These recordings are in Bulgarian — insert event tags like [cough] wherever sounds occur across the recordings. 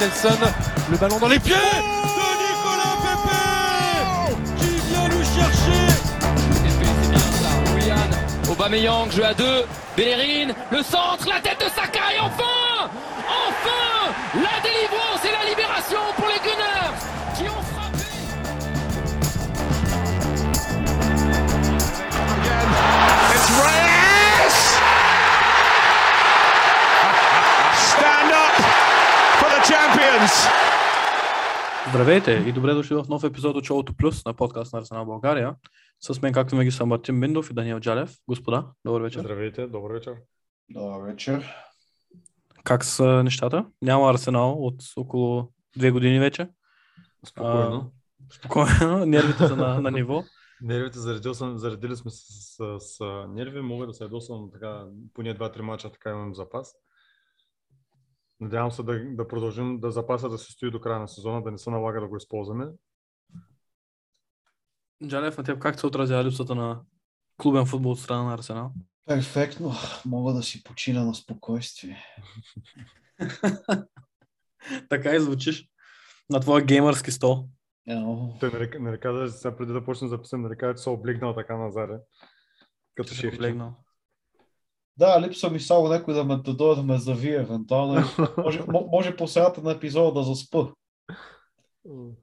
Nelson. Le ballon dans les pieds de Nicolas Pepe qui vient le chercher. c'est bien ça. Willian, Aubameyang, jeu à deux. Bellerin, le centre, la tête de Saka et enfin Enfin La délivrance et la libération pour Здравейте и добре дошли в нов епизод от Шоуто Плюс на подкаст на Арсенал България. С мен, както винаги, са Мартин Миндов и Даниел Джалев. Господа, добър вечер. Здравейте, добър вечер. Добър вечер. Как са нещата? Няма Арсенал от около две години вече. Спокойно. Спокойно, [laughs] нервите са на, на ниво. Нервите заредил съм, заредили сме с, с, с, с нерви, мога да се ядосвам така, поне 2-3 мача, така имам запас. Надявам се да, да продължим да запаса да се стои до края на сезона, да не се налага да го използваме. Джалев, на теб как се отразява липсата на клубен футбол от страна на Арсенал? Перфектно. Мога да си почина на спокойствие. [laughs] така и звучиш на твоя геймърски стол. Ено, Той нарека, нарека преди да почнем да записам, нарека, че се облегнал така назаре. Като Ще шефче. облегнал. Да, липсва ми само някой да ме да дойде да ме завие, евентуално. Може, мо- може по средата на епизода да заспа.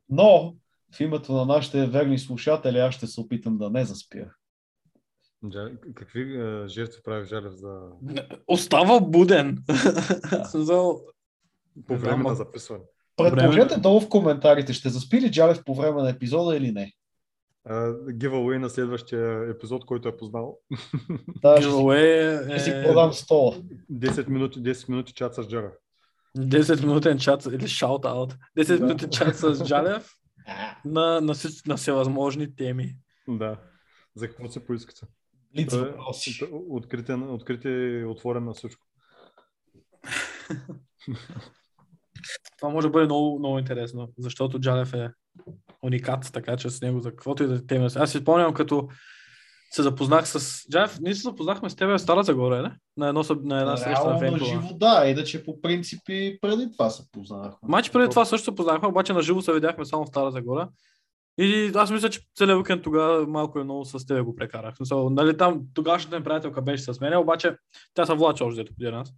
Но, в името на нашите верни слушатели, аз ще се опитам да не заспя. Какви е, жертви прави Жалев за... Остава буден. [laughs] По време на записване? Предположете долу в коментарите, ще заспи ли Джалев по време на епизода или не? Giveaway на следващия епизод, който е познал. [laughs] Да, giveaway ще си е продам стола. 10 минути, 10 минути чат с Джара. 10 минутен чат или шаут-аут. 10 Да. минутен чат с Джалев [laughs] на, на, на всевъзможни теми. Да. За какво се поискате? Лиц Той е Откритен, открит и отворен на всичко. [laughs] Това може да бъде много, много интересно, защото Джалев е уникат, така че с него за каквото и да е тема. Аз си спомням като се запознах с... Джалев, ние се запознахме с теб в Стара Загора, не? На, едно, на една среща на Венкова. живо, да, иначе по принципи преди това се познахме. Мач преди това също се познахме, обаче на живо се видяхме само в Стара Загора. И аз мисля, че целият уикенд тогава малко и много с тебе го прекарах. В Смисъл, нали, там тогавашната ми приятелка беше с мен, обаче тя се влача още дето преди нас.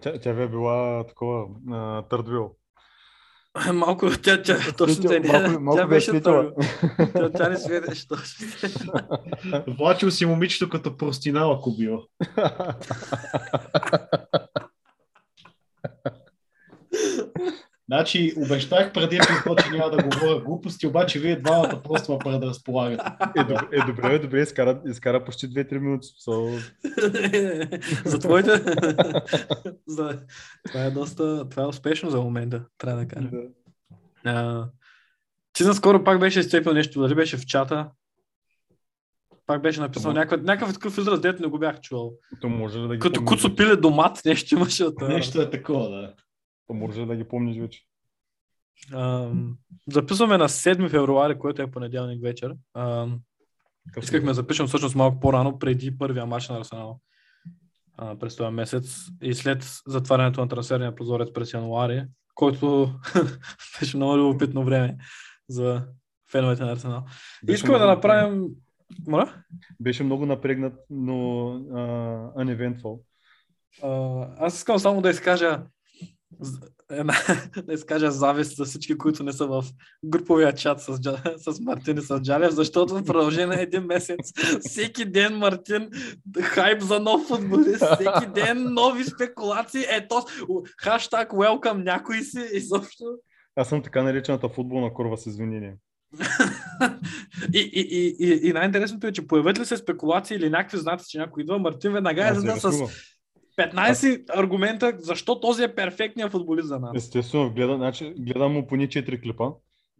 Тя, тя ви е била такова търдвил. [laughs] малко, тя, тя, точно тя, малко, малко тя е беше светила. тя, тя, не сведеше точно. Влачил си момичето като простинал, ако. [laughs] Значи, обещах преди епизод, че няма да говоря глупости, обаче вие двамата просто ме предразполагате. Е, добре, е, добре, е, добре, изкара, изкара почти 2-3 минути. So, [laughs] за твоите... [laughs] за... Това е доста... Това е успешно за момента, трябва да кажа. да. А, ти наскоро пак беше изцепил нещо, дали беше в чата. Пак беше написал някакъв, някакъв такъв израз, дето не го бях чувал. То може да ги Като куцо пиле домат, нещо имаше от това. Нещо е такова, да. Може да ги помниш вече? Ам, записваме на 7 февруари, което е понеделник вечер. Късно. искахме да запишем всъщност малко по-рано, преди първия матч на Арсенал а, през този месец и след затварянето на трансферния прозорец през януари, който [laughs] беше много любопитно време за феновете на Арсенал. Беше Искаме да направим... Моля? Беше много напрегнат, но а, uneventful. А, аз искам само да изкажа една, [laughs] да изкажа завист за всички, които не са в груповия чат с, [laughs] с Мартин и с Джалев, защото в продължение на един месец [laughs] всеки ден Мартин хайп за нов футболист, всеки ден нови спекулации, ето хаштаг welcome някой си изобщо. Аз съм така наречената футболна курва с извинение. и, и, и, и, и най-интересното е, че появят ли се спекулации или някакви знаци, че някой идва, Мартин веднага е за да с рискувам. 15 аргумента защо този е перфектният футболист за нас. Естествено, гледам, значи, гледам му поне 4 клипа.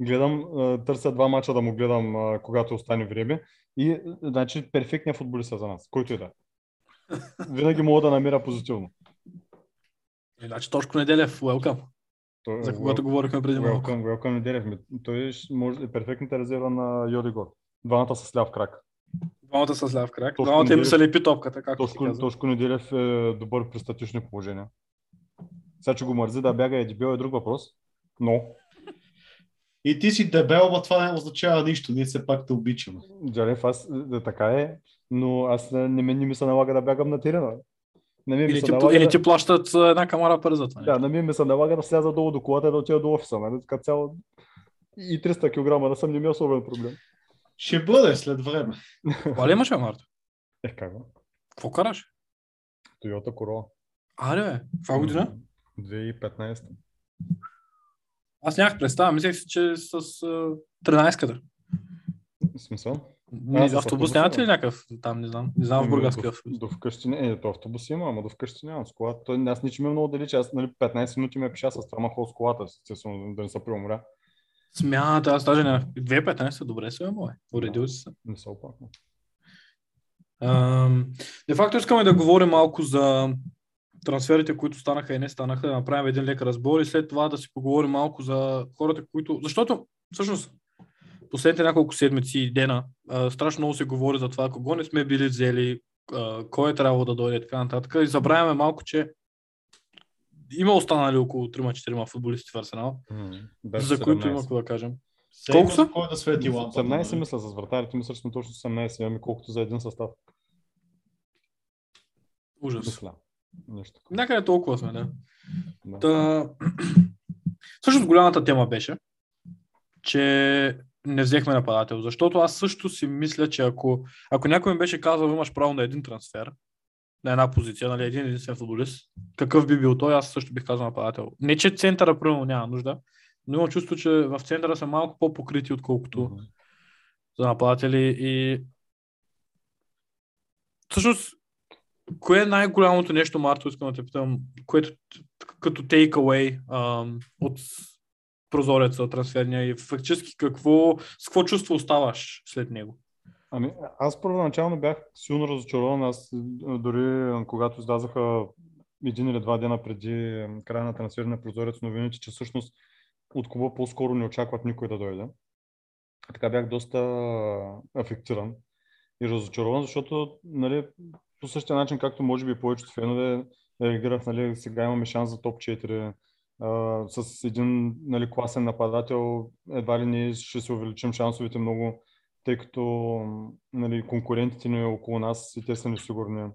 Гледам, а, търся два мача да му гледам, а, когато остане време. И, а, значи, перфектният футболист е за нас, който и да. е. Винаги мога да намеря позитивно. Значи Тошко Неделев, welcome, Той, за когато говорихме преди малко. Welcome, welcome Неделев. Той ще може, е перфектната резерва на Йодигор. Двамата с ляв крак. Двамата с ляв крак. Двамата им се лепи топката, както Тошко, казвам. Тошко Неделев е добър при статични положения. Сега, че го мързи да бяга и дебел е друг въпрос. Но, И ти си дебел, но това не означава нищо. Ние все пак те обичаме. Джалев, аз да, така е, но аз не, не, ми- не ми се налага да бягам на терена. Не ми, ми Или ти, налага или да... ти плащат а, една камара пари за това. Да, на мен ми се налага да сляза долу до колата и да отида до офиса. Нали? Така цяло и 300 кг да съм не ми е особен проблем. Ще бъде след време. Това ли имаш, бе, Марто? Ех, как бе? Какво караш? Toyota Corolla. Аре, бе, каква година? 2015. Аз нямах представа, мислех си, че с а, 13-ката. В смисъл? С автобус автобуса, нямате ли някакъв там, не знам. Не знам в Еми, Бургаския до, автобус. до вкъщи не, е, то автобус има, ама до вкъщи нямам с колата. Той, аз ничем е много далече, аз нали, 15 минути ме пеша с трама хол с колата, естествено, да не се преумря. Смята, аз даже не. 2015 добре се е, мое. Уредил си се. Не се опаквам. Ам, Де факто искаме да говорим малко за трансферите, които станаха и не станаха, да направим един лек разбор и след това да си поговорим малко за хората, които... Защото, всъщност, последните няколко седмици и дена, а, страшно много се говори за това, кого не сме били взели, а, кой е трябвало да дойде и така нататък. И забравяме малко, че има останали около 3-4 футболисти в Арсенал, Беше за които 17. има какво да кажем. Все Колко са? за Кой да свети лампата? 18 нали? мисля с вратарите, мисля, че точно 18, имаме колкото за един състав. Ужас. Мисля. Нещо такова. Някъде толкова сме, да. Да. Та... [clears throat] Всъщност голямата тема беше, че не взехме нападател, защото аз също си мисля, че ако, ако някой ми беше казал, имаш право на един трансфер, на една позиция, нали, един единствен футболист, какъв би бил той, аз също бих казал нападател. Не, че центъра, примерно, няма нужда, но имам чувство, че в центъра са малко по-покрити, отколкото Мгм. за нападатели и всъщност кое е най-голямото нещо, Марто, искам да те питам, което като take away ам, от прозореца трансферния и фактически какво, с какво чувство оставаш след него? Ами, аз първоначално бях силно разочарован. Аз а, дори а, когато излязаха един или два дена преди а, края на трансферния прозорец новините, че всъщност от клуба по-скоро не очакват никой да дойде. Така бях доста афектиран и разочарован, защото нали, по същия начин, както може би повечето фенове реагирах, нали, сега имаме шанс за топ 4, а, с един нали, класен нападател, едва ли ние ще се увеличим шансовете много тъй като нали, конкурентите ни около нас и те са несигурни,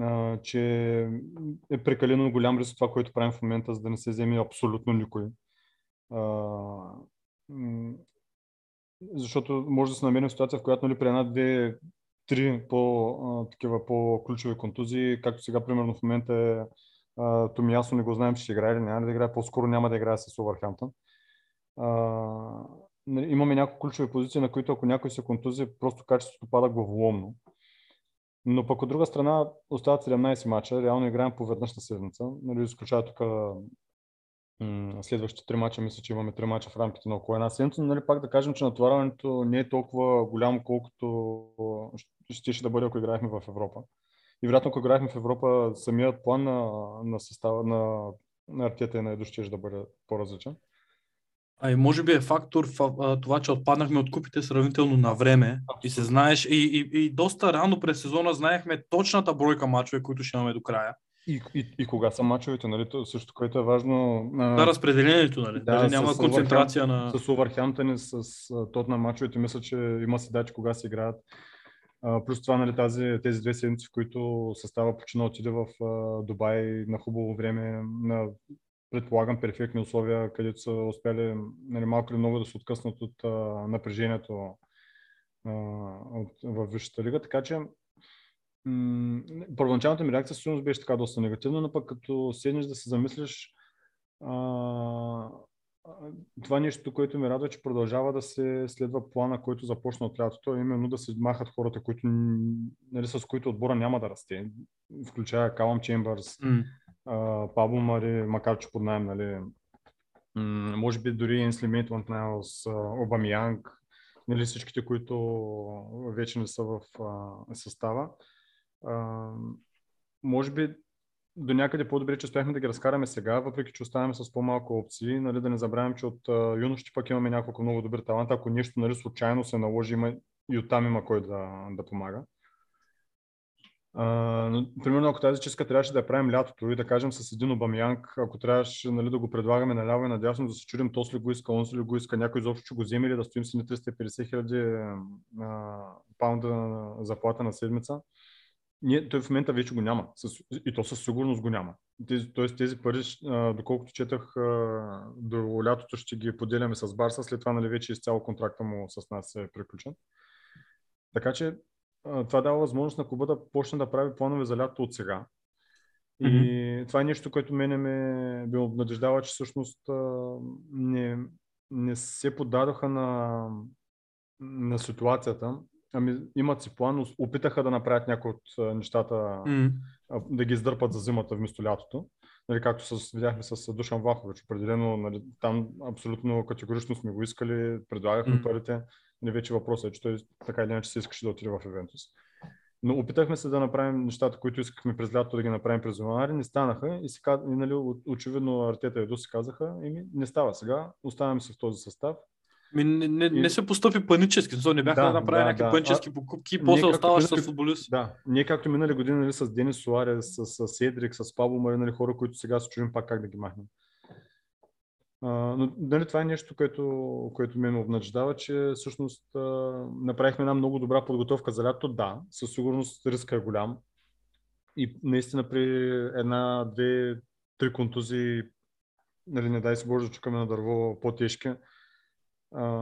а, че е прекалено голям риск това, което правим в момента, за да не се вземе абсолютно никой. А, защото може да се намерим в ситуация, в която нали, при една, две, три по, а, такива по-ключови контузии, както сега примерно в момента е а, Томиясо, не го знаем, че ще играе или няма да играе, по-скоро няма да играе с Овърхамптън. Нали, имаме няколко ключови позиции, на които ако някой се контузи, просто качеството пада главоломно. Но пък от друга страна остават 17 мача, реално играем по веднъж на седмица. Нали, изключая тук м- следващите три мача, мисля, че имаме три мача в рамките на около една седмица, но нали, пак да кажем, че натоварването не е толкова голямо, колкото ще, ще да бъде, ако играехме в Европа. И вероятно, ако играехме в Европа, самият план на, на състава на, на артията и на Едо ще да бъде по-различен. А и може би е фактор в това, че отпаднахме от купите сравнително на време и се знаеш, и, и, и доста рано през сезона знаехме точната бройка мачове, които ще имаме до края. И, и, и кога са мачовете, нали? То, също, което е важно. Да, разпределението, нали? Да, Даже с- няма с концентрация на... С Увърхемптън и с а, тот на мачовете, мисля, че има си дачи кога се играят. А, плюс това, нали, тази, тези две седмици, в които състава почина отиде в а, Дубай на хубаво време, на предполагам перфектни условия, където са успяли нали, малко или много да се откъснат от а, напрежението а, от, в Висшата лига. Така че м- първоначалната ми реакция сигурно беше така доста негативна, но пък като седнеш да се замислиш, а, това нещо, което ме радва, че продължава да се следва плана, който започна от лятото, именно да се махат хората, които, нали, с които отбора няма да расте, включая Калам Чембърс, М. Пабло Мари, макар че под найем, нали, може би дори Енсли Мейтмант с Обамиянг, нали, всичките, които вече не са в а, състава. А, може би до някъде по-добре, че успяхме да ги разкараме сега, въпреки че оставаме с по-малко опции. Нали, да не забравим, че от а, пък имаме няколко много добри таланта. Ако нещо нали, случайно се наложи, има, и оттам има кой да, да помага. Но, примерно, ако тази чистка трябваше да я правим лятото и да кажем с един обамянк, ако трябваше нали, да го предлагаме наляво и надясно, да се чудим, то ли го иска, он ли го иска, някой изобщо ще го вземе или да стоим си на 350 хиляди паунда заплата на седмица. Ние, той в момента вече го няма. И то със сигурност го няма. Тези, тоест тези пари, доколкото четах, до лятото ще ги поделяме с Барса, след това нали, вече изцяло контракта му с нас е приключен. Така че това дава възможност на клуба да почне да прави планове за лято от сега. И mm-hmm. това е нещо, което мене ме би обнадеждава, че всъщност не, не се подадоха на, на ситуацията. Ами имат си план, опитаха да направят някои от нещата, mm-hmm. да ги издърпат за зимата вместо лятото. Нали, както с, видяхме с Душан Вахович. Определено нали, там абсолютно категорично сме го искали, предлагахме mm-hmm. парите не вече въпросът е, че той така или иначе се искаше да отиде в Евентус. Но опитахме се да направим нещата, които искахме през лято да ги направим през януари, не станаха и, си, и нали, очевидно Артета и Еду си казаха, еми не става сега, оставяме се в този състав. Ми, не, не, не се постъпи панически, не бяха да, да направили да, някакви да. панически покупки, а, после оставаш с футболист. Да, ние както минали години нали, с Денис Суарес, с, с Седрик, с Пабло Мари, нали, хора, които сега се чудим пак как да ги махнем но нали, това е нещо, което, което ме обнадеждава, че всъщност направихме една много добра подготовка за лято. Да, със сигурност риска е голям. И наистина при една, две, три контузии, нали, не дай се Боже чукаме на дърво по-тежки,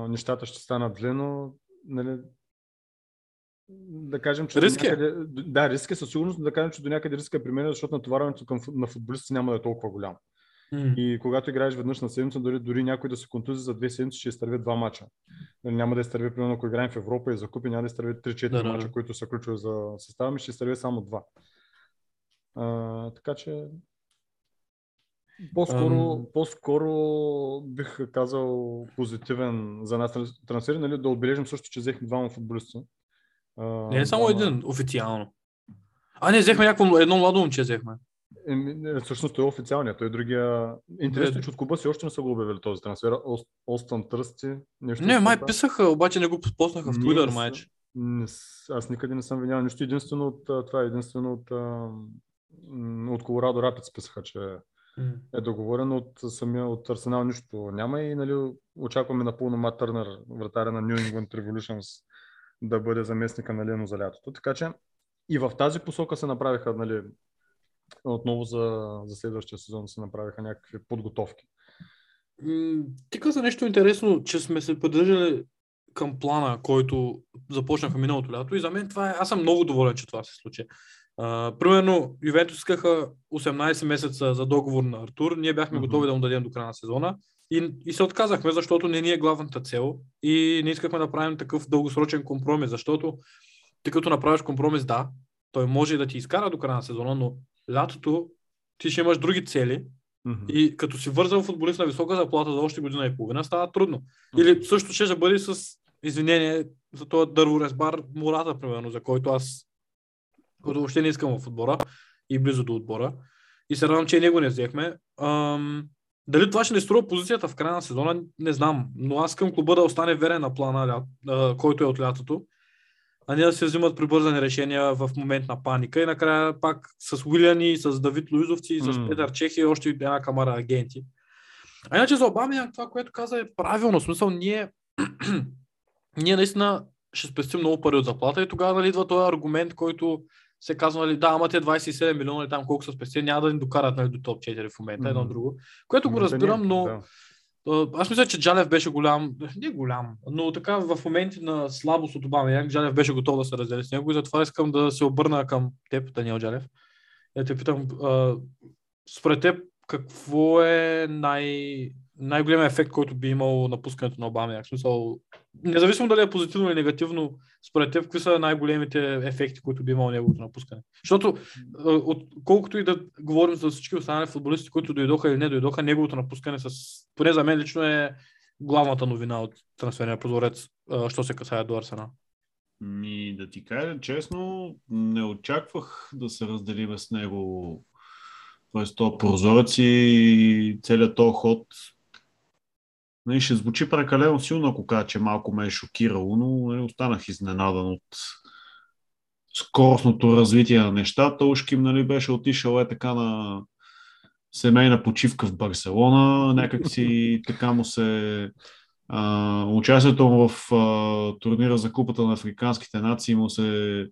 нещата ще станат зле, но нали, да кажем, че... Риски? Е. Някъде, да, риск е със сигурност, да кажем, че до някъде риска е при мен, защото натоварването към, на футболисти няма да е толкова голямо. Mm. И когато играеш веднъж на седмица, дори, дори някой да се контузи за две седмици, ще изтърви два мача. Нали, няма да изтърви, примерно, ако играем в Европа и закупи, няма да изтърви 3-4 да, мача, да. които са ключови за състава ми, ще изтърви само два. А, така че по-скоро, um... по-скоро бих казал позитивен за нас трансфер, нали, да отбележим също, че взехме двама футболисти. Не е само един, официално. А, не, взехме някакво, едно младо момче взехме. Всъщност той е официалният, той е другия. Интересно, че от клуба си още не са го обявили този трансфер. Остън Тръсти. Нещо не, май писаха, обаче не го познаха в Twitter, майч. Аз никъде не съм видял нищо. Единствено от това, е единствено от, от Колорадо Рапид писаха, че е договорен от самия от Арсенал нищо няма и нали, очакваме напълно Мат Търнер, вратаря на New England Revolutions, да бъде заместника на Лено за лятото. Така че и в тази посока се направиха нали, отново за, за следващия сезон се направиха някакви подготовки. Ти каза нещо интересно, че сме се поддържали към плана, който започнаха миналото лято и за мен това е, аз съм много доволен, че това се случи. Uh, примерно, Ювентус искаха 18 месеца за договор на Артур, ние бяхме mm-hmm. готови да му дадем до края на сезона и, и се отказахме, защото не ни е главната цел и не искахме да правим такъв дългосрочен компромис, защото ти като направиш компромис, да, той може да ти изкара до края на сезона, но лятото ти ще имаш други цели mm-hmm. и като си вързал футболист на висока заплата за още година и половина, става трудно. Mm-hmm. Или също ще бъде с извинение за този дърворезбар Мурата, примерно, за който аз който въобще не искам в отбора и близо до отбора. И се радвам, че него не взехме. Ам, дали това ще не струва позицията в края на сезона, не знам. Но аз искам клуба да остане верен на плана, който е от лятото а не да се взимат прибързани решения в момент на паника и накрая пак с Уилиани, с Давид Луизовци, с mm. Петър Чех и още една камара агенти. А иначе за Обамия това, което каза е правилно. В смисъл, ние, [clears throat] ние наистина ще спестим много пари от заплата и тогава нали, идва този аргумент, който се казва, нали, да, ама те 27 милиона или там колко са спестени, няма да ни докарат нали, до топ 4 в момента, mm-hmm. едно друго. Което го разбирам, но да. Аз мисля, че Джалев беше голям, не голям, но така в моменти на слабост от Обама Джалев беше готов да се раздели с него и затова искам да се обърна към теб, Даниел Джалев. Я те питам, според теб, какво е най- най-големият ефект, който би имал напускането на Обама? В смисъл, независимо дали е позитивно или негативно, според теб, какви са най-големите ефекти, които би имал неговото напускане? Защото, от, колкото и да говорим за всички останали футболисти, които дойдоха или не дойдоха, неговото напускане, с, поне за мен лично е главната новина от трансферния прозорец, що се касае до Арсенал. Ми, да ти кажа честно, не очаквах да се разделиме с него т.е. то прозорец и целият този ход Нали, ще звучи прекалено силно, ако кажа, че малко ме е шокирало, но нали, останах изненадан от скоростното развитие на нещата. Ушким нали, беше отишъл е така на семейна почивка в Барселона. Някак си [laughs] така му се а, участието му в а, турнира за купата на африканските нации му се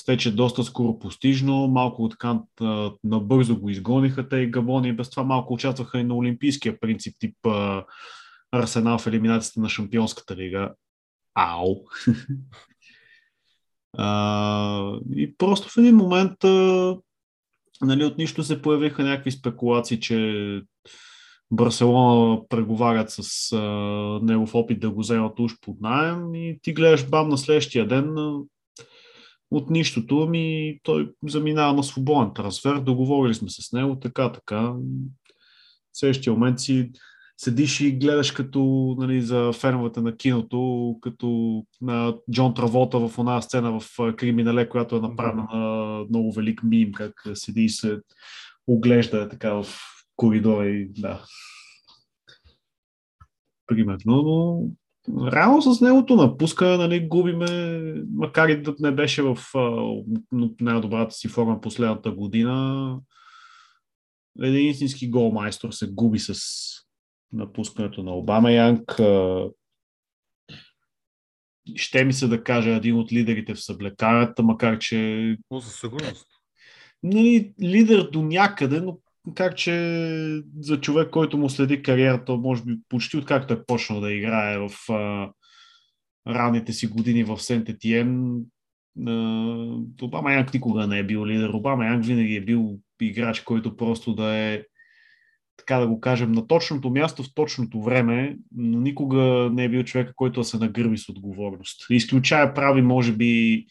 стече доста скоро постижно. Малко така а, набързо го изгониха те и Габони. Без това малко участваха и на олимпийския принцип, тип а, Арсенал в елиминацията на Шампионската лига. Ау! [laughs] и просто в един момент нали, от нищо се появиха някакви спекулации, че Барселона преговарят с а, негов опит да го вземат уж под найем и ти гледаш бам на следващия ден а, от нищото ми той заминава на свободен трансфер, договорили сме с него, така, така. В следващия момент си седиш и гледаш като нали, за феновете на киното, като на Джон Травота в една сцена в Криминале, която е направена на много велик мим, как седи и се оглежда така в коридора и да. Примерно, но реално с негото напуска, нали, губиме, макар и да не беше в най-добрата си форма последната година, един истински голмайстор се губи с напускането на Обама Янг. Ще ми се да кажа един от лидерите в съблекарата, макар че... О, със сигурност. Нали, лидер до някъде, но как че за човек, който му следи кариерата, може би почти откакто е почнал да играе в а, ранните си години в Сент Етиен, Обама Янг никога не е бил лидер. Обама Янг винаги е бил играч, който просто да е така да го кажем, на точното място в точното време, но никога не е бил човек, който да се нагърби с отговорност. Изключая прави, може би,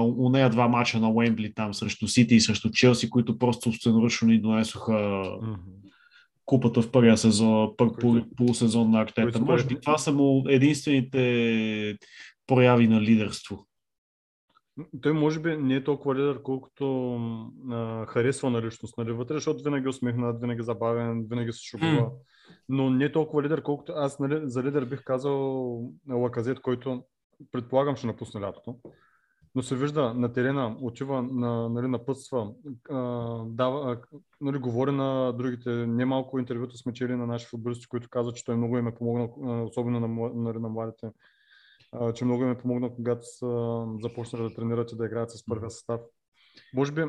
у нея два мача на Уембли там срещу Сити и срещу Челси, които просто собственоръчно ни донесоха mm-hmm. купата в първия сезон, пър, полусезон на Артета. Може би това са му единствените прояви на лидерство. Той може би не е толкова лидер, колкото а, харесва на личност нали, вътре, защото винаги е усмихнат, винаги е забавен, винаги се шугува. Mm. Но не е толкова лидер, колкото аз нали, за лидер бих казал Лаказет, който предполагам ще напусне лятото. Но се вижда на терена, отива на, нали, напътства, а, дава, нали, говори на другите. Немалко интервюта сме чели на наши футболисти, които казват, че той много им е помогнал, особено на, нали, на младите че много им е помогнал, когато са започнали да тренират и да играят с първия състав. Може би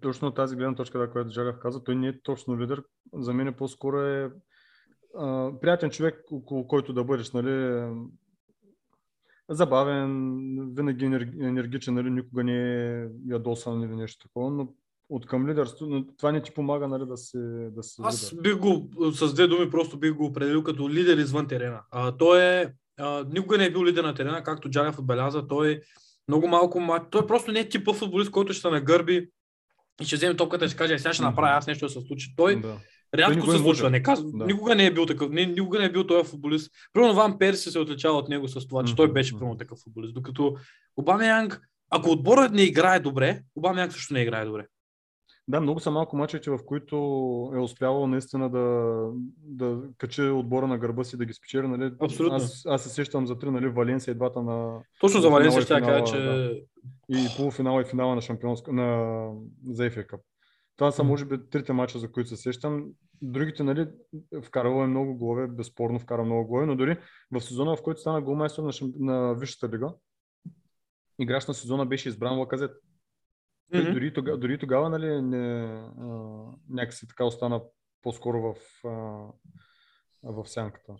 точно тази гледна точка, да, която Жалев каза, той не е точно лидер. За мен е по-скоро е а, приятен човек, около който да бъдеш, нали, забавен, винаги енергичен, нали, никога не е ядосан или нещо такова, но от към лидерство, но това не ти помага нали, да се да се Аз бих го, с две думи, просто бих го определил като лидер извън терена. А, той е а, никога не е бил лидер на терена, както Джанев отбеляза. Той много малко мач. Той просто не е типа футболист, който ще се нагърби и ще вземе топката и ще каже, сега ще направя аз нещо да се случи. Той да. рядко той се случва. Не казва, да. Никога не е бил такъв. Не, никога не е бил този футболист. Примерно Ван Перси се отличава от него с това, че mm-hmm. той беше примерно такъв футболист. Докато Обама Янг, ако отборът не играе добре, Обама Янг също не играе добре. Да, много са малко мачовете, в които е успявал наистина да, да качи отбора на гърба си, да ги спечели. Нали? Абсолютно. Аз, аз се сещам за три, нали, Валенсия и двата на... Точно за Валенсия ще кажа, че... Да. И полуфинала и финала на шампионска, на за FA Cup. Това са, може би, трите мача, за които се сещам. Другите, нали, вкарал е много голове, безспорно вкара много голове, но дори в сезона, в който стана голмайстор на, на Висшата лига, играч на сезона беше избран Лаказет. Mm-hmm. Дори, тогава, дори тогава, нали, не, а, някакси така остана по-скоро в, а, в сянката.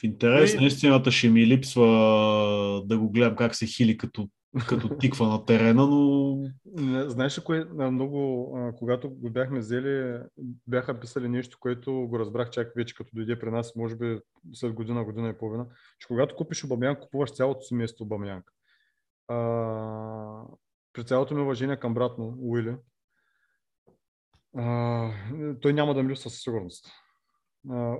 В интерес на истината ще ми липсва да го гледам как се хили като, като тиква на терена, но... Не, знаеш ли кое много, а, когато го бяхме взели, бяха писали нещо, което го разбрах чак вече като дойде при нас, може би след година, година и половина, че когато купиш Обамянк, купуваш цялото семейство Обамянк. А, при цялото ми уважение към брат му, Уили, а, той няма да ми липсва със сигурност.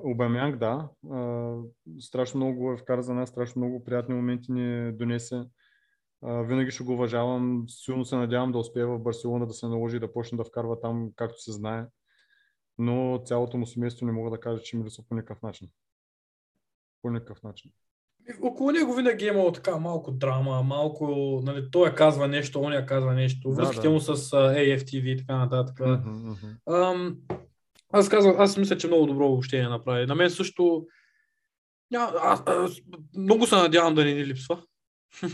Обамянг, да. А, страшно много го е вкара за нас, страшно много приятни моменти ни донесе. А, винаги ще го уважавам. Силно се надявам да успее в Барселона да се наложи и да почне да вкарва там, както се знае. Но цялото му семейство не мога да кажа, че ми липсва по никакъв начин. По никакъв начин. Около него винаги е имало така малко драма, малко, нали, той казва нещо, он я казва нещо, Да, връзките да. му с AFTV и така нататък. Мгм. Ам, аз казвам, аз мисля, че много добро общение направи. На мен също ня, а, а, много се надявам да не ни липсва. [laughs]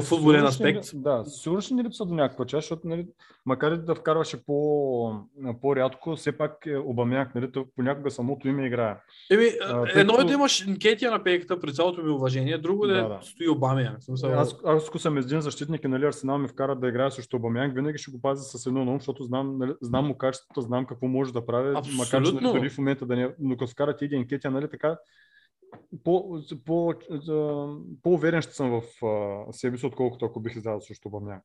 В футболен аспект. Да, сигурно ще ни липсва до някаква част, защото нали, макар и да вкарваше по, по-рядко, все пак е Обамяк, нали, понякога самото име играе. Еми, А, едно е да имаш Кетия на пейката при цялото ми уважение, друго да, Да, да. стои Обамя. В смисъл, Аз, аз ако съм един защитник и нали, Арсенал ми вкара да играе срещу Обамяк, винаги ще го пазя с едно ум, защото знам, нали, знам му качеството, знам какво може да прави, макар че Абсолютно. нали, дори в момента да не... Но като вкарат един Кетия, нали така, по, по, по, по-уверен ще съм в а, себе си, отколкото ако бих излязъл срещу Обамяк.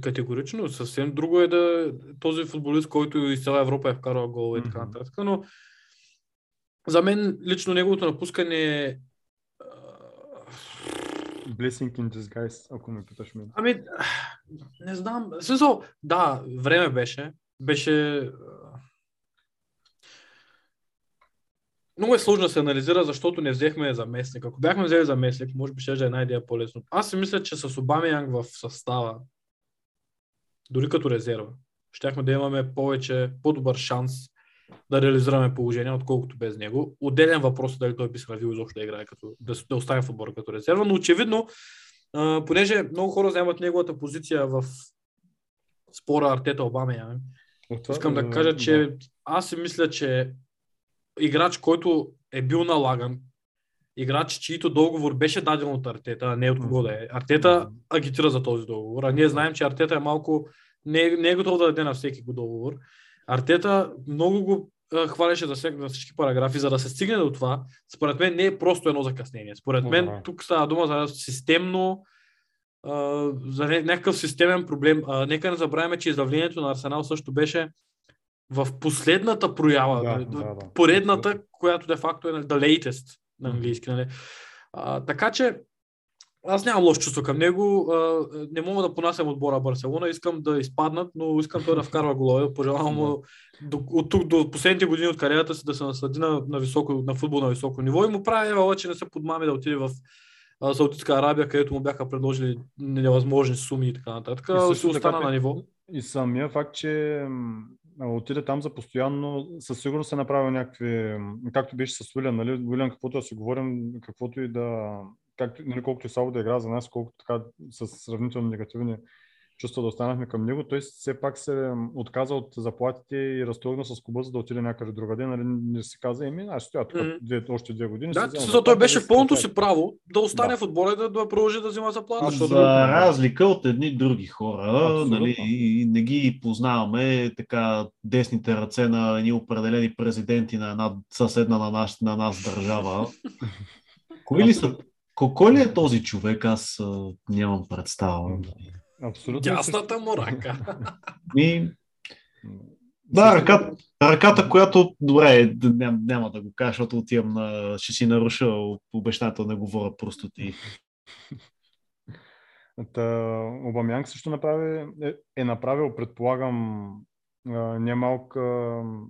Категорично. Съвсем друго е да този футболист, който из цяла Европа е вкарал гол и така Мгм. нататък. Но за мен лично неговото напускане е Blessing in disguise, ако ме питаш мен. Ами, не знам. Смисъл, да, време беше. Беше... а, Много е сложно да се анализира, защото не взехме заместник. Ако бяхме взели заместник, може би ще е една идея по-лесно. Аз си мисля, че с Обамеянг в състава, дори като резерва, щяхме да имаме повече, по-добър шанс да реализираме положение, отколкото без него. Отделен въпрос е дали той би се равил изобщо да играе, като, да, да остане в отбора като резерва, но очевидно а, понеже много хора вземат неговата позиция в спора Артета Обама, искам да кажа, че аз си мисля, че играч, който е бил налаган, играч, чието договор беше даден от Артета, а не от кого да е. Артета агитира за този договор, а ние знаем, че Артета е малко не, не е готов да даде на всеки го договор. Артета много го хваляше за, всек, за всички параграфи, за да се стигне до това. Според мен не е просто едно закъснение. Според мен Да. тук става дума за системно а, за ня- някакъв системен проблем. А, нека не забравяме, че изявлението на Арсенал също беше в последната проява, Да, нали, да, да. поредната, която де факто е нали, the latest на английски. Нали. А, така че аз нямам лошо чувство към него. А, не мога да понасям отбора Барселона. Искам да изпаднат, но искам той да вкарва голове. Пожелавам му до, от тук до последните години от кариерата си да се наслади на, на, високо, на футбол на високо ниво и му прави евала, че не се подмами да отиде в а, Саудитска Арабия, където му бяха предложили невъзможни суми и така нататък. И се остана така, на ниво. И самия факт, че отиде там за постоянно, със сигурност се направил някакви, както беше с Уилям, нали, Уилям, каквото да си говорим, каквото и да, както, нали, колкото и слабо да игра за нас, колкото така с сравнително негативни чувства да останахме към него, той все пак се отказа от заплатите и разтрогна с клуба, за да отиде някъде другаде, нали, не си каза, еми, аз стоя тук две, още две години. Да, смисъл, той беше в си пълното си право да остане Да. в отбора и да, да продължи да взима заплата. Защото За разлика от едни други хора, Абсолютно. нали, не ги познаваме така десните ръце на едни определени президенти на една съседна на нас, на нас държава. [laughs] Кои ли са? ко- Кой ли е този човек? Аз а, нямам представа. Абсолютно. дясната му ръка. [laughs] Ми, да, ръката, ръката, която, добре, д- ням, няма да го кажа, защото отивам на, ще си наруша обещането да не говоря простоти. Та, Обамянг също направи, е, е направил, предполагам, немалък,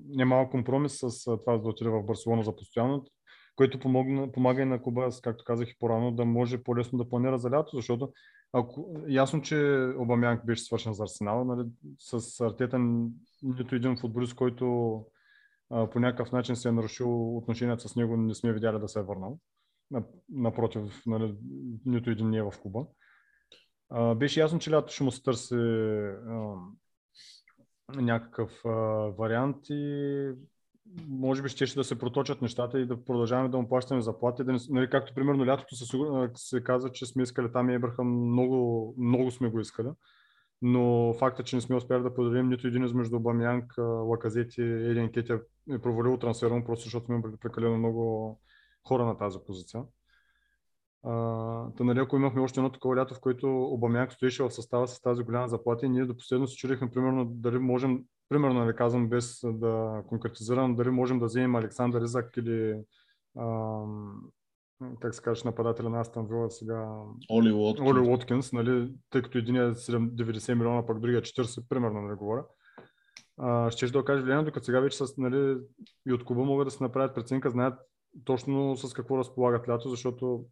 немалък компромис с това да отиде в Барселона за постоянно, което помогна, помага и на клуба, аз, както казах и по-рано, да може по-лесно да планира за лято, защото ако, ясно, че Обамянг беше свършен за Арсенал, нали, с Артета нито един футболист, който а, по някакъв начин се е нарушил отношенията с него, не сме видяли да се е върнал. На- Напротив, нали, нито един не е в клуба. А, беше ясно, че лято ще му се търси а, някакъв а, вариант и може би ще, ще да се проточат нещата и да продължаваме да му плащаме заплати. Да не, нали, както примерно лятото се, сигур- а, се казва, че сме искали там и Ебрахам, много, много сме го искали. Но факта, че не сме успяли да подадем нито един измежду Бамянг, Лаказети, Елин Кетя е провалил трансфера му, просто защото сме прекалено много хора на тази позиция. Uh, та, нали, ако имахме още едно такова лято, в което Обамяк стоеше в състава с тази голяма заплата и ние до последно се чудихме, примерно, дали можем, примерно, нали, казвам без да конкретизирам, дали можем да вземем Александър Изак или ам, как се казваш, нападателя на Астан Вила сега, Оли Уоткинс. Оли Уоткинс, нали, тъй като един е 7 90 милиона, пък другия 40, примерно, нали, говоря. А, ще да окаже влияние, докато сега вече с, нали, и от клуба могат да се направят преценка, знаят точно с какво разполагат лято, защото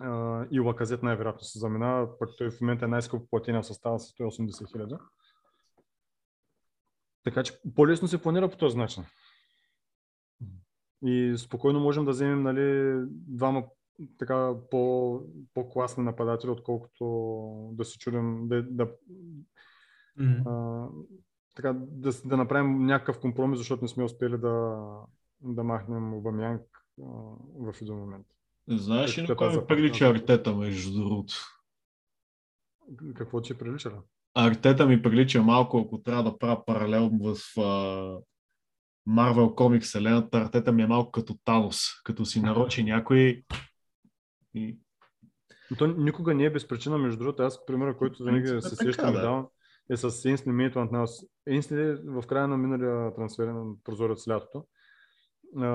а, и Лаказет най-вероятно се заминава, пък той в момента е най-скъпо платения в състава с 180 хиляди. Така че по-лесно се планира по този начин. И спокойно можем да вземем нали, двама така по, по-класни нападатели, отколкото да се чудим да, да, Мгм. а, така, да, да направим някакъв компромис, защото не сме успели да, да махнем Обамянг в един момент. Знаеш ли на кой ми прилича Артета, между другото? Какво ти е прилича? Артета ми прилича малко, ако трябва да правя паралел в Марвел комик вселената, Артета ми е малко като Танос, като си нарочи някой и Но То никога не е без причина, между другото, аз примера, който винаги е се сещам да. давам, е с Инсли Мейтмант на Инсли в края на миналия трансферен прозорец лятото. а,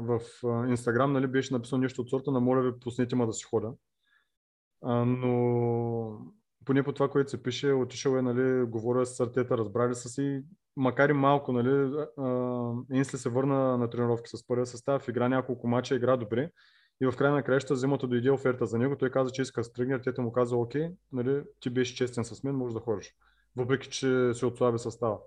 в Инстаграм нали, беше написал нещо от сорта на моля ви, пуснете ма да си хода. А, но поне по това, което се пише, отишъл е, нали, говоря с Артета, разбрали са си, макар и малко, нали, Инсли се върна на тренировки с първия състав, игра няколко мача, игра добре. И в края на краища зимата дойде оферта за него. Той каза, че иска да се тръгне. Артета му каза, окей, нали, ти беше честен с мен, можеш да ходиш. Въпреки, че се отслаби състава.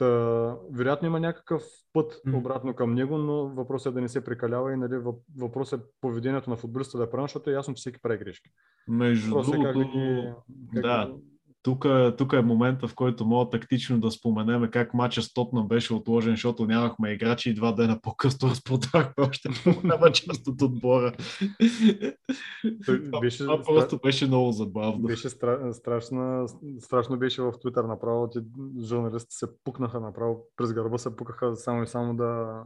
Та, вероятно има някакъв път обратно към него, но въпросът е да не се прекалява и нали, въп- въпросът е поведението на футболиста да е правилно, защото е ясно, че всеки прави грешки. между Въпросът е как другото, да ги... Как да... тук, тук е момента, в който мога тактично да споменеме как матча с Тотнам беше отложен, защото нямахме играчи и два дена по-късно [laughs] разпродахме още голяма част от отбора. Това, беше- това просто беше много забавно. Беше стра... страшна, страшно беше в Твитър направо, че журналистите се пукнаха направо, през гърба се пукаха само и само да,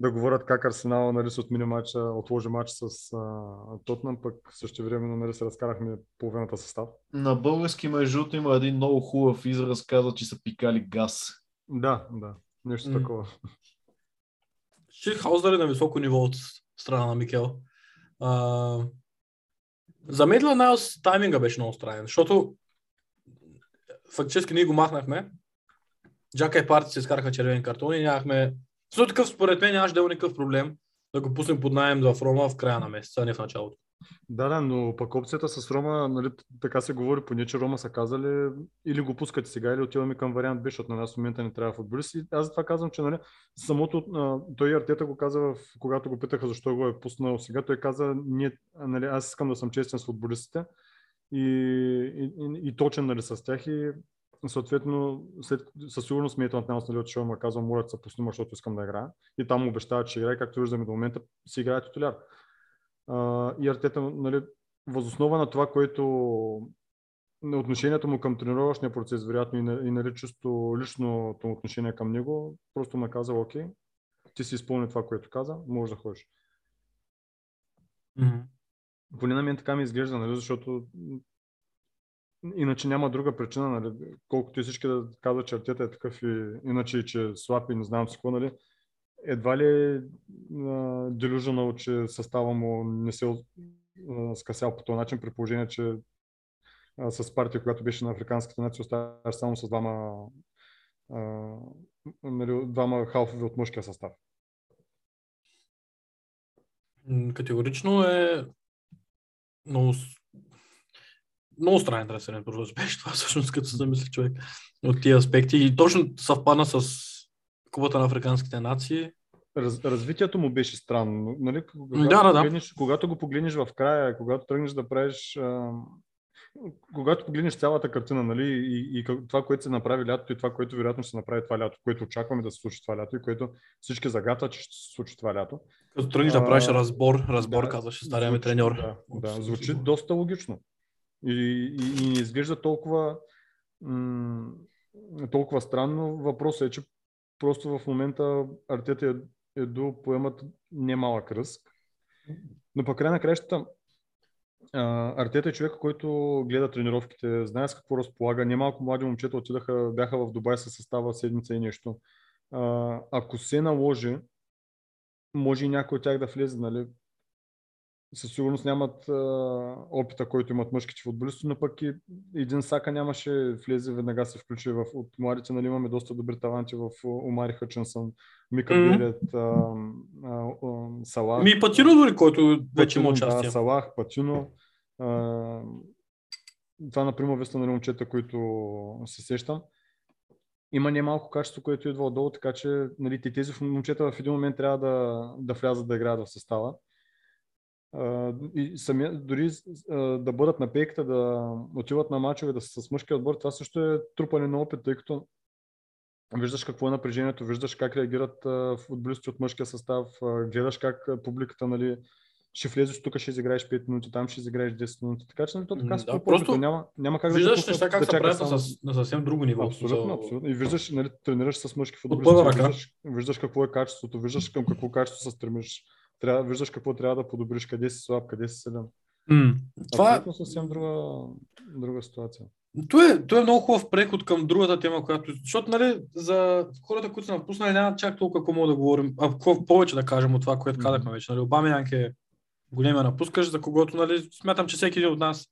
да говорят как Арсенал нали, се отмини матча, отложи матч с а, Тотнам, пък също времено нали, се разкарахме половината състав. На български, между има един много хубав израз, каза, че са пикали газ. Да, да, нещо М. такова. Ширхаузер е на високо ниво от страна на Микел. А, за Найлс тайминга беше много странен, защото фактически ние го махнахме. Джака и Парти се изкараха червени картони и нямахме... Също такъв, според мен, нямаше да има никакъв проблем да го пуснем под найем в Рома в края на месеца, а не в началото. Да, да, но пък опцията с Рома, нали, така се говори, поне, че Рома са казали или го пускате сега, или отиваме към вариант Б, защото на нас в момента не трябва футболист. И аз затова казвам, че нали, самото, той Артета го каза, в, когато го питаха защо го е пуснал сега, той каза, ние, нали, аз искам да съм честен с футболистите и, и, и, и точен нали, с тях и съответно, след, със сигурност ми е на нас, нали, отишъл му е казал, моля да се пусни, защото искам да играя. И там му обещава, че играе, както виждаме до момента, си играе титуляр. А, и Артета, нали, възоснова на това, което на отношението му към тренировъчния процес, вероятно и, на, и нали, чисто личното отношение към него, просто му е казал, окей, ти си изпълни това, което каза, можеш да ходиш. Mm-hmm. Поне на мен така ми изглежда, нали, защото иначе няма друга причина, нали, колкото и всички да казват, че Артета е такъв и иначе, че е слаб и не знам си какво, нали, едва ли е делюженал, че състава му не се скъсял по този начин, при положение, че а, с партия, която беше на африканските нации, оставаш само с двама, а, нали, двама халфови от мъжкия състав. Категорично е много, много странен трансферен процес беше това, всъщност, като се замисли човек от тия аспекти. И точно съвпадна с Кубата на африканските нации. Раз, развитието му беше странно. Нали, когато, Да, да, да. Погледнеш, когато го погледнеш в края, когато тръгнеш да правиш. А, когато погледнеш цялата картина, нали, и, и това, което се направи лятото и това, което вероятно се направи това лято, което очакваме да се случи това лято и което всички загатват, че ще се случи това лято. Като тръгнеш да правиш разбор, разбор, да, казваше стария ми треньор. Да, да, звучи доста логично. И, и, и не изглежда толкова, м- толкова странно. Въпросът е, че просто в момента Артета е, е до поемат немалък ръск. Но по край на краищата а, Артета е човек, който гледа тренировките, знае с какво разполага. Немалко млади момчета отидаха, бяха в Дубай със състава седмица и нещо. А, ако се наложи, може и някой от тях да влезе, нали? Със сигурност нямат а, опита, който имат мъжките футболисти, но пък и един Сака нямаше влезе, веднага се включи в, от младите, нали имаме доста добри таланти в Омари Хъчинсън, Мика Мгм. Берет, а, а, а, Салах. Ми Патино дори, който вече има участие. Да, Салах, Патино. А, това, например, веста на момчета, които се сещам. Има немалко качество, което идва отдолу, така че нали, те- тези момчета в един момент трябва да, да влязат да играят в състава. И самия, дори да бъдат на пейката, да отиват на мачове, да са с мъжки отбор, това също е трупане на опит, тъй като виждаш какво е напрежението, виждаш как реагират футболисти от мъжкия състав, гледаш как публиката, нали, ще влезеш тук, ще изиграеш 5 минути, там ще изиграеш 10 минути. Така че нали, то така да, трупа просто няма, няма как да Виждаш пуснат неща как да се правят само- на, съвсем друго ниво. Абсолютно, абсолютно. И виждаш, нали, тренираш с мъжки футболисти, виждаш, виждаш какво е качеството, виждаш към какво качество се стремиш. Трябва, виждаш какво трябва да подобриш, къде си слаб, къде си силен. М, Това, Абсолютно съвсем друга, друга ситуация. То е, то е много хубав преход към другата тема, която... Защото, нали, за хората, които са напуснали, няма чак толкова какво мога да говорим, а какво повече да кажем от това, което казахме вече. Нали, Обамянк е големия напускаш, за когото, нали, смятам, че всеки един от нас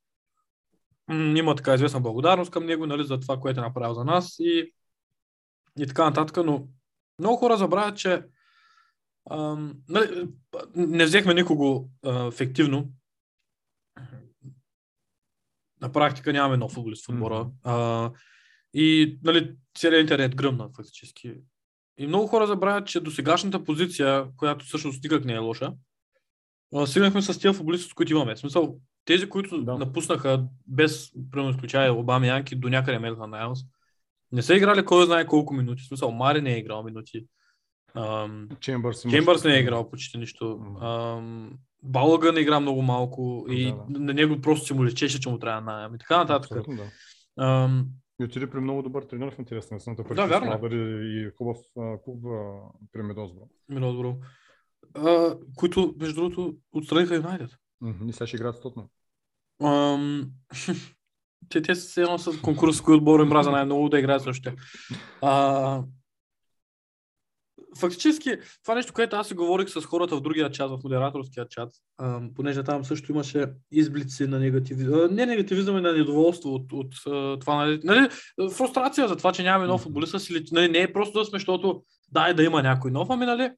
м, има така известна благодарност към него, нали, за това, което е направил за нас и, и така нататък, но много хора забравят, че ам, нали, не взехме никого а, ефективно. На практика нямаме нов футболист в отбора. А, и нали, целият интернет гръмна фактически. И много хора забравят, че до сегашната позиция, която всъщност никак не е лоша, а, стигнахме с тези футболисти, с които имаме. В смисъл, тези, които Да. напуснаха без, примерно, изключая Обама Янки, до някъде Мелхан Найлс, не са играли кой знае колко минути. В смисъл, Мари не е играл минути. Чембърс, Чембърс не е играл почти нищо. Балага не игра много малко и Да, да. на него просто се му лечеше, че му трябва найем и така нататък. Абсолютно, да. Ам, И отиде при много добър тренер в интересна на Да, вярно е. и хубав клуб при Медозбро. А, които, между другото, отстраниха Юнайтед. И сега ще играят стотно. Ам, [laughs] те, те са едно с конкурс, с кои отбор им мраза най-много да играят. А, фактически, това нещо, което аз си говорих с хората в другия чат, в модераторския чат, понеже там също имаше изблици на негативизъм, не негативизъм, а на недоволство от, от това, нали, нали, фрустрация за това, че нямаме нов футболист, нали, не е просто да сме, защото дай да има някой нов, ами нали,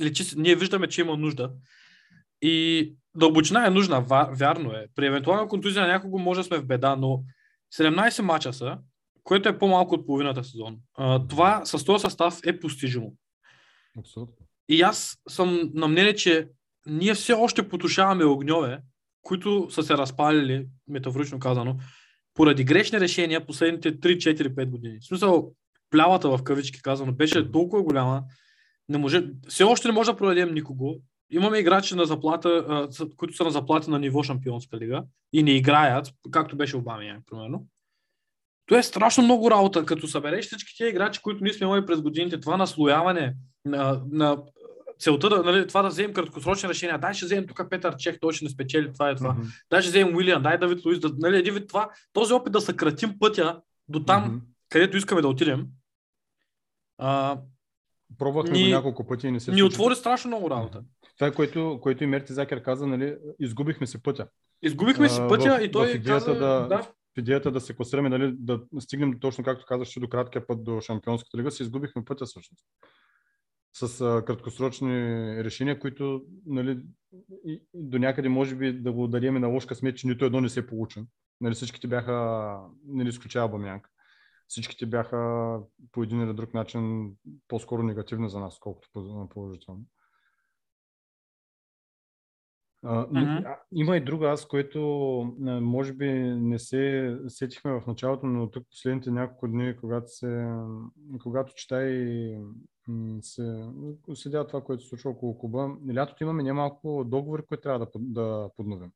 личи, се- ние виждаме, че има нужда. И дълбочина е нужна, вярно е. При евентуална контузия на някого може да сме в беда, но 17 мача са, което е по-малко от половината сезон. А, това с този състав е постижимо. Абсолютно. И аз съм на мнение, че ние все още потушаваме огньове, които са се разпалили, метафорично казано, поради грешни решения последните 3-4-5 години. В смисъл, плявата в кавички казано беше толкова голяма, не може, все още не може да проведем никого. Имаме играчи на заплата, които са на заплата на ниво Шампионска лига и не играят, както беше Обамия, примерно. То е страшно много работа, като събереш всички тези играчи, които ние сме имали през годините, това наслояване на, на целта да, нали, това да вземем краткосрочни решения. Дай ще вземем тук Петър Чех, той ще не спечели това и това. Мгм. Дай ще вземем Уилиан, дай Давид Луис, да, нали, един вид това, този опит да съкратим пътя до там, Мгм. където искаме да отидем, а, Пробвахме Ни- го няколко пъти и не се ни случи. отвори страшно много работа. Това, е което, което и Мерти Закер каза, нали, изгубихме си пътя. Изгубихме си А, пътя в- и той в идеята каза, да- да, идеята да се класираме, нали, да стигнем точно както казаш, до краткия път до Шампионската лига, си изгубихме пътя всъщност. С а, краткосрочни решения, които нали, и, до някъде може би да го дадем на лош късмет, че нито едно не се получи. Нали, всичките бяха, нали, изключая Бамянка, всичките бяха по един или друг начин по-скоро негативни за нас, колкото по- положителни. А, а, има и друга аз, което може би не се сетихме в началото, но тук последните няколко дни, когато, се, когато чета и се следя това, което се случва около клуба, лятото имаме немалко договори, които трябва да, да подновим.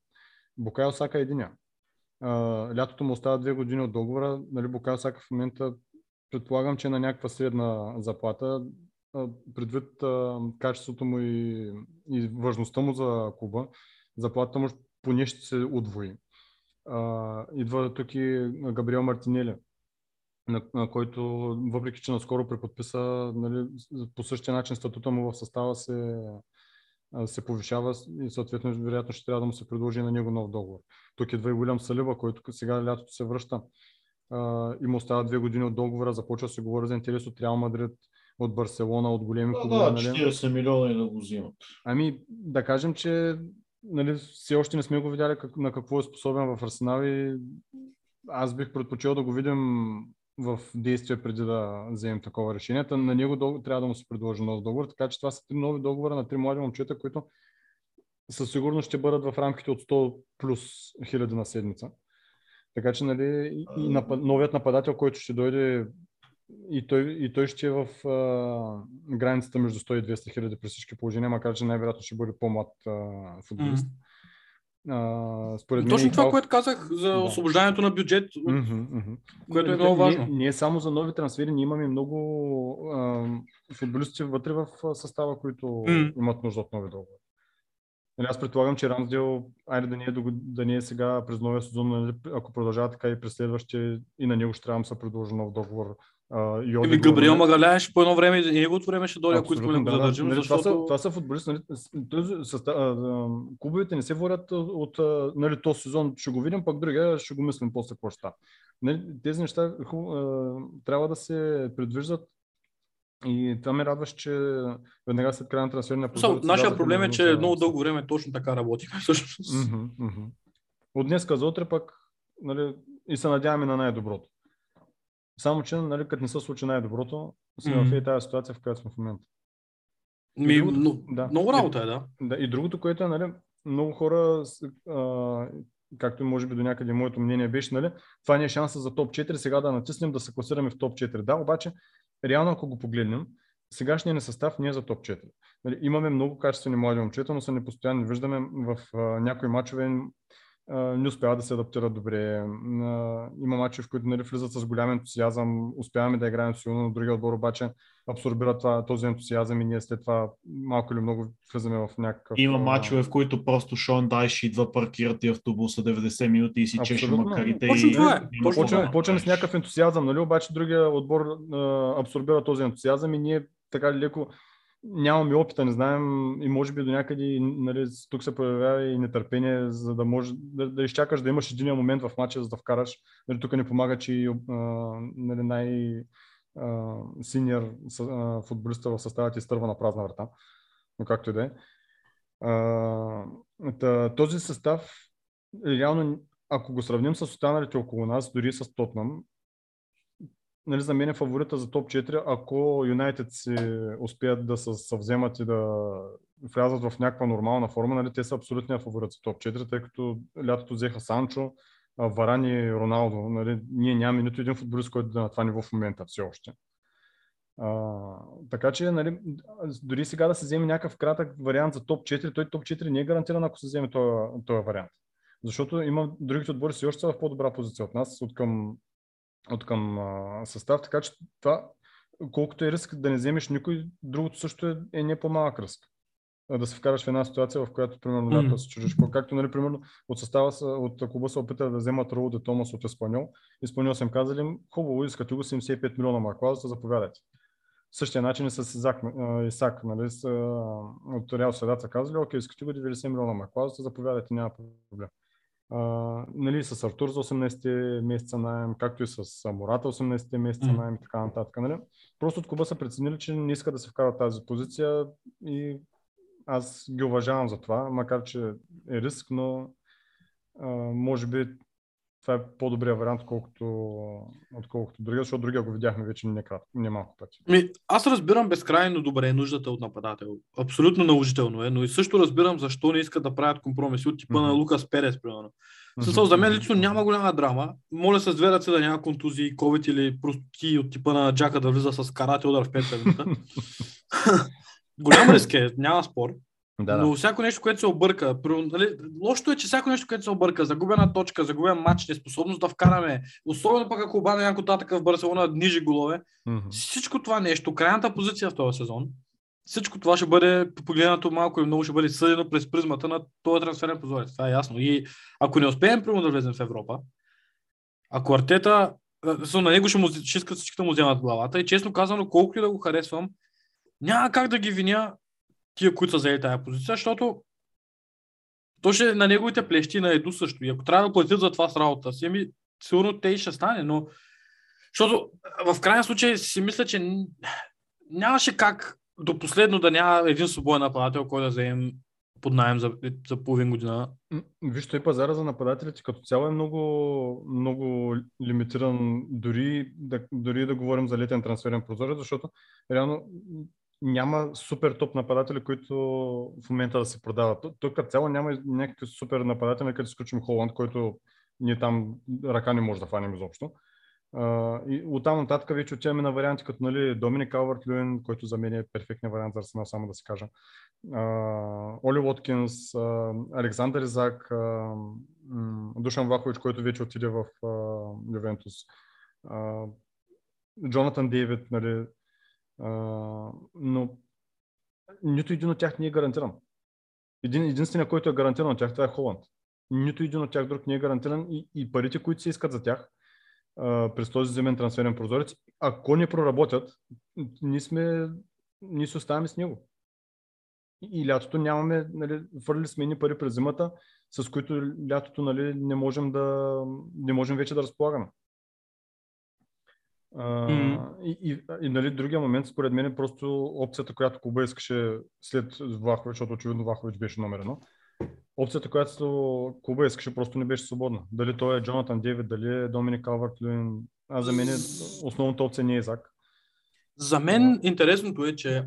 Букайо Сака е единия. А, лятото му остава две години от договора. Нали, Букайо Сака в момента предполагам, че е на някаква средна заплата. Предвид а, качеството му и, и важността му за клуба, заплатата му поне ще се удвои. А, идва тук и Габриел Мартинели, на, на който, въпреки че наскоро преподписа, нали, по същия начин статута му в състава се, се повишава и съответно вероятно ще трябва да му се предложи на него нов договор. Тук идва и Уилям Салива, който сега лятото се връща. А, и му остава две години от договора, започва да се говори за интерес от Реал Мадрид, от Барселона, от големи Да, клубове. да, нали? 40 милиона и да го взимат. Ами, да кажем, че нали, все още не сме го видяли как, на какво е способен в Арсенал и аз бих предпочел да го видим в действие преди да вземем такова решение. Та на него дол- трябва да му се предложи нов договор, така че това са три нови договора на три млади момчета, които със сигурност ще бъдат в рамките от 100 плюс хиляди на седмица. Така че нали, и напад, новият нападател, който ще дойде и той, и той ще е в а, границата между 100 и 200 хиляди при всички положения, макар че най-вероятно ще бъде по-млад а, футболист. А, според мен Точно и това, Халф- което казах за Да. освобождаването на бюджет. Мгм, мгм. Което е Не- много не- важно. Не, е само за нови трансфери, ние имаме много а, футболисти вътре в състава, които М. имат нужда от нови договори. Нали, аз предполагам, че Рамсдел, айде да не, е, да не е сега през новия сезон, нали, ако продължава така и през следващия, и на него ще трябва да се предложи нов договор. А, и Еми, Габриел Горман. Магаляеш по едно време и неговото време ще дойде, ако искаме да го задържим, Нали, защото... това, са, това са футболисти. Нали, с- а, клубовете не се водят от нали, този сезон. Ще го видим, пък другия ще го мислим после какво ще. Нали, тези неща ху, а, трябва да се предвиждат и това ме радваше, че веднага след края на трансферния прозорец Нашия проблем е, че за- много дълго време точно така работим. [laughs] Всъщност. От днес за утре пък нали, и се надяваме на най-доброто. Само, че нали, като не се случи най-доброто, сме Мгм. в и тази ситуация, в която сме в момента. Ми, другото- но, да. Много работа е, да. Да, и другото, което е, нали, много хора, а, както и може би до някъде моето мнение беше, нали, това ни е шанса за топ 4, сега да натиснем да се класираме в топ 4. Да, обаче, реално ако го погледнем, сегашният ни състав не е за топ 4. Нали, имаме много качествени млади момчета, но са непостоянни. Виждаме в а, някои мачове не успяват да се адаптират добре. Има мачове, в които нали, влизат с голям ентусиазъм, успяваме да играем силно, но другия отбор обаче абсорбира това, този ентусиазъм и ние след това малко или много влизаме в някакъв... Има мачове, в които просто Шон Дайш идва, паркира ти автобуса 90 минути и си чеше макарите. Точно и... това е, точно Почваме, да почваме с някакъв ентусиазъм, нали? обаче другия отбор а, абсорбира този ентусиазъм и ние така леко нямаме опита, не знаем и може би до някъде нали, тук се появява и нетърпение, за да може да, да изчакаш да имаш един момент в матча, за да вкараш. Нали, тук не помага, че нали, най- синьор футболиста в състава ти изтърва на празна врата. Но както и да е. Този състав реално, ако го сравним с останалите около нас, дори с Тотнам, нали, за мен е фаворита за топ 4, ако Юнайтед си успеят да се съвземат и да влязат в някаква нормална форма, нали, те са абсолютния фаворит за топ 4, тъй като лятото взеха Санчо, Варани и Роналдо. Нали, ние нямаме нито един футболист, който да е на това ниво в момента все още. А, така че, нали, дори сега да се вземе някакъв кратък вариант за топ 4, той топ 4 не е гарантиран, ако се вземе този, този вариант. Защото има другите отбори си още са в по-добра позиция от нас, от към, от към а, състав, така че това, колкото е риск да не вземеш никой, другото също е, е не по-малък риск. Да се вкараш в една ситуация, в която, примерно, mm. да се чужиш. Както, нали, примерно, от състава, от клуба се опитали да вземат Роу де Томас от Еспаньол. Еспаньол съм казали, хубаво, искате го 75 милиона марклауза, заповядайте. Същия начин и с Изак, Исак, нали, с, от Реал Седат са казали, окей, искате го 90 милиона марклауза, заповядайте, няма проблем. А, нали, с Артур за 18 месеца найем, както и с Мората 18 месеца найем и така нататък. Нали? Просто от клуба са преценили, че не искат да се вкарат тази позиция и аз ги уважавам за това, макар че е риск, но а, може би това е по-добрия вариант, отколкото, отколкото другия, защото другия го видяхме вече не, крат, не малко пъти. Ми, аз разбирам безкрайно добре нуждата от нападател. Абсолютно наложително е, но и също разбирам защо не искат да правят компромиси от типа Мгм. на Лукас Перес, примерно. Смисъл, за мен лично няма голяма драма. Моля с две ръце да няма контузии, COVID или прости от типа на Джака да влиза с карате удар в петата минута. [laughs] [laughs] Голям риск е, няма спор. Да, Но всяко нещо, което се обърка, при- нали, лошото е, че всяко нещо, което се обърка, загубена точка, загубен матч, неспособност да вкараме, особено пък ако обада някой татък в Барселона нижи голове, Мгм. всичко това нещо, крайната позиция в този сезон, всичко това ще бъде погледнато малко и много ще бъде съдено през призмата на този трансферен прозорец. Това е ясно. И ако не успеем прямо да влезем в Европа, ако Артета, на него ще, му, ще искат всички да му вземат главата и честно казано, колкото и да го харесвам, няма как да ги виня тия, които са взели тази позиция, защото то ще е на неговите плещи на Еду също. И ако трябва да платят за това с работа си, ами, сигурно те и ще стане, но защото в крайна случай си мисля, че нямаше как до последно да няма един свободен нападател, който да вземем под найем за, за половин година. Виж, той пазара за нападателите като цяло е много, много лимитиран, дори да, дори да говорим за летен трансферен прозорец, защото реално няма супер топ нападатели, които в момента да се продават. Тук като цяло няма някакви супер нападатели, като изключим Холанд, който ние там ръка не може да фанем изобщо. Uh, и оттам нататък вече отиваме на варианти като нали, Доминик Алвард Люин, който за мен е перфектният вариант за Арсенал, само да си кажа. Оли Уоткинс, Александър Изак, Душан Влахович, който вече отиде в uh, Ювентус. Джонатан Дейвид, нали, но нито един от тях не е гарантиран. Един, единственият, който е гарантиран от тях, това е Холанд. Нито един от тях друг не е гарантиран и, и парите, които се искат за тях, а, през този зимен трансферен прозорец, ако не проработят, ние, сме, ние се оставаме с него. И, и лятото нямаме, нали, фърли сме едни пари през зимата, с които лятото нали, не, можем да, не можем вече да разполагаме. А, Мгм. И, и, и нали, другия момент, според мен, е просто опцията, която Куба искаше след Влахович, защото очевидно Влахович беше номер едно. Опцията, която Куба искаше, просто не беше свободна. Дали той е Джонатан Дейвид, дали е Доминик Алвард Люин. А за мен е основната опция не е Изак. За мен интересното е, че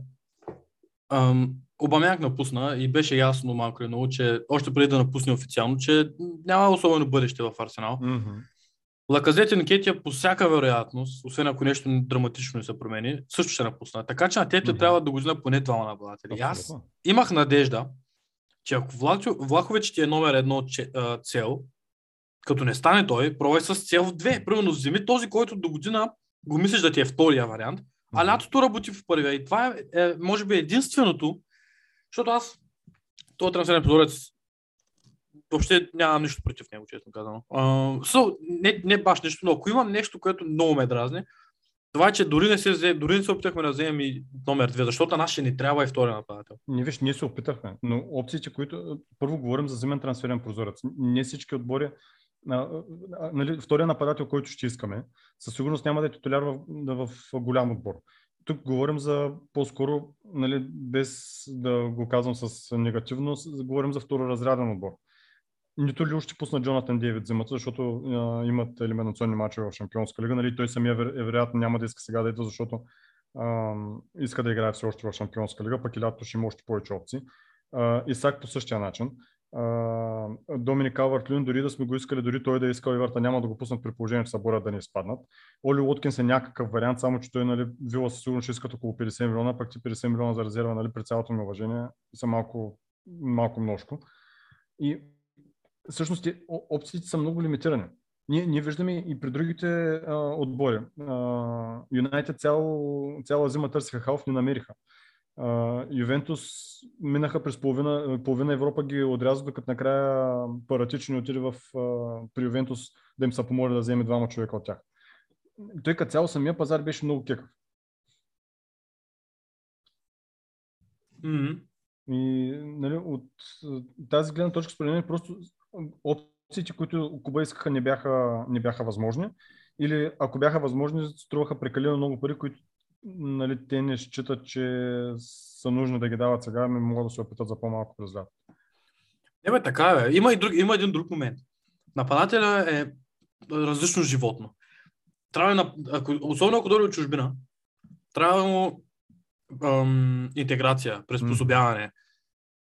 ам, Обамяк напусна и беше ясно малко много, че още преди да напусне официално, че няма особено бъдеще в Арсенал. Mm-hmm. Лаказет и Никетия по всяка вероятност, освен ако нещо драматично не се промени, също ще напусна. Така че на теб Мгм. трябва да го взема поне двама нападатели. И Аз имах надежда, че ако Влахо- Влахович ти е номер едно че- а, цел, като не стане той, пробвай с цел две. Примерно вземи този, който до година го мислиш да ти е втория вариант, а лятото работи в първия. И това е, е може би, единственото, защото аз този трансферен прозорец въобще нямам нищо против него, честно казано. Uh, so, не, не баш нещо, но ако имам нещо, което много ме дразни, това е, че дори не се, взе, дори не се опитахме да вземем и номер 2, защото на нас ще ни трябва и втория нападател. Не виж, ние се опитахме, но опциите, които... Първо говорим за зимен трансферен прозорец. Не всички отбори... А, а, нали, втория нападател, който ще искаме, със сигурност няма да е титуляр в, в, в голям отбор. Тук говорим за по-скоро, нали, без да го казвам с негативност, говорим за второразряден отбор. Нито ли ще пусна Джонатан Дейвид зимата, защото а, имат елиминационни мачове в Шампионска лига. Нали, той самия е вероятно няма да иска сега да идва, защото а, иска да играе все още в Шампионска лига, пък и лятото ще има още повече опции. А, Исак по същия начин. Доминик Алвард Люн, дори да сме го искали, дори той да е искал Иверта, няма да го пуснат при положение, че са борят да не изпаднат. Оли Уоткинс е някакъв вариант, само че той нали, Вила със сигурност искат около 50 милиона, пък ти 50 милиона за резерва, нали, при цялото ми уважение, са малко, малко множко. И всъщност о- опциите са много лимитирани. Ние, ние виждаме и при другите а, отбори. Юнайтед цяло, цяла зима търсиха халф, не намериха. Ювентус минаха през половина, половина Европа ги отряза, докато накрая Паратич не отиде в, а, при Ювентус да им се помоли да вземе двама човека от тях. Той като цяло самия пазар беше много кекав. Mm-hmm. И нали, от тази гледна точка, според мен, просто опциите, които Куба искаха, не бяха, не бяха възможни. Или ако бяха възможни, струваха прекалено много пари, които нали, те не считат, че са нужни да ги дават сега, ами могат да се опитат за по-малко през лято. Не бе, така. Бе. Има, и друг, има един друг момент. Нападателя е различно животно. Трябва, на, ако, особено ако дойде от чужбина, трябва да му ам, интеграция, приспособяване.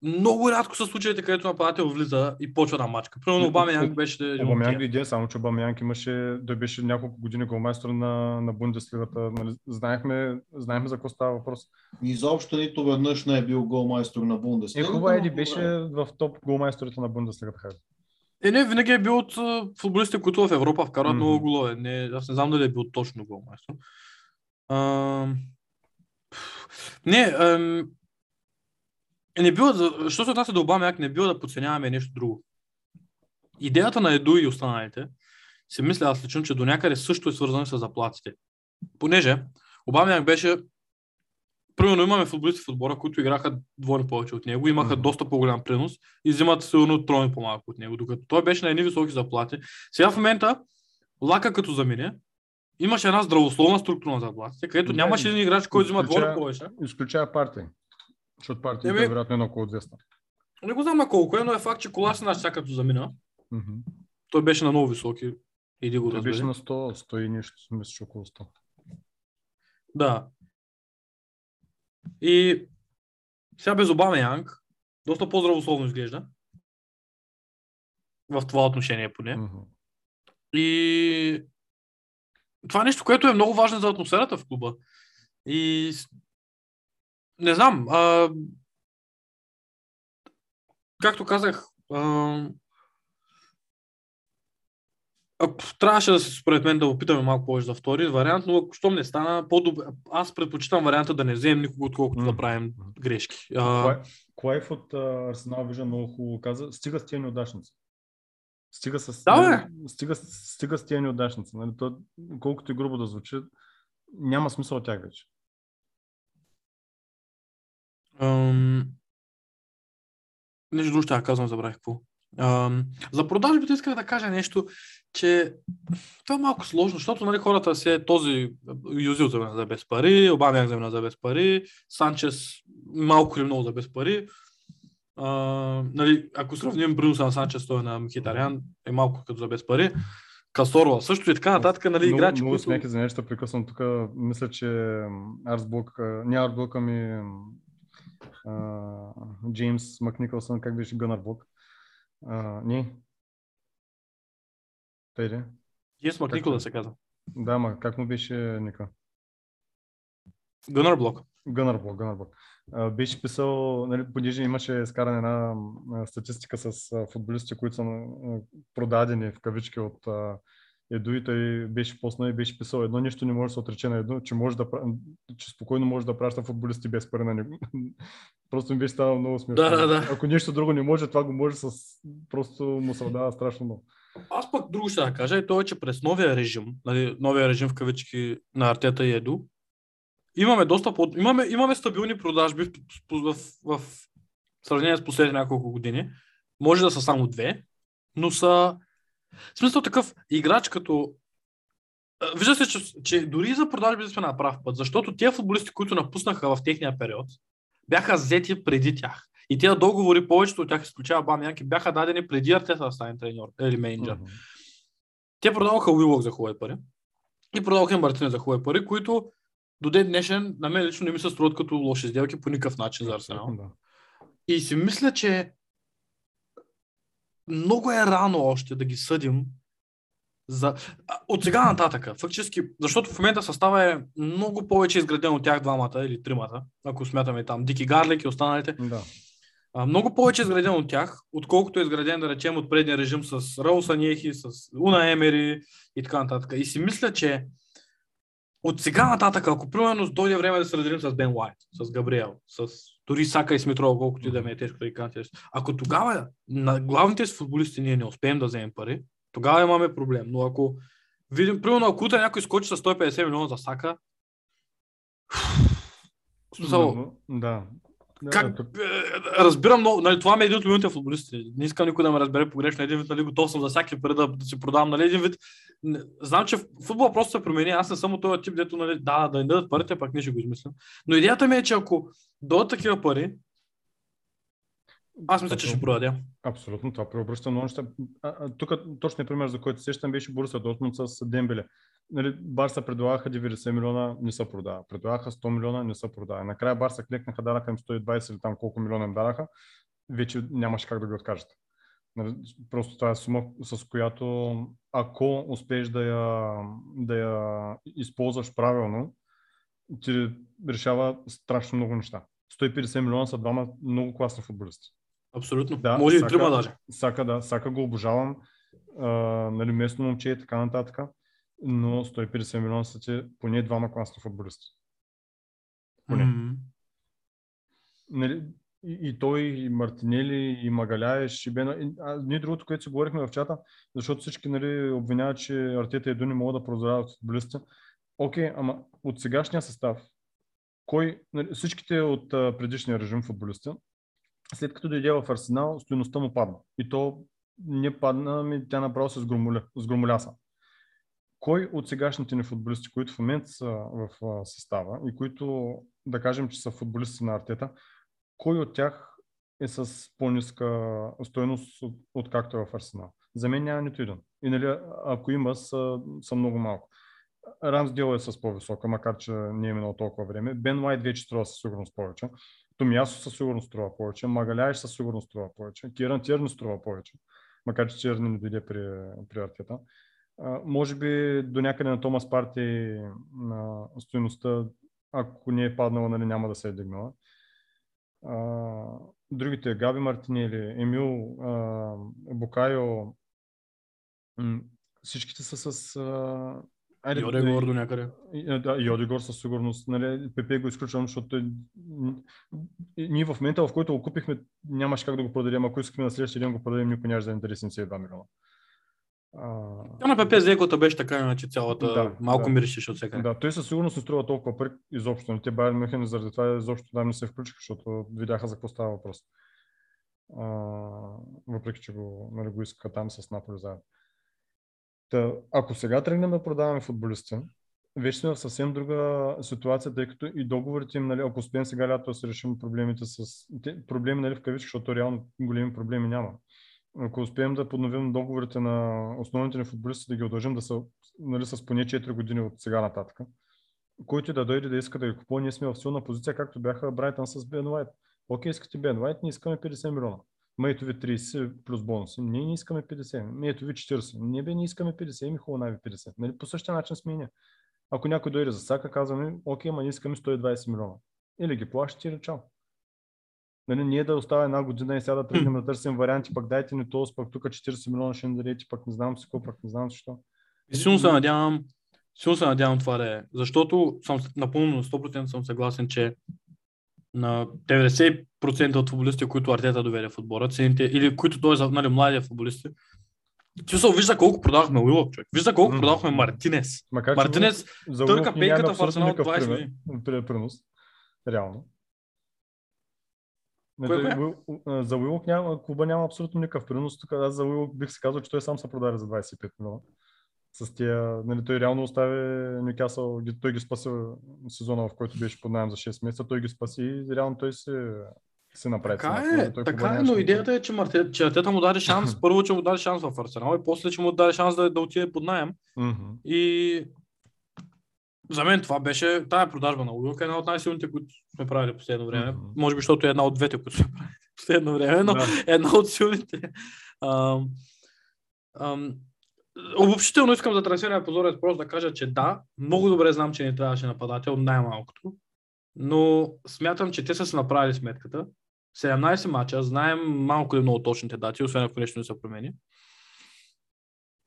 Много рядко са случаите, където нападател влиза и почва да мачка. Примерно Обама Янг беше тия. дойде, само че Обамянг имаше, той беше няколко години голмайстор на, на Бундеслигата. Нали, знаехме, знаехме за какво става въпрос. Изобщо нито веднъж не е бил голмайстор на Е, Бундеслига. хубава Еди беше в топ голмайсторите на Бундеслигата. Е, не, винаги е бил от а, футболистите, които в Европа вкарват Мгм. много голове. Не, аз не знам дали е бил точно голмайстор. Ам, Не, ам, е, не бива, да- що се отнася до Обамяк, не бива да подценяваме нещо друго. Идеята на Еду и останалите, си мисля аз лично, че до някъде също е свързана с заплатите. Понеже Обамяк беше Примерно имаме футболисти в отбора, които играха двойно повече от него, имаха Мгм. доста по-голям принос и взимат сигурно тройно по-малко от него, докато той беше на едни високи заплати. Сега в момента Лака като замине, имаше една здравословна структура на заплатите, където Да, нямаше един играч, който взима изключая- повече. Изключая партия. Защото партията Еми- е вероятно е на около 200. Не го знам на колко е, но е факт, че Коласина сега като замина, Мгм. той беше на много високи. Иди го Той разбери. беше на 100, 100 и нещо, мисля, че около 100. Да. И сега без Обама Янг, доста по-здравословно изглежда. В това отношение поне. Мгм. И това е нещо, което е много важно за атмосферата в клуба. И не знам, а... както казах, а... ако трябваше да се, според мен, да опитаме малко повече за втори вариант, но ако щом не стана, по-добре. Аз предпочитам варианта да не вземем никого, отколкото да Мгм. правим грешки. Клайф от Арсенал вижда много хубаво каза, стига с тия неудачници. Стига с, Да, нали, стига, с- стига с тия неудачници. Нали, то, колкото и грубо да звучи, няма смисъл от тях вече. Ам... Нещо друго ще казвам, забравих какво. Ам... За продажбите исках да кажа нещо, че това е малко сложно, защото нали, хората се този Юзил за без пари, Обамяк за без пари, Санчес малко или много за без пари. А, нали, ако сравним приноса на Санчес, той е на Мхитарян, е малко като за без пари. Касорова също и така нататък, нали, много, играчи, много които... за нещо, прекъсвам тук. Мисля, че Арсблок, не Арсблок, ами Джеймс Макникълсън, как беше Гънарблок. Не. Тайде. Джеймс Макникол да се казва. Да, ма как му беше Ника? Гънър блок. Гънърблок, Гънърблок. А, Беше писал, нали, понеже имаше скарана една статистика с футболисти, които са продадени в кавички от Еду и той беше поснал и беше писал едно нещо не може да се отрече на Еду, че, може да, че спокойно може да праща футболисти без пари на него. [laughs] Просто ми беше ставало много смешно. Да, да, да. Ако нещо друго не може, това го може с... Просто му се отдава страшно много. Аз пък друго ще да кажа и то е, че през новия режим, нали, новия режим в кавички на Артета и Еду, имаме доста по... имаме, имаме стабилни продажби в, в, в, в сравнение с последните няколко години. Може да са само две, но са в смисъл такъв играч като Вижда се, че, че дори за продажби сме на прав път, защото тези футболисти, които напуснаха в техния период, бяха взети преди тях. И тези договори, повечето от тях, изключава Бамянки, бяха дадени преди Артета да стане треньор или менеджер. Мгм. Те продаваха Уилок за хубави пари и продаваха и Мартине за хубави пари, които до ден днешен на мен лично не ми се струват като лоши сделки по никакъв начин за Арсенал. Да. И си мисля, че много е рано още да ги съдим за... От сега нататъка, фактически, защото в момента състава е много повече изграден от тях двамата или тримата, ако смятаме там Дики Гарлик и останалите. да. А, много повече изграден от тях, отколкото е изграден, да речем, от предния режим с Раул Саньехи, с Уна Емери и така нататък. И си мисля, че от сега нататък, ако примерно дойде време да се разделим с Бен Уайт, с Габриел, с дори Сака и Смитрова, колкото и да ми е тежко да ги кажа, ако тогава на главните си футболисти ние не успеем да вземем пари, тогава имаме проблем. Но ако видим, примерно, ако утре някой скочи с 150 милиона за Сака, смисъл, Да. Как, е, разбирам много, нали, това ми е един от любимите футболисти. Не искам никой да ме разбере погрешно. Един вид, нали, готов съм за всяки пари да, да си продавам. Нали, един вид, не, знам, че футбол просто се промени. Аз не съм от този тип, дето нали, да, да ни дадат парите, пак не ще го измислям. Но идеята ми е, че ако дойдат такива пари, аз мисля, че ще продадем. Абсолютно, това преобръща много неща. Тук точният пример, за който се сещам, беше Борусия Дортмунд с Дембеле. Нали, Барса предлагаха 90 милиона, не се продава. Предлагаха 100 милиона, не се продава. Накрая Барса клекнаха, дараха им 120 или там колко милиона им дараха. Вече нямаше как да ги откажат. Нали, Просто това е сума, с която ако успееш да я, да я използваш правилно, ти решава страшно много неща. 150 милиона са двама много класни футболисти. Абсолютно. Да, Може и трима даже. Сака, да, Сака го обожавам. А, нали, местно момче и така нататък. Но 150 милиона са ти поне двама класни футболисти. Поне. М. Нали, и, и той, и Мартинели, и Магаляеш, и Бена. И, а, ние другото, което си говорихме в чата, защото всички нали, обвиняват, че Артета и Еду не могат да прозрават футболистите. Окей, ама от сегашния състав, кой, нали, всичките от а, предишния режим футболисти, след като дойде в Арсенал, стоеността му падна. И то не падна, ми тя направо се сгромоля, сгромоляса. Кой от сегашните ни футболисти, които в момента са в състава и които, да кажем, че са футболисти на Артета, кой от тях е с по-ниска стоеност от, от както е в Арсенал? За мен няма нито един. И нали, ако има, са, са много малко. Рамсдел е с по-висока, макар че не е минало толкова време. Бен Уайт вече струва със сигурност повече. Томясо със сигурност струва повече. Магаляеш със сигурност струва повече. Киран Тирни струва повече. Макар че Тирни не дойде при, при Артета. Може би до някъде на Томас Парти на стоеността, ако не е паднала, нали, няма да се е дигнала. А, другите, Габи Мартинели, Емил, а, Букайо, м- всичките са с... А, Айде, Йоде да, горе до някъде. Да, и Одегор със сигурност. Нали, ПП го изключвам, защото той... ние в момента, в който го купихме, нямаше как да го продадем. Ако искахме на следващия ден го продадем, никой нямаше да интереси 72 милиона. А... на ПП Зекота беше така, иначе цялата да, малко да. миришеше от всеки. Да, той със сигурност не струва толкова пари изобщо. Нали, те Байерн Мюхен заради това изобщо там не се включиха, защото видяха за какво става въпрос. А, въпреки, че го, нали, го искаха там с Наполи заедно. Та, ако сега тръгнем да продаваме футболисти, вече сме в съвсем друга ситуация, тъй като и договорите им, нали, ако успеем сега лято да се решим проблемите с... Те, проблеми нали, в кавички, защото реално големи проблеми няма. Ако успеем да подновим договорите на основните ни футболисти, да ги удължим да са нали, с поне 4 години от сега нататък, който да дойде да иска да ги купува, ние сме в силна позиция, както бяха Брайтън с Бен Уайт. Окей, искате Бен Уайт, ние искаме 50 милиона. Ма ето ви 30 плюс бонуси. Ние не искаме 50. Ме ето ви 40. Ние бе не искаме 50. Ми хубаво най 50. Нали? По същия начин сме ние. Ако някой дойде за сака, казваме, окей, ма не искаме 120 милиона. Или ги плащате или чао. Нали, ние да остава една година и сега да тръгнем да търсим варианти, пък дайте ни този, пък тук 40 милиона ще ни дадете, пък не знам си какво, пък не знам защо. Силно се надявам, силно се надявам това да е. Защото съм напълно 100% съм съгласен, че на 90% от футболистите, които Артета доведе в отбора, цените, или които той е нали, младия футболисти, Смисъл, вижда колко продавахме Уилок, човек. Вижда колко mm. продавахме Мартинес. Макар, Мартинес търка пейката в Арсенал 20 години. Принос. Реално. За Уилок няма, клуба няма абсолютно никакъв принос. Тук аз за Уилок бих си казал, че той сам се продаде за 25 милиона с тия, нали, той реално остави Нюкасъл, той ги спаси сезона, в който беше под найем за 6 месеца, той ги спаси и реално той се, се направи. Така е, той така е, но идеята е, че, Марте, че Артета му даде шанс, [laughs] първо, че му даде шанс в Арсенал и после, че му даде шанс да, да отиде под найем. Mm-hmm. И за мен това беше, тая продажба на Уилка е една от най-силните, които сме правили последно време. Mm-hmm. Може би, защото е една от двете, които сме правили последно време, но да. една от силните. Ам, ам, Обобщително искам за трансферния позорец просто да кажа, че да, много добре знам, че не трябваше нападател, най-малкото, но смятам, че те са се направили сметката. 17 мача, знаем малко или много точните дати, освен ако нещо не се промени.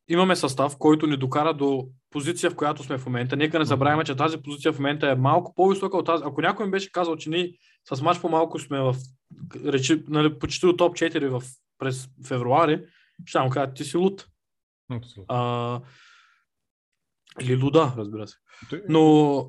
Имаме състав, който ни докара до позиция, в която сме в момента. Нека не забравяме, че тази позиция в момента е малко по-висока от тази. Ако някой ми беше казал, че ние с мач по-малко сме в речи, нали, почти до топ 4 в, през февруари, ще му кажа, ти си лут. А, или луда, разбира се. Но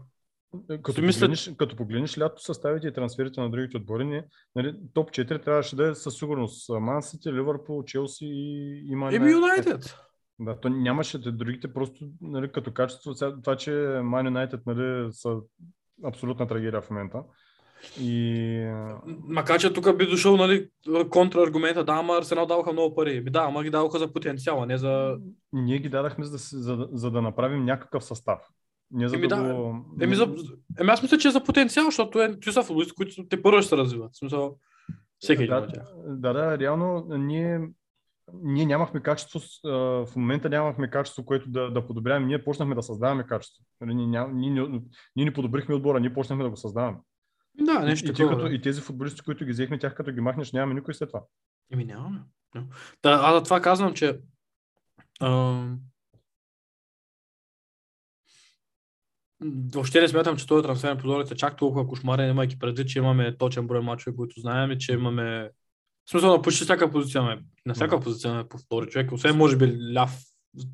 е, като, мисля... погледнеш, като погледнеш лято съставите и трансферите на другите отбори, не, нали, топ 4 трябваше да е със сигурност Мансити, Ливърпул, Челси и, и Ман Еми Юнайтед. Да, то нямаше другите просто нали, като качество. Това, че Ман Юнайтед нали, са абсолютна трагедия в момента. И... Макар, че тук би дошъл нали, контраргумента, да, ама Арсенал даваха много пари. Да, ама ги даваха за потенциала, не за... Ние ги дадахме за да, за, за да направим някакъв състав. Не за еми, да, да го... еми, за... еми, аз мисля, че е за потенциал, защото е, това са футболисти, които те първо ще се развиват. смисъл, всеки да, един да, да, реално ние, ние нямахме качество, в момента нямахме качество, което да, да подобряваме. Ние почнахме да създаваме качество. Нали, ние, ние, ние, ние не подобрихме отбора, ние почнахме да го създаваме. Да, нещо и, такова. И, като, и тези футболисти, които ги взехме, тях като ги махнеш, нямаме никой след това. Еми нямаме. Да, аз за това казвам, че а... Въобще не смятам, че този трансфер на позорите е чак толкова кошмарен, имайки предвид, че имаме точен брой мачове, които знаем и че имаме в смисъл на почти всяка позиция, ме, на всяка mm. позиция ме повтори човек, освен може би ляв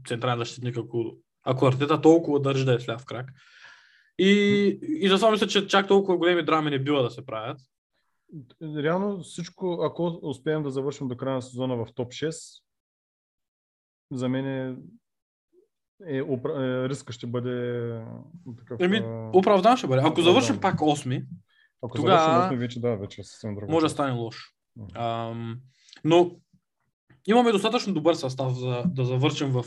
централен защитник, ако, ако Артета толкова държи да е с ляв крак. И, и затова мисля, че чак толкова големи драми не бива да се правят. Реално всичко, ако успеем да завършим до края на сезона в топ 6, за мен е е, е, риска ще бъде такъв... Еми, Оправдан ще бъде. Ако завършим пак 8, Ако тогава- завършим осми, вече да, вече е съвсем друго. може да стане лошо. Ам, но имаме достатъчно добър състав за да завършим в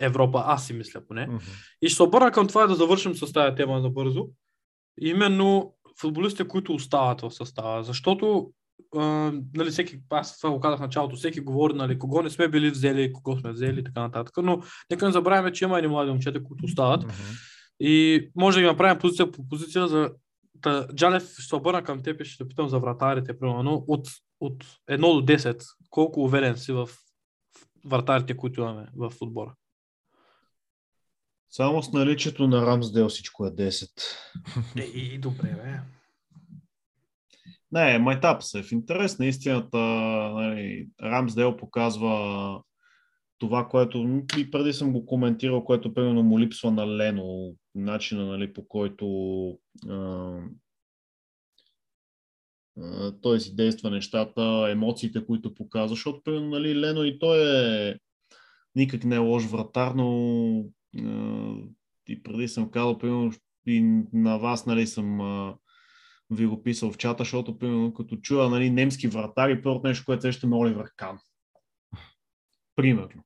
Европа, аз си мисля поне. Мгм. И ще се обърна към това да завършим с тази тема набързо. Именно футболистите, които остават в състава. Защото, а, нали, всеки, аз това го казах в началото, всеки говори, нали, кого не сме били взели, кого сме взели и така нататък. Но нека не забравяме, че има едни млади момчета, които остават. Мгм. И може да ги направим позиция по позиция за... Та, Джалев, ще се обърна към теб и ще те питам за вратарите, примерно. От, от 1 до 10, колко уверен си в вратарите, които имаме в отбора? Само с наличието на Рамсдел всичко е 10. Е, и добре, бе. Не, майтап се. В интерес на истината, нали, Рамсдел показва това, което и преди съм го коментирал, което примерно му липсва на Лено, начина нали, по който а, а, той си действа нещата, емоциите, които показва, защото примерно нали, Лено и той е никак не е лош вратар, но а, и преди съм казал, примерно и на вас нали, съм а, ви го писал в чата, защото примерно като чуя нали, немски вратари, първото нещо, което сещаме е Оливер Кан. Примерно.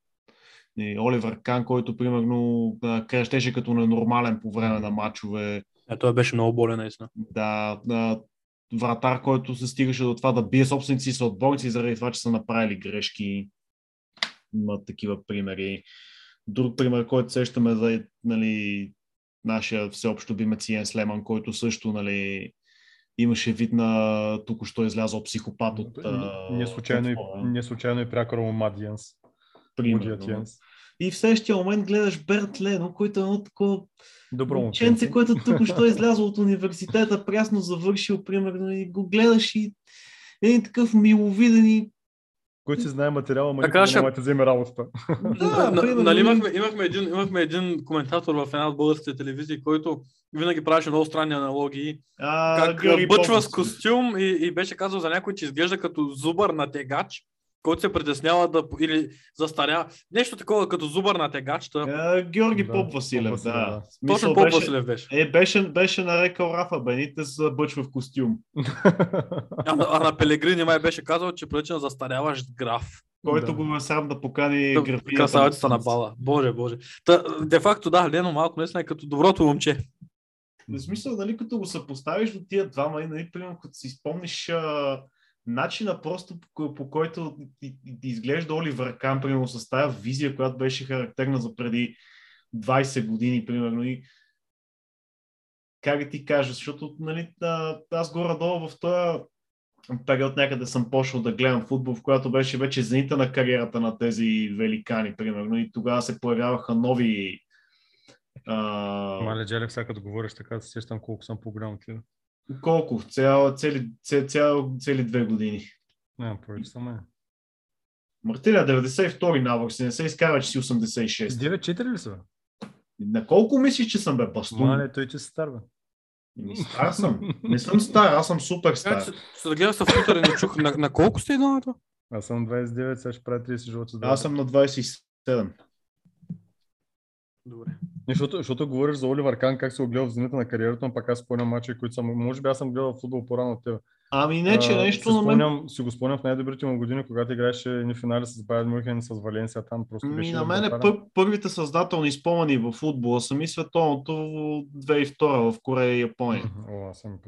И Оливер Кан, който примерно а, крещеше като ненормален по време на матчове. Е, той беше много болен, наистина. Да, да, вратар, който се стигаше до това да бие собственици си отборници заради това, че са направили грешки. Има такива примери. Друг пример, който сещаме за нали, нашия всеобщо бимец Иен Слеман, който също нали, имаше вид на току-що излязъл психопат от... а, Не случайно, и, не случайно и прякора му Мад Йенс. Примерно. И в следващия момент гледаш Берт Лено, който е едно такова Добро момченце. което тук що е излязъл от университета, прясно завършил, примерно, и го гледаш и един такъв миловиден и Който си знае материала, ма Така никога ще- да вземе работата. Да, нали, имахме, имахме, един, имахме един коментатор в една от българските телевизии, който винаги правеше много странни аналогии. а, Как бъчва с костюм и, и беше казал за някой, че изглежда като зубър на тегач, който се притеснява да или застаря. Нещо такова като зубър на тегач. Та... А, Георги Да, Поп Василев, да. да. Точно Поп беше- Василев беше. Е, беше, беше нарекал Рафа Бенитес за бъчва в костюм, А, на- а на Пелегрини май беше казал, че прилича на застаряващ граф. който Да. го е сам да покани Да, графинята. Красавицата на бала. Боже, боже. Та, де факто да, Лено малко наистина е като доброто момче. В смисъл, нали, като го съпоставиш до тия двама, и, нали, примерно, като си спомниш а, начина просто по, по който изглежда Оливър Кан, примерно, с тази визия, която беше характерна за преди 20 години, примерно, и как да ти кажа, защото нали, аз горе-долу в този период някъде съм почнал да гледам футбол, в която беше вече зенита на кариерата на тези великани, примерно, и тогава се появяваха нови а, Мале, Джалев, сега като говориш така, се сещам колко съм по-голям от. Колко? Цял, цели, цели, цял, цели две години. Не, повече съм е. Мартиня, 92-и навък си, не се изкара, че си 86. 9-4 ли са? бе? На колко мислиш, че съм бе бастун? Мале, той че се старва. Ами, Стар съм. Не съм стар, аз съм супер стар. се, се да гледах се в и не чух. На, на колко сте двамата? Аз съм 29, сега ще правя 30 живота Аз съм на 27. Добре. Не, Защото, защото говориш за Оливър Кан, как се огледал в зените на кариерата, но пък аз спомням мачи, които съм... Може би аз съм гледал футбол по-рано от теб. Ами не, че нещо на мен... спомням, си го спомням в най-добрите му години, когато играеше ни финали с Байер Мюнхен и с Валенсия, там просто Ми, беше... на мен е пър, първите създателни спомени в футбола са ми световното 2002 в Корея и Япония. О, аз съм.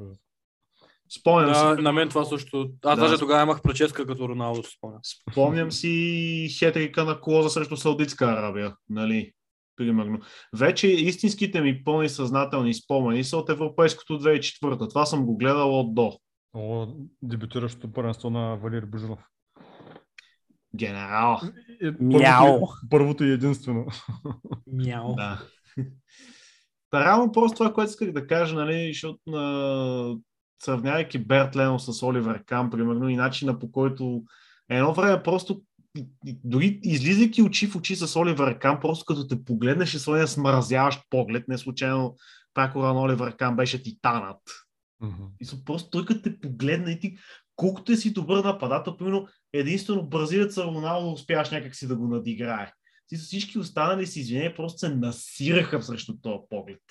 Спомням Да, си, на мен това също. Аз Да. даже тогава имах прическа като Роналдо, си спомням. спомням си хетрика на Клоза срещу Саудитска Арабия. Нали? Примерно. Вече истинските ми пълни съзнателни спомени са от Европейското 2004. Това съм го гледал от до. О, дебютиращото първенство на Валер Божунов. Генерал. Мяу. Първото, и единствено. Мяу. Да. Та, реално просто това, което исках да кажа, нали, защото на... сравнявайки Берт Лено с Оливер Кам, примерно, и начина по който едно време просто дори излизайки очи в очи с Оливер Кам, просто като те погледнеш и своя смразяващ поглед, не случайно прякора на Оливер Кам беше титанът. Мгм. И просто той като те погледне и ти, колкото е си добър нападател, примерно единствено бразилеца Роналдо успяваш някакси да го надиграе. Ти всички останали си извинения просто се насираха срещу този поглед.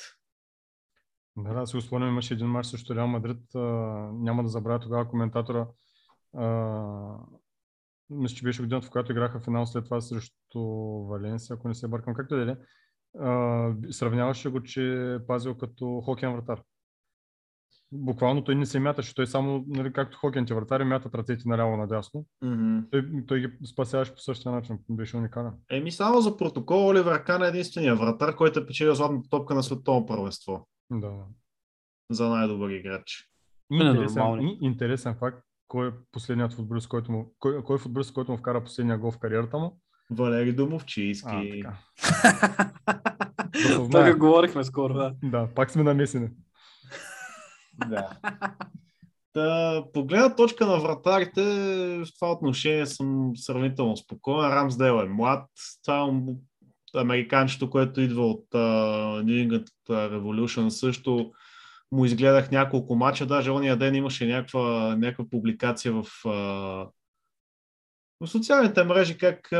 Да, да, си спомням, имаше един матч срещу Реал Мадрид. А, няма да забравя тогава коментатора. А, мисля, че беше годината, в която играха финал след това срещу Валенсия, ако не се бъркам. Както да е. Сравняваше го, че е пазил като хокен вратар. Буквално той не се мяташе, той само, нали, както хокените вратари, мятат ръцете наляво надясно. Той, той ги спасяваше по същия начин, беше уникален. Еми само за протокол, Оливер Кан е единствения вратар, който е печелил златната топка на световно първенство Да. за най-добър играч. Не, интересен, интересен факт, кой е последният футболист, който му, кой, кой е футболист, който му вкара последния гол в кариерата му? Валери Домовчийски. А, така. [laughs] Да го говорихме скоро, да. Да, пак сме намесени. Да. Та, по гледна точка на вратарите, в това отношение съм сравнително спокоен. Рамсдейл е млад. Това американчето, което идва от uh, New England Revolution също му изгледах няколко мача. Даже ония ден имаше някаква, някаква публикация в, в социалните мрежи, как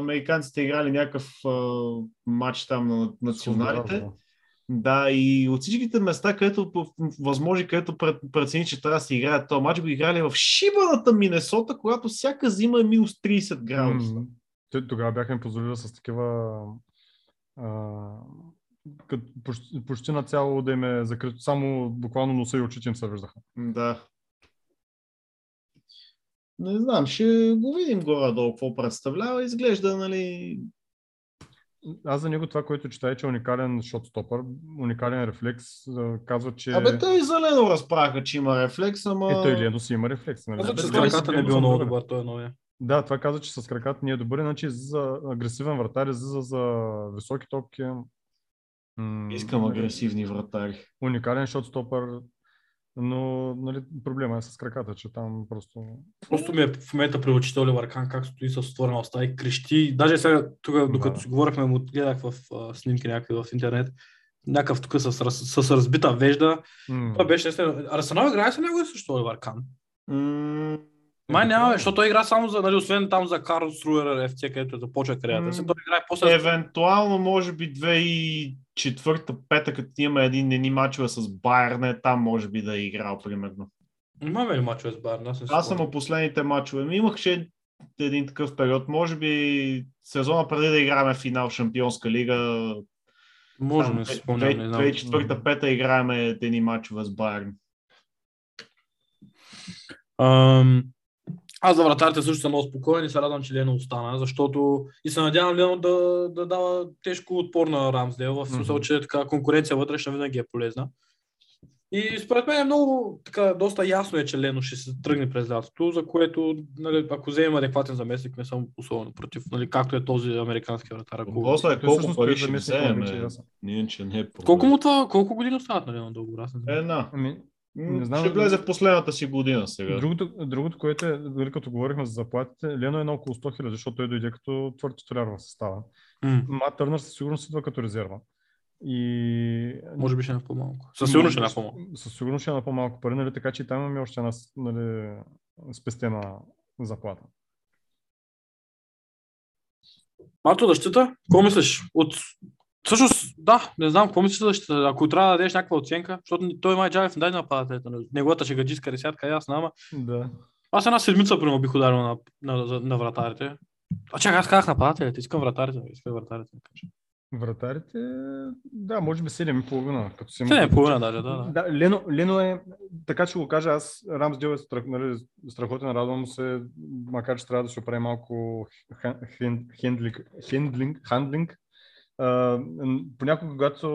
американците играли някакъв матч там на националите. Да, и от всичките места, където възможи, където прецени, че трябва да се играе този матч, го играли в шибаната Минесота, когато всяка зима е минус 30 градуса. Тогава бяха им позволили с такива а, кът, почти, почти на цяло да им е закрито, само буквално носа и очите им се виждаха. Да. Не знам, ще го видим горе-долу какво представлява. Изглежда, нали... Аз за него това, което чета е, че е уникален шотстопър, уникален рефлекс, а, казва, че... Абе, те и за Лено разправяха, че има рефлекс, ама... Е, той Лено си има рефлекс. Нали? Че с краката не е бил съм много добър. добър, той е новия. Да, това каза, че с краката не е добър, иначе за агресивен вратар, за, за, за високи топки. М, Искам агресивни вратари. Уникален шотстопър, но нали, проблема е с краката, че там просто... Просто ми е в момента при очите Оливър Кан, как стои с отворена уста и крещи. Даже сега, тук, докато Да. си говорихме, му гледах в а, снимки някакви в интернет. Някакъв тук с, раз- с разбита вежда. М, Това беше. Арсенал играе с него също Оливър Кан. М- Май няма, защото той игра само за, нали, освен там за Карл Струер FC, където започва кариерата. М. Той играе после. Евентуално, може би, 2004 пета, като има един едни мачове с Байерне, там може би да е играл, примерно. Имаме ли мачове с Байерн? Аз, Аз съм последните мачове. Ми Имахше един такъв период. Може би сезона преди да играем финал Шампионска лига. Може, там не си спомням, не знам. 2004-2005 играем едни мачове с Байерн. Ам, аз за вратарите също съм много спокоен и се радвам, че Лено остана, защото и се надявам Лено да, да дава тежко отпор на Рамсдел, в смисъл, Мгм. че така конкуренция вътрешна винаги е полезна. И според мен е много, така, доста ясно е, че Лено ще се тръгне през лятото, за което, нали, ако вземем адекватен заместник, не съм особено против, нали, както е този американски вратар. Ако... Въпросът е колко пари ще вече, е. че не е проблем. Колко му това, колко години остават на Лено дълго? Една. Ами, Не знам, ще влезе в последната си година сега. Другото, другото, което е, дали като говорихме за заплатите, Лено е на около 100 хиляди, защото той дойде като твърд титуляр в състава. М, Мат Търнър със сигурност идва като резерва. И... може би ще е на по-малко. Със сигурност ще е на по-малко. Със сигурност ще е на по-малко пари, нали, така че и там имаме още една нали, спестена заплата. Марто защита, какво мислиш? От... Всъщност, да, не знам, какво за защита? Ако трябва да дадеш някаква оценка, защото той май Джалев не даде нападателите. Неговата шегаджистка десятка, ясна, ама Да. аз една седмица, примерно, бих ударил на, на, на, на вратарите. А чакай, аз казах нападателите, искам вратарите, искам вратарите. да кажа. Вратарите, да, може би 7,5, като си има Седем и предвид, половина че- даже, да, да. Да, Лено, Лено е, така че го кажа, аз Рамсдел е страх, нали, страхотен, радвам се, макар че трябва да се оправи малко хендлинг, хендлинг, хандлинг. Понякога, когато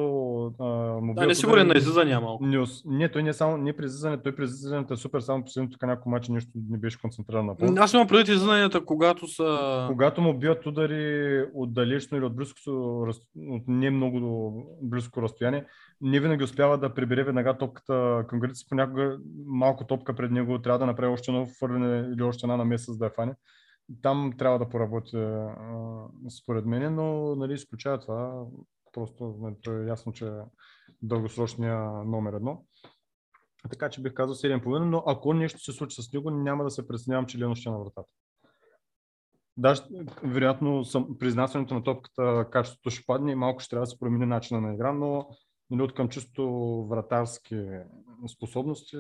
а, му Да, не сигурен на излизания малко. Не, не, той не е само не при излизане, той при излизането е супер, само последното така няколко мача нещо не беше концентриран на пол. Аз имам предвид излизанията, когато са... Когато му биват удари от далечно или от близко, от не много до близко разстояние, не винаги успява да прибере веднага топката към граница. Понякога малко топка пред него трябва да направи още едно фърляне или още една намеса, за да я фане. Там трябва да поработи, а, според мен, но нали, изключава това. Просто нали, той е ясно, че е дългосрочния номер едно. Така че бих казал 7,5, но ако нещо се случи с него, няма да се притеснявам, че Лено ще е на вратата. Да, ще- вероятно съм, при изнасянето на топката качеството ще падне и малко ще трябва да се промени начина на игра, но нали, от към чисто вратарски способности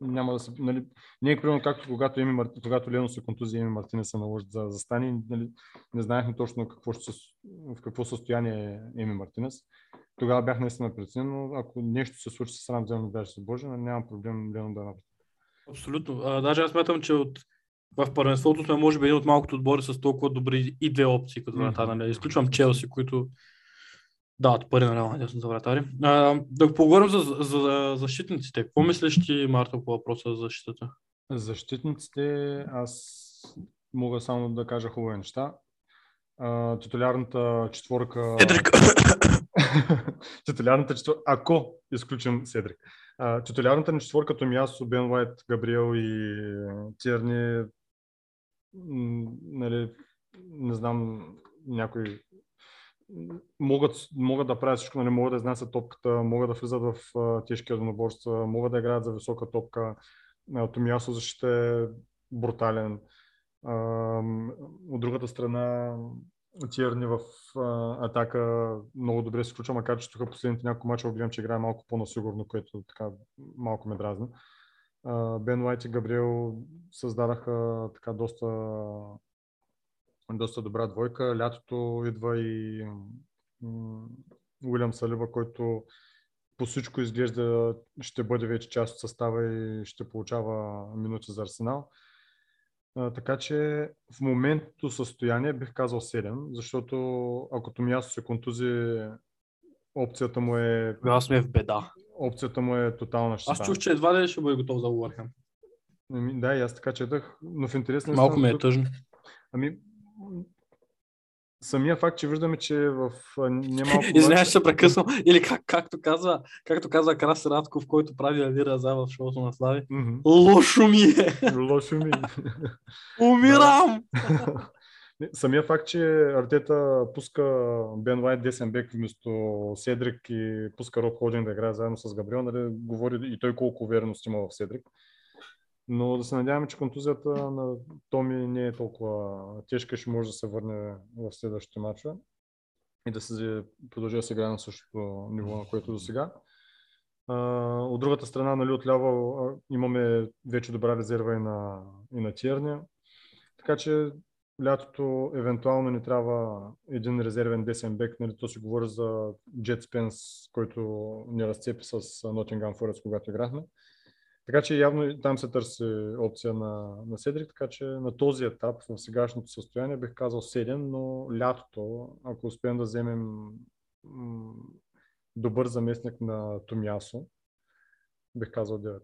няма да се... Нали, не е примерно както когато, Еми, когато Лено се контузия Еми Мартина се наложи за застане, нали, не знаехме точно какво ще в какво състояние е Еми Мартинес. Тогава бях наистина преценен, но ако нещо се случи с Рамзел даже се Боже, няма проблем Лено да направи. Абсолютно. А, даже аз смятам, че от в първенството сме може би един от малкото отбори с толкова добри и две опции като вратар. Мгм. Нали? Изключвам Челси, които дават пари на реално дясно за вратари. А, да поговорим за, за, за защитниците. Какво мислиш ти, Марта, по въпроса за защитата? Защитниците, аз мога само да кажа хубави неща. А, титулярната четворка... Едрик! [laughs] титулярната четворка, ако изключим Седрик. А, титулярната ни четворка Томиасо, Бен Уайт, Габриел и Тирни, нали, не знам, някой могат, могат да правят всичко, нали, могат да изнасят топката, могат да влизат в тежки единоборства, могат да играят за висока топка. Томиасо защита е брутален. От другата страна Тирни в атака много добре се включва, макар че тук последните няколко мача гледам, че играе малко по-насигурно, което така малко ме дразни. Бен Уайт и Габриел създадаха така доста, доста добра двойка. Лятото идва и Уилям Салива, който по всичко изглежда ще бъде вече част от състава и ще получава минути за Арсенал. Така че в моментното състояние бих казал 7, защото ако Томиасо се контузи, опцията му е, Тогава сме в беда. опцията му е тотална щета. Аз чух, че едва ли ще бъде готов за Уърхем. Ами, да, и аз така четах, но в интерес на Малко ми е тъжно. Ами, самия факт, че виждаме, че в немалко... [laughs] Извинявай, ще се прекъсвам. [laughs] Или как, както казва, както казва Краси Радков, който прави Алира за в шоуто на Слави. Мгм. Лошо ми е! Лошо ми. [laughs] Умирам! Не, Самия факт, че Артета пуска Бен Уайт десен бек вместо Седрик и пуска Роб Ходин да играе заедно с Габриел, нали, говори и той колко увереност има в Седрик. Но да се надяваме, че контузията на Томи не е толкова тежка, ще може да се върне в следващите мачове и да се продължи да се играе на същото ниво, на което до сега. От другата страна, нали, отляво имаме вече добра резерва и на, и на Тierни. Така че лятото евентуално ни трябва един резервен десен бек. Нали, то си говори за Джет Спенс, който ни разцепи с Nottingham Forest, когато играхме. Така че явно там се търси опция на, на Седрик, така че на този етап, в сегашното състояние, бих казал 7, но лятото, ако успеем да вземем м, добър заместник на Томясо, бих казал 9.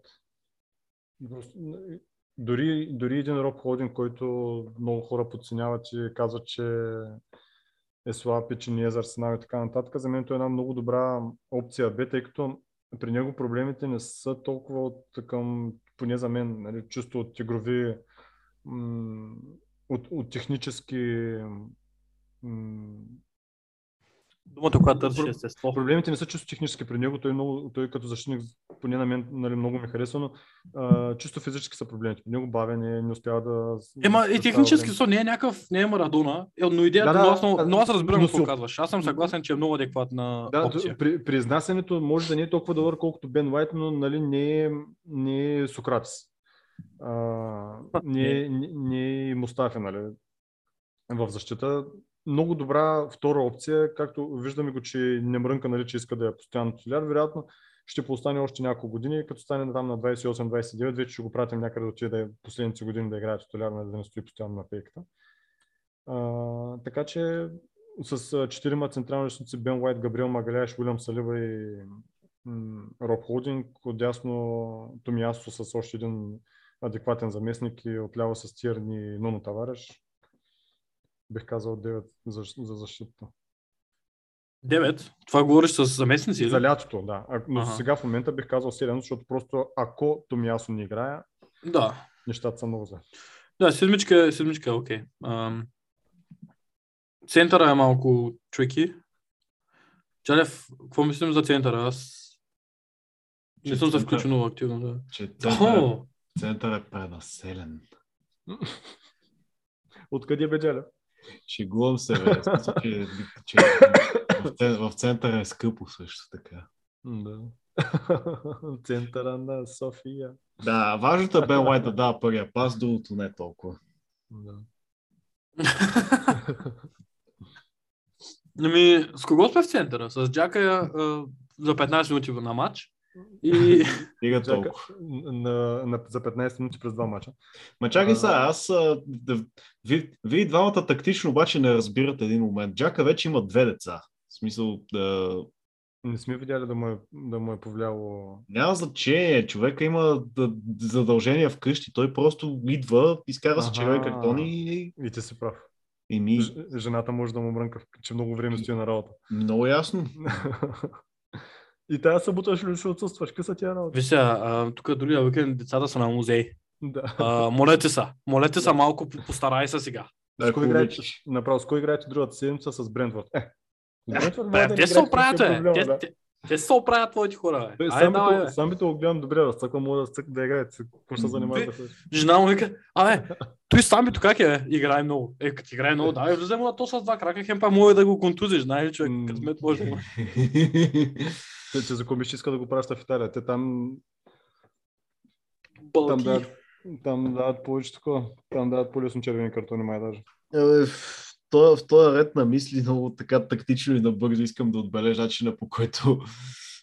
Просто, н- Дори, дори един Роб Холдин, който много хора подценяват и казват, че е слаб и че не е за Арсенал и така нататък, за мен това е една много добра опция Б, тъй като при него проблемите не са толкова от към, поне за мен, нали, чисто от игрови, от, от технически Думата, която търсиш естество. Проблемите не са чисто технически при него, той, много, той като защитник, поне на мен нали, много ми харесва, но а, чисто физически са проблемите. При него бавене, не успява да... Ема и технически со не е някакъв, не е Марадона, е, но идеята, Да, да, но, аз, но, но аз разбирам но какво си- казваш. Аз съм съгласен, че е много адекватна Да, опция. при, при изнасянето може да не е толкова добър, колкото Бен Уайт, но нали, не, е, не е Сократис. А, не, е- не, не е и Мустафи, нали, в защита. Много добра втора опция, както виждаме го, че не мрънка, нали, че иска да е постоянно титуляр, вероятно ще поостане още няколко години, като стане там на 28-29, вече ще го пратим някъде да отиде да е последните години да играе титуляр, нали, да не стои постоянно на пейката. А, така че с четирима централни защитници Бен Уайт, Габриел Магаляш, Уилям Салива и м, Роб Холдинг, отдясно Томиасо с още един адекватен заместник и отляво с Тирни Нуно Тавареш. Бих казал 9 за, за защита. 9. Това говориш с заместници? За лятото, да. А, но Ага. сега в момента бих казал 7, защото просто ако Томиасо не играе, Да. нещата са много зле. Да, седмичка, седмичка е окей. Ам, Центъра е малко трики. Чалев, какво мислим за центъра? Аз не Че съм се включил много активно. Да. Че център, О, център е пренаселен. [laughs] Откъде бе Джалев? Шегувам се, бе. Смисъл, че, [laughs] че в, в центъра е скъпо също така. Да. [laughs] Центъра на София. Да, важното е Бен Уайт да дава първия пас, другото не толкова. Да. [laughs] Ами, с кого сме в центъра? С Джака а, за 15 минути на матч. И [laughs] Стига толкова. на, на, за 15 минути през два мача. Ма чакай сега, аз... А, да, ви, вие двамата тактично обаче не разбирате един момент. Джака вече има две деца. В смисъл, да, Не сме видяли да му е, да му е повлияло. няма значение. Човека има да, задължения вкъщи. Той просто идва, изкара с Аха. червен картон и, И ти си прав. и ми... Ж- Жената може да му мрънка, че много време стои на работа. Много ясно. [laughs] И тази събота ще, ще отсъстваш. Къса тия работа. Виж сега, а, тук другия уикенд децата са на музей. Да. А, молете са. Молете са малко, по- постарай се сега. С Ако кой играете? Направо, с кой играете другата седмица с Брентфорд? Е, с Брентфорд да те се играете, оправят, е Те, да. те, те се оправят твоите хора, бе. Айде, давай, бе. то- сам би то го гледам добре, да цъква мога да, цък, да играете. Какво ще се занимаваш да? Жена му вика, абе, той сам как е, играе много. Е, като играе много, давай, влезе му на то с два крака, хем па може да го контузиш, знаеш ли, човек, късмет може да [laughs] има. Те, че за комисия иска да го праща в Италия. Те там, там, Бълки. дават, там дават повече такова. Там дават по-лесно червени картони, май даже. В този, в този ред на мисли много така тактично и набързо искам да отбележа начина по който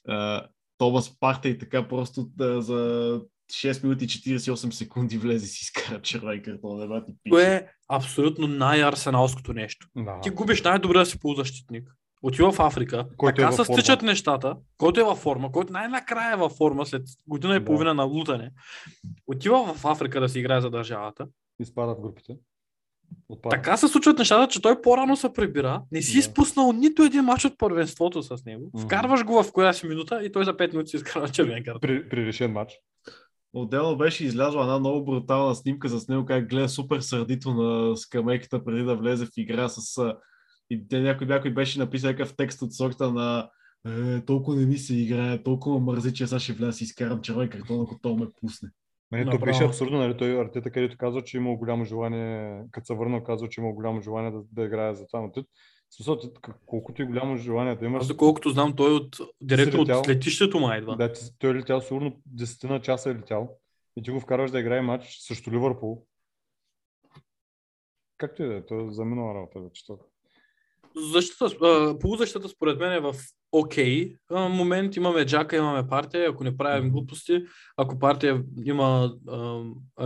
а, Томас Партей така просто да, за 6 минути и 48 секунди влезе и си изкара червен картон. Не ба ти. Кое е абсолютно най-арсеналското нещо. Да. Ти губиш най-добрия си полузащитник. Отива в Африка, Който така е се стичат нещата, който е във форма, който най-накрая е във форма след година и Да. половина на лутане. Отива в Африка да си играе за държавата. Изпада в групите. Отпада. Така се случват нещата, че той по-рано се прибира, не си Да. изпуснал нито един мач от първенството с него, Мгм. вкарваш го в коя си минута и той за 5 минути си изкарва червен карт. При, при решен матч. Отделно беше излязла една много брутална снимка с него, как гледа супер сърдито на скамейката преди да влезе в игра с... И те някой, някой беше написал някакъв текст от сорта на е, толкова не ми се играе, толкова мързи, че сега ще вляза и изкарам червен картон, ако то ме пусне. Не, то Направо. беше абсурдно, нали? Той Артета, където казва, че имал голямо желание, като се върнал, казва, че имал голямо желание да, да играе за това. Но ти, в смисъл, ти, колкото и голямо желание да имаш, Аз доколкото знам, той от, директно летял. от летището му идва. да, той е летял сигурно 10 на часа е летял и ти го вкарваш да играе матч срещу Ливърпул. Както и да е, то е заминала работа вече. То. Защита, а, полузащитата според мен е в окей. А, момент имаме Джака, имаме партия, ако не правим глупости, ако партия има,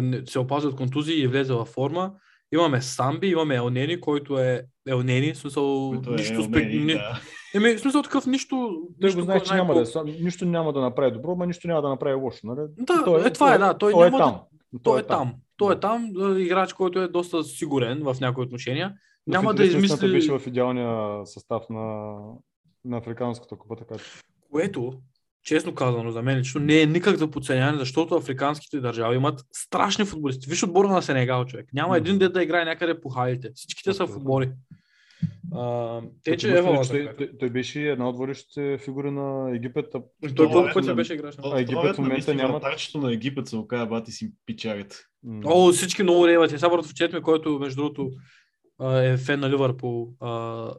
не- се опазва от контузии и влезе във форма, имаме Самби, имаме Елнени, който е Елнени, в смисъл Който е нищо Елнени, спек... не... да. Еми, в смисъл такъв нищо... Той нищо го знае, че няма да е, нищо няма да направи добро, но нищо няма да направи лошо. Нали? Да, е, това е, да, той той е няма да- там. Той е там. Той е там, а, играч, който е доста сигурен в някои отношения. В Няма да на измисли... Беше в идеалния състав на, на Африканската купа, така че. Което, честно казано, за мен лично не е никак за подценяване, защото африканските държави имат страшни футболисти. Виж отбора на Сенегал, човек. Няма един дет да играе някъде по халите. Всичките са футболи. А, те, че Ева той, той, той, беше една от водещите фигури на Египет. а Той колко пъти на- беше играч? То- А Египет в момента няма- Вратарчето на Египет се оказа бати си пичарите. О, всички много реват. И сега вратовчет ми, който между другото е фен на Ливърпул,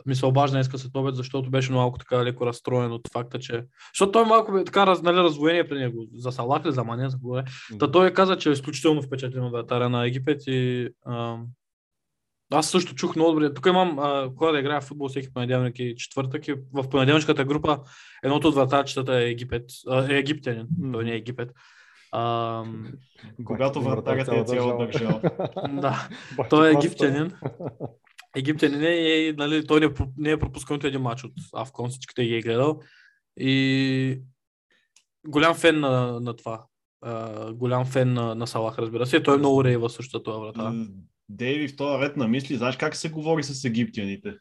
ми се обажда днес след обед, защото беше малко така леко разстроен от факта, че... Защото той малко бе така нали, раздвоение при него. За Салах ли, за Мане, за кого е. Та той каза, че е изключително впечатлен от вратаря на Египет и а, аз също чух много добре. Тук имам а, хора да играя в футбол всеки понеделник и четвъртък и в понеделничката група едното от вратарчетата е Египет. А, е египтянин, той не е Египет. А, [laughs] Когато Бахти вратарят е цяла държава. [laughs] да, той е египтянин. Египтянин е и нали, той не, е не е пропускал нито един матч от Авкон, всичките ги е гледал. И голям фен на, на това. А, голям фен на, на Салах, разбира се. Той е много рейва също това врата. Дейви, в този ред на мисли, знаеш как се говори с египтяните?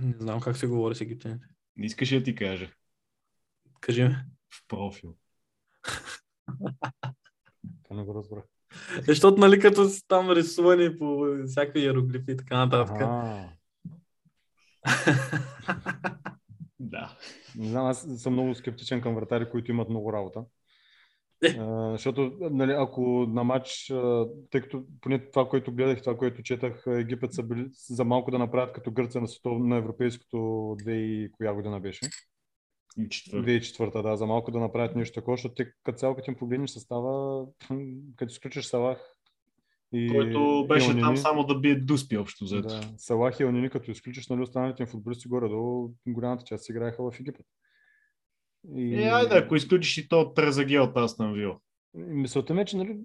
Не знам как се говори с египтяните. Не искаш да ти кажа? Кажи ми. В профил. [laughs] Това не го разбрах. Защото, нали, като са там рисувани по всякакви иероглифи и така нататък. [laughs] Да. Не знам, аз съм много скептичен към вратари, които имат много работа. Е. А, защото, нали, ако на матч, тъй като поне това, което гледах, това, което четах, Египет са били за малко да направят като Гърция на, на европейското 2 и коя година беше? И четвърти. 2004, да, за малко да направят нещо такова, защото те като цяло като им погледнеш състава, като изключиш Салах и Който беше и там само да бие дуспи общо взето. да, Салах и Онини, като изключиш нали, останалите им футболисти горе-долу, голямата част си играеха в Египет. И... Е, айде, ако изключиш и то Трезаге от Астан Вил. И Мисълта ми е, че нали,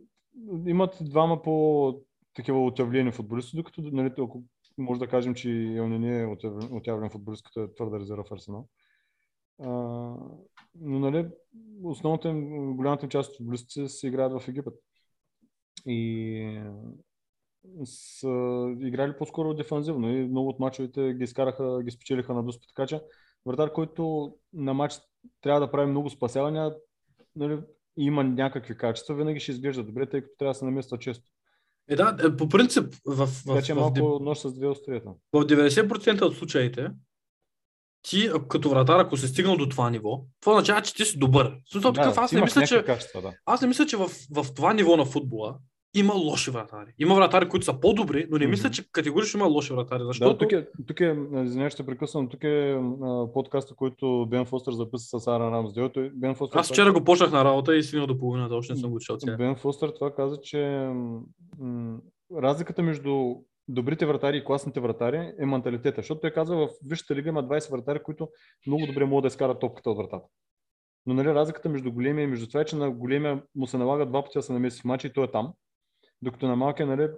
имат двама по такива отявлени футболисти, докато нали, ако може да кажем, че Елнини е отяв- отявлен футболист, като е твърда резерва в Арсенал. А, но нали, основната им, голямата им част от футболистите се играят в Египет. И са играли по-скоро дефанзивно и много от мачовете ги изкараха, ги спечелиха на дуспи. Така че вратар, който на матч трябва да прави много спасявания, нали, има някакви качества, винаги ще изглежда добре, тъй като трябва да се намества често. Е, да, е, по принцип, в, в, Така че в, малко нож с две острията. в 90% от случаите, ти като вратар, ако си стигнал до това ниво, това означава, че ти си добър. Смисъл такъв, аз не мисля, че, Качества, да. аз не мисля, че в, в това ниво на футбола има лоши вратари. Има вратари, които са по-добри, но не мисля, че категорично има лоши вратари. Да, Защото тук е, тук е извинявай, ще прекъсвам, тук е а, подкаста, който Бен Фостер записа с Аарон Рамсдейл. Той, Бен Фостер, аз вчера го почнах на работа и стигнал до половината, още не съм го чел. Бен Фостер това каза, че м- разликата между добрите вратари и класните вратари е менталитета. Защото той казва, в Висшата лига има 20 вратари, които много добре могат да изкарат топката от вратата. Но нали, разликата между големия и между това е, че на големия му се налага два пъти да се намеси в матча и той е там. Докато на малкия, нали,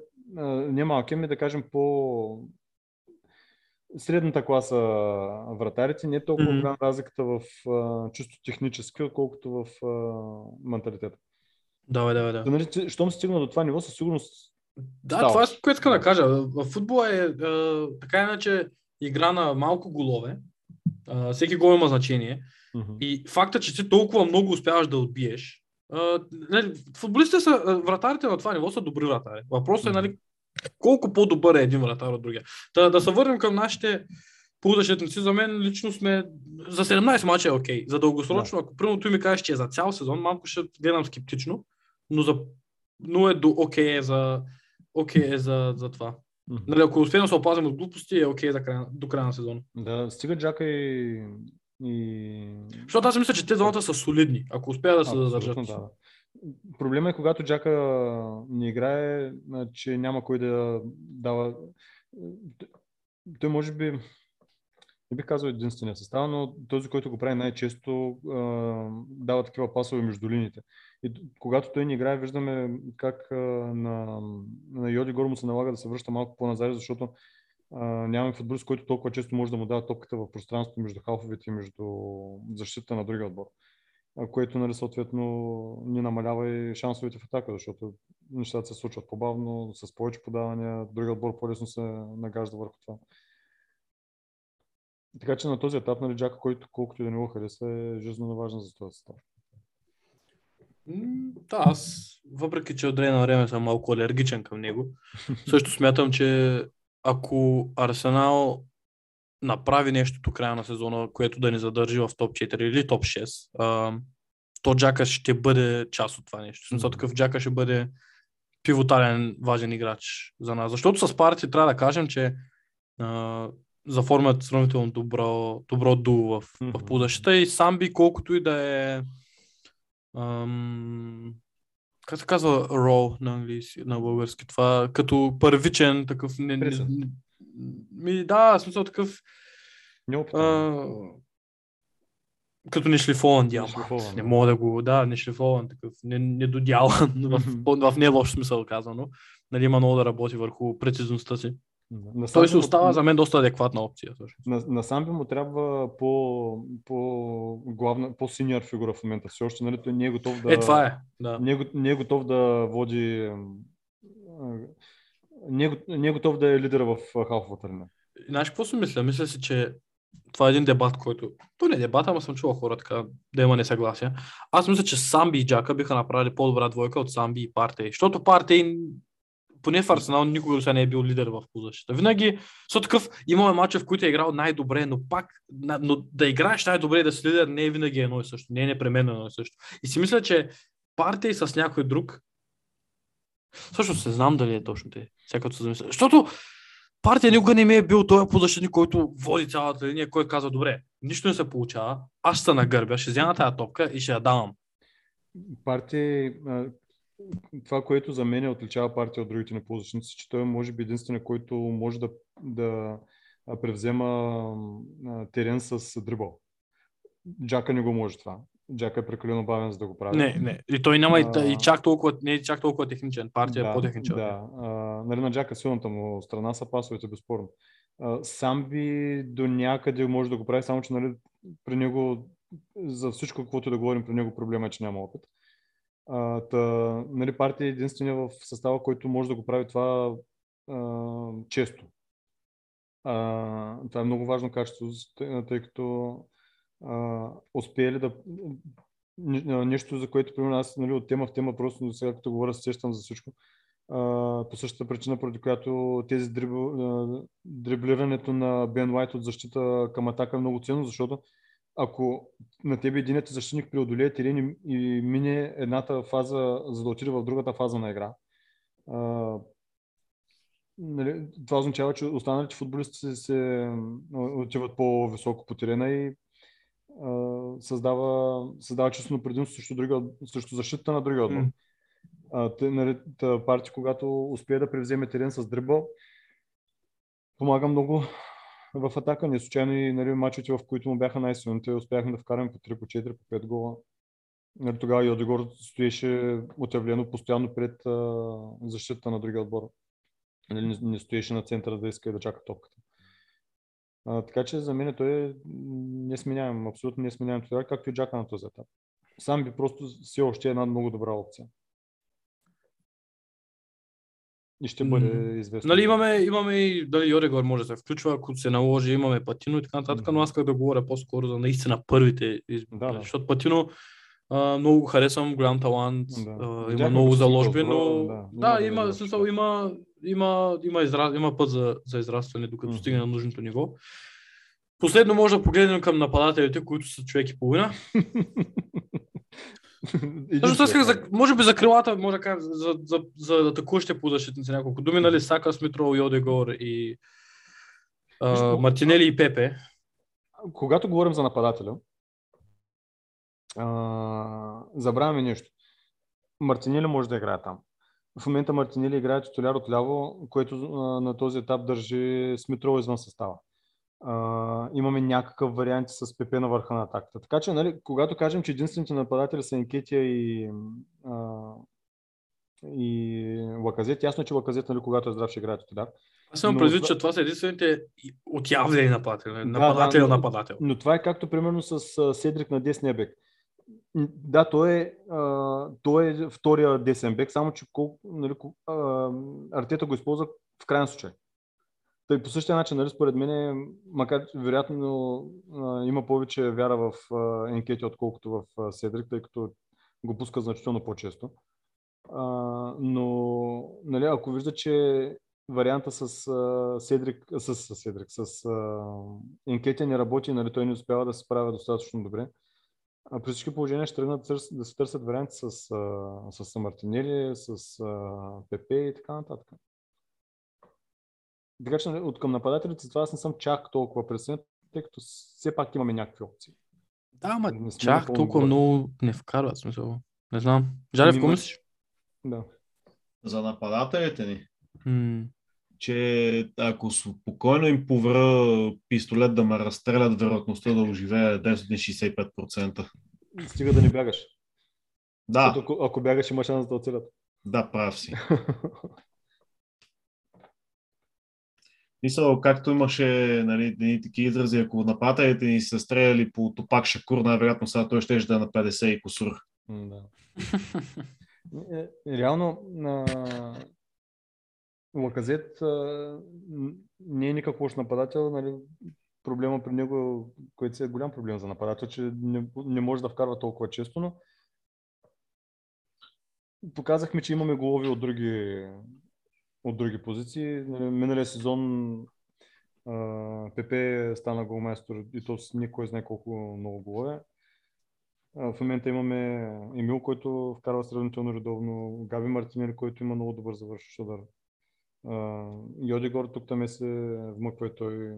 не малкия, ми да кажем по средната класа вратарите, не е толкова Мгм. голяма разликата в а, чисто технически, отколкото в а, менталитета. Давай, давай. Да, нали, щом стигна до това ниво, със сигурност Да, Става. това е което искам да кажа. В футбола е, е така иначе игра на малко голове. Е, всеки гол има значение. Мгм. И факта, че ти толкова много успяваш да отбиеш. е, нали, футболистите са, вратарите на това ниво са добри вратари. Въпросът е, нали, колко по-добър е един вратар от другия. Та, да се върнем към нашите полузащитници. За мен лично сме за 17 мача е окей. За дългосрочно, ако примерно ти ми кажеш, че е за цял сезон, малко ще гледам скептично, но, за, но е до окей е за, окей е за, за това. Мгм. Нали, ако успеем да се опазим от глупости, е окей за края, до края на сезона. Да, стига Джака и... и... Защото аз мисля, че те двамата са солидни, ако успеят да се задържат. да. Проблема е, когато Джака не играе, че няма кой да дава... Той може би, не бих казал единствения състав, но този, който го прави най-често, дава такива пасове между линиите. И когато той не играе, виждаме как на, на Йоди Гор му се налага да се връща малко по-назад, защото нямаме футболист, който толкова често може да му дава топката в пространството между халфовете и между защита на другия отбор. Което нали, съответно ни намалява и шансовете в атака, защото нещата се случват по-бавно, с повече подавания, другия отбор по-лесно се нагажда върху това. Така че на този етап, нали, Джака, който колкото и да не го хареса, е жизненно важен за този състав. Да, аз, въпреки че от време на време съм малко алергичен към него, [laughs] също смятам, че ако Арсенал направи нещо до края на сезона, което да ни задържи в топ 4 или топ 6, а, то Джака ще бъде част от това нещо. Смисъл такъв Джака ще бъде пивотален важен играч за нас. Защото с парти трябва да кажем, че а, заформят сравнително добро, добро дуо в, в полузащита и Самби, колкото и да е ам, как се казва рол на английски, на български, това като първичен такъв не, не, не, ми, да, смисъл такъв а, като нешлифован. Нешлифован, Не мога да го, да, нешлифован, такъв, не, недодялан, [laughs] в, в, в не лош смисъл казано. Нали, има много да работи върху прецизността си. Да. На Той се му- остава за мен доста адекватна опция. На, на Самби му трябва по, по главна, по-синьор фигура в момента. Все още, нали, той не е готов да... Е, това е. Да. Не е, не е готов да води... Не е, не е готов да е лидера в халфовата линия. Знаеш какво си мисля? Мисля си, че това е един дебат, който... То не е дебат, ама съм чувал хора така да има несъгласие. Аз мисля, че Самби и Джака биха направили по-добра двойка от Самби и Партей. Защото Партей поне в Арсенал никога сега не е бил лидер в позащита. Винаги, защото такъв, имаме мача, в които е играл най-добре, но пак, но да играеш най-добре и да си лидер не е винаги едно и също, не е непременно едно и също. И си мисля, че партия с някой друг. Също не знам дали е точно те. Всяка се замисля. Защото партия никога не ми е бил този позащитник, който води цялата линия, който казва, добре, нищо не се получава, аз ще се нагърбя, ще взема тази топка и ще я давам. партия, това, което за мен отличава партия от другите неполузащитници, че той е може би единствения, който може да, да превзема терен с дрибъл. Джака не го може това. Джака е прекалено бавен за да го прави. Не, не. И той няма и, А. и чак толкова, не е чак толкова техничен. Партия е по-техничен. Да, а, нали, на Джака силната му страна са пасовете, безспорно. А, сам би до някъде може да го прави, само че нали, при него, за всичко, каквото да говорим, при него проблема е, че няма опит. А, та, нали, партия е единствения в състава, който може да го прави това а, често. А, това е много важно качество, тъй, като а, успели да не- не- нещо, за което примерно аз нали, от тема в тема просто сега като говоря се сещам за всичко. А, по същата причина, поради която тези дрибл, а, дриблирането на Бен Уайт от защита към атака е много ценно, защото ако на тебе единият защитник преодолее терен и, мине едната фаза, за да отиде в другата фаза на игра, а, нали, това означава, че останалите футболисти се, се отиват по-високо по терена и а, създава, създава чувство на предимство срещу, срещу защита на другия отбор. Те, нали, та партия, когато успее да превземе терен с дрибъл, помага много в атака. Не случайно и нали, мачовете, в които му бяха най-силните, успяхме да вкараме по 3, по 4, по 5 гола. Нали, тогава Йодегор стоеше отявлено постоянно пред а, защита на другия отбор. Нали, не, не стоеше на центъра да иска и да чака топката. А, така че за мен той е несменяем, абсолютно несменяем това, както и Джака на този етап. Сам би просто все още една много добра опция. И ще бъде М, известно. Нали, имаме, имаме и дали Йорегор може да се включва, ако се наложи, имаме Патино и така нататък, но аз исках да говоря по-скоро за наистина първите избори. Да, да. Защото Патино а, много го харесвам, голям талант, Да. а, има Видяхме много заложби, но да, да, има има, да смисъл, има, има, има, изра... има път за, за израстване, докато Мгм. стигне на нужното ниво. Последно може да погледнем към нападателите, които са човек и половина. [laughs] Също исках за, може би за крилата, може да кажа, за, за, за атакуващите полузащитници няколко думи, нали, Сака, Смитро, Йодегор и а, Мартинели и Пепе. когато говорим за нападателя, а, забравяме нещо. Мартинели може да играе там. В момента Мартинели играе титуляр отляво, което а, на този етап държи Смитрова извън състава. А, имаме някакъв вариант с ПП на върха на атаката. Така че, нали, когато кажем, че единствените нападатели са Енкетия и, а, и Лаказет, ясно е, че Лаказет, нали, когато е здрав, ще играе титуляр. Аз съм Но предвид, че това са единствените отявлени нападатели. Да, Нападател, да, но- нападател. Но това е както примерно с Седрик на десния бек. Да, той е, а, той е втория десен бек, само че колко, нали, а, Артета го използва в крайен случай. Тъй по същия начин, нали, според мен, макар вероятно има повече вяра в а, Енкети, отколкото в а, Седрик, тъй като го пуска значително по-често. Но, нали, ако вижда, че варианта с а, Седрик, с, с Седрик, с а, не работи, нали, той не успява да се справя достатъчно добре. А при всички положения ще тръгнат да се търсят варианти с, а, с Мартинели, с а, и така нататък. Така че от към нападателите това аз не съм чак толкова пресен, тъй като все пак имаме някакви опции. Да, ама чак толкова много не вкарват смисъл. Не знам. Жалев, какво мислиш? Да. За нападателите ни. М, че ако спокойно им повра пистолет да ме разстрелят, вероятността да оживее 965%. Стига да не бягаш. Да, Защото ако, ако бягаш, има шанс да оцелят. да, прав си. [laughs] Мисля, както имаше нали, едни такива изрази, ако нападателите ни се стреляли по Топак Шакур, най-вероятно сега той ще да е на 50 и косур. Да. Е, Реално на Лаказет не е никак лош нападател. Нали, проблема при него, който е голям проблем за нападател, че не, не може да вкарва толкова често, но показахме, че имаме голови от други, от други позиции. Нали, Миналия сезон ПП стана голмайстор и то с никой знае колко много голове. В момента имаме Емил, който вкарва сравнително редовно, Габи Мартинели, който има много добър завършващ удар. Йодигор тук там се вмъква и той.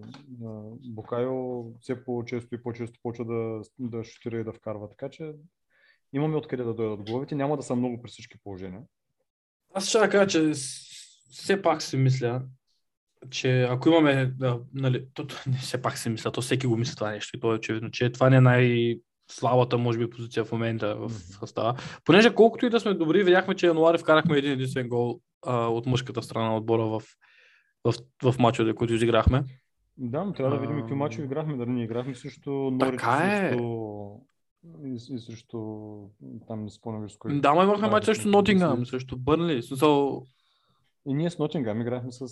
Букайо все по-често и по-често почва да, да шутира и да вкарва. Така че имаме откъде да дойдат головите. Няма да са много при всички положения. Аз ще кажа, че все пак си мисля, че ако имаме, да, нали, то, не все пак си мисля, то всеки го мисли това нещо и то е очевидно, че това не е най- слабата, може би, позиция в момента в състава. Понеже колкото и да сме добри, видяхме, че януари вкарахме един единствен гол а, от мъжката страна на отбора в, в, в мачовете, които изиграхме. Да, но трябва да видим какви мачове играхме. Дали не играхме срещу Норич, Така е. срещу... И, и срещу... Там не спомням с кой. Да, ма имахме мач да, Нотингам, срещу Бърнли. Смисъл, И ние с Нотингам играхме с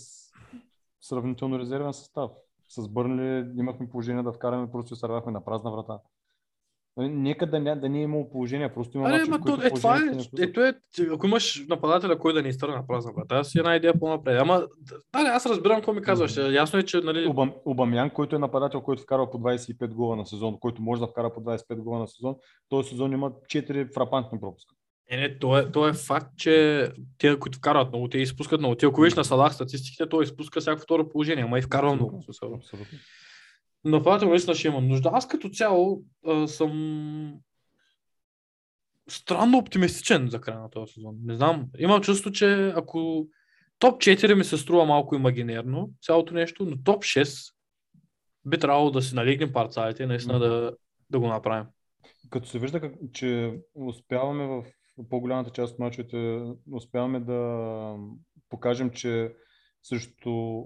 сравнително резервен състав. С Бърнли имахме положение да вкараме, просто се сървахме на празна врата. Нали, Нека да не, да не е имало положение, просто има Аре, мачове, ма, в то, е, това е, ето е, ако имаш нападателя, кой да не изтърне на празна врата, си една идея по-напред. Ама, да, аз разбирам какво ми казваш. Ясно е, че, нали, Обам, Обамян, който е нападател, който вкарва по 25 гола на сезон, който може да вкара по 25 гола на сезон, този сезон има 4 фрапантни пропуска. Е, не, то, е, то е факт, че те, които вкарват много, те изпускат много. Ти ако видиш на Салах статистиките, той изпуска всяко второ положение, ама и вкарва много. Абсолютно. Нападател наистина ще има нужда. Аз като цяло а, съм странно оптимистичен за края на този сезон. Не знам. Имам чувство, че ако топ 4 ми се струва малко имагинерно, цялото нещо, но топ 6 би трябвало да си налегнем парцалите и наистина да, да го направим. Като се вижда, че успяваме в по-голямата част от мачовете, успяваме да покажем, че срещу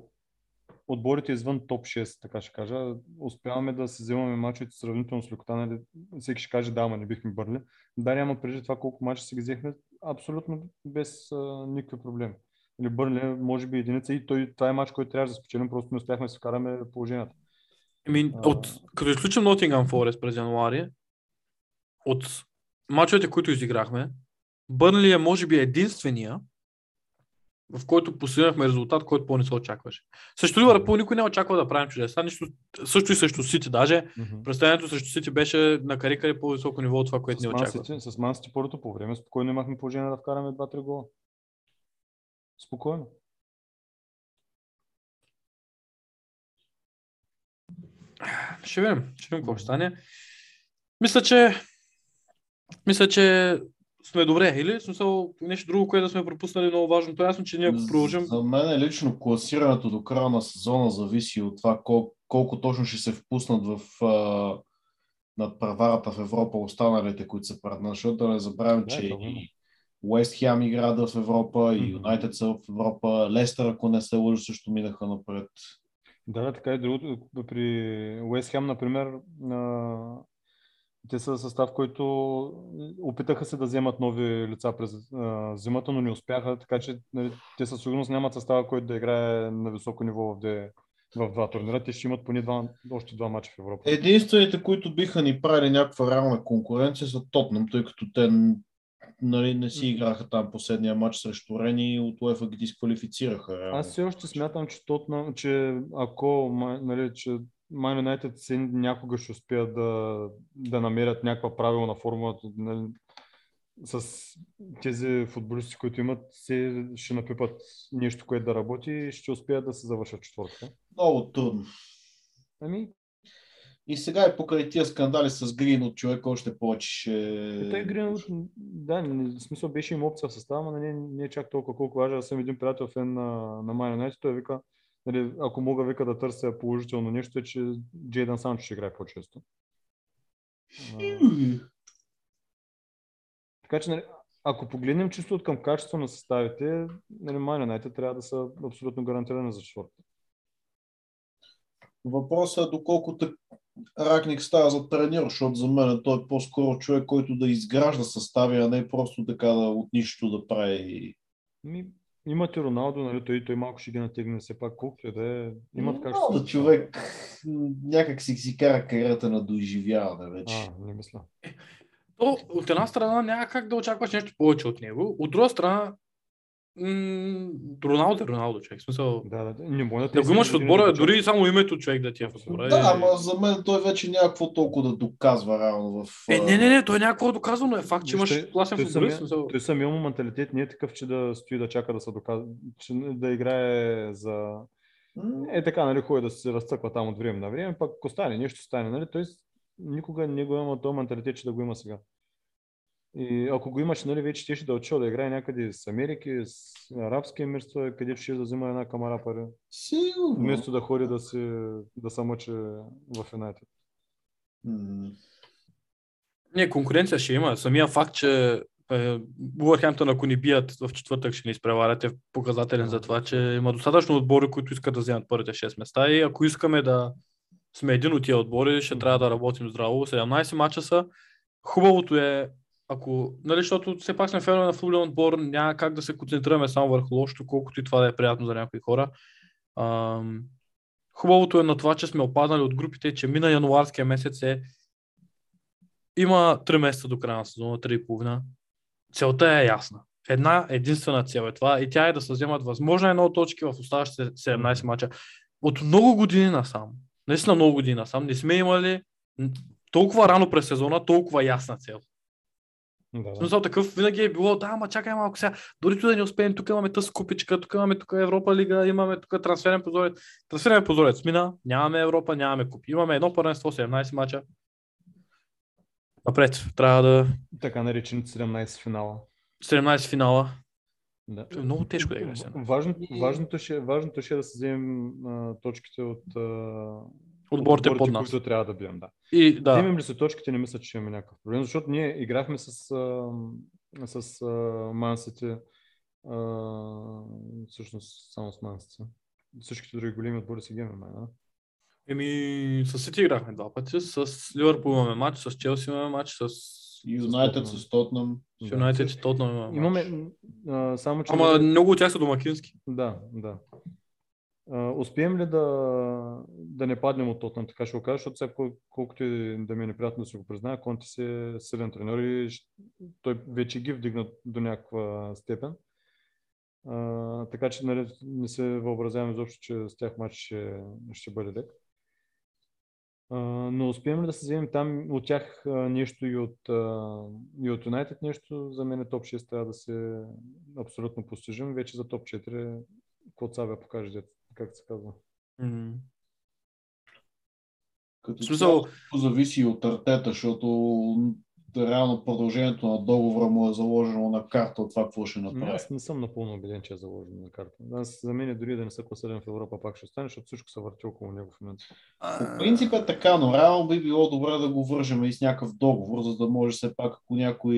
отборите извън топ 6, така ще кажа, успяваме да се вземаме мачовете сравнително с лекота. Нали? Всеки ще каже, да, ама не бихме бърли. Да, няма преди това колко мача си ги взехме, абсолютно без а, никакви проблеми. Или Бърли, може би единица и той, това е мач, който трябва да спечелим, просто не успяхме да се вкараме положението. А. от, като изключим Nottingham Forest през януари, от мачовете, които изиграхме, Бърнли е може би единствения, в който постигнахме резултат, който по-не се очакваше. Също Ливърпул никой не очаква да правим чудеса. Нищо, също и срещу Сити. Даже Mm-hmm. представянето срещу Сити беше на карикари по-високо ниво от това, което С ни очаква. С Ман Сити първото по време спокойно имахме положение да вкараме 2-3 гола. Спокойно. Ще видим, ще видим какво ще стане. Мисля, че мисля, че сме добре. Или смисъл нещо друго, което да сме пропуснали много важно. То е ясно, че ние ако продължим. За мен лично класирането до края на сезона зависи от това кол- колко точно ще се впуснат в а, надпреварата в Европа останалите, които са пред нас, защото да не забравим, Да, че и Уест Хем играят в Европа, и. Юнайтед са в Европа, Лестър, ако не се лъжа, също минаха напред. Да, да, така и другото. При Уест Хем, например, те са състав, който опитаха се да вземат нови лица през а, зимата, но не успяха, така че нали, те със сигурност нямат състава, който да играе на високо ниво в, де, в два турнира. Те ще имат поне два, още два мача в Европа. Единствените, които биха ни правили някаква реална конкуренция са Тотнам, тъй като те нали, не си играха там последния матч срещу Рени и от УЕФА ги дисквалифицираха. реално. Аз все още смятам, че, Тотнам, че ако нали, че Man United се някога ще успеят да, да намерят някаква правилна формула нали, с тези футболисти, които имат, се ще напипат нещо, което да работи и ще успеят да се завършат четвъртата. Много трудно. Ами, И сега и покрай тия скандали с Грин от човек още повече ще... той Гринвуд, да, в смисъл беше им опция в състава, но не, не е чак толкова колко важен. Аз съм един приятел фен на, на United, той вика, нали, ако мога вика да търся положително нещо, е, че Джейдан Санчо ще играе по-често. А, Така че, нали, ако погледнем чисто от към качество на съставите, нали, Man United трябва да са абсолютно гарантирани за четвърта. Въпросът е доколко. Ракник става за треньор, защото за мен той е по-скоро човек, който да изгражда състави, а не просто така да от нищо да прави. Ми, имате Роналдо, нали, той, той малко ще ги натегне все пак, колкото и да е. Имат качество. да човек някак си си кара кариерата на доизживяване вече. А, не мисля. То, от една страна няма как да очакваш нещо повече от него. От друга страна, М, Роналдо е Роналдо, човек. В Смисъл, Да, да, да. Не може да да го имаш в години отбора, да дори само името човек да ти е в отбора. Да, е- ама за мен той вече няма какво толкова да доказва реално в... Е, не, не, не, той няма какво доказано. Е факт, че имаш класен той футболист. в смисъл. Той самия му менталитет не е такъв, че да стои да чака да се доказва, че да играе за... Е така, нали, ходи да се разцъква там от време на време, пък ако стане, нещо стане, нали, той никога не го има този менталитет, че да го има сега. И ако го имаш, нали, вече ще да да играе някъде с Америки, с арабски емирства, където ще да взима една камара пари, Сигурно. вместо да ходи да, си, да се мъчи в Юнайтед. Не, конкуренция ще има. Самия факт, че Уърхемптън, ако ни бият в четвъртък, ще ни изпреварят е показателен за това, че има достатъчно отбори, които искат да вземат първите 6 места и ако искаме да сме един от тия отбори, ще трябва да работим здраво. 17 мача са. Хубавото е, ако, нали, защото все пак сме фенове на футболен отбор, няма как да се концентрираме само върху лошото, колкото и това да е приятно за някои хора. Ам, хубавото е на това, че сме опаднали от групите, че мина януарския месец е има 3 месеца до края на сезона, 3,5. Целта е ясна. Една единствена цел е това и тя е да се вземат възможно едно точки в оставащите 17 мача. От много години насам, наистина много години насам, не сме имали толкова рано през сезона, толкова ясна цел. Да, смисъл такъв винаги е било, да, ама чакай малко сега, дори да не успеем, тук имаме тъс купичка, тук имаме тук Европа лига, имаме тук трансферен позорец. Трансферен позорец мина, нямаме Европа, нямаме купи. Имаме едно първенство, 17 мача. Напред, трябва да Така наречените 17 финала. 17 финала. Да. Е много тежко да играш. Важно, важното, ще, важното ще е да се вземем а, точките от а, Отборите от под нас. които трябва да бием. Да. И Да. Вземем ли се точките, не мисля, че имаме някакъв проблем, защото ние играхме с, а, с а, Мансите, а, всъщност само с Мансите. Всичките други големи отбори си ги имаме. Да? еми с Сити играхме два пъти, с Ливърпул имаме матч, с Челси имаме матч, с Юнайтед с Тотнам. с Юнайтед и Тотнам имаме матч. Имаме, а, само че... Ама много от тях са домакински. Да, да. Успеем ли да, да не паднем от Тотнам, така ще го кажа, защото сега кол- колкото и да ми е неприятно да си го призная, Конти си е силен тренер и той вече ги вдигна до някаква степен. А, така че нали, не се въобразявам изобщо, че с тях матч ще, ще бъде лек. Но успеем ли да се вземем там от тях нещо и от, и от United нещо, за мен е топ 6 трябва да се абсолютно постижим. Вече за топ 4 каквото сега покаже, дето, как се казва. М. Като смисъл, зависи и от артета, защото реално продължението на договора му е заложено на карта от това, какво ще Но направи. аз не съм напълно убеден, че е заложен на карта. Аз, за мен е дори да не са класиран в Европа, пак ще остане, защото всичко се върти около него в момента. По принцип е така, но реално би било добре да го вържем и с някакъв договор, за да може все пак, ако някой...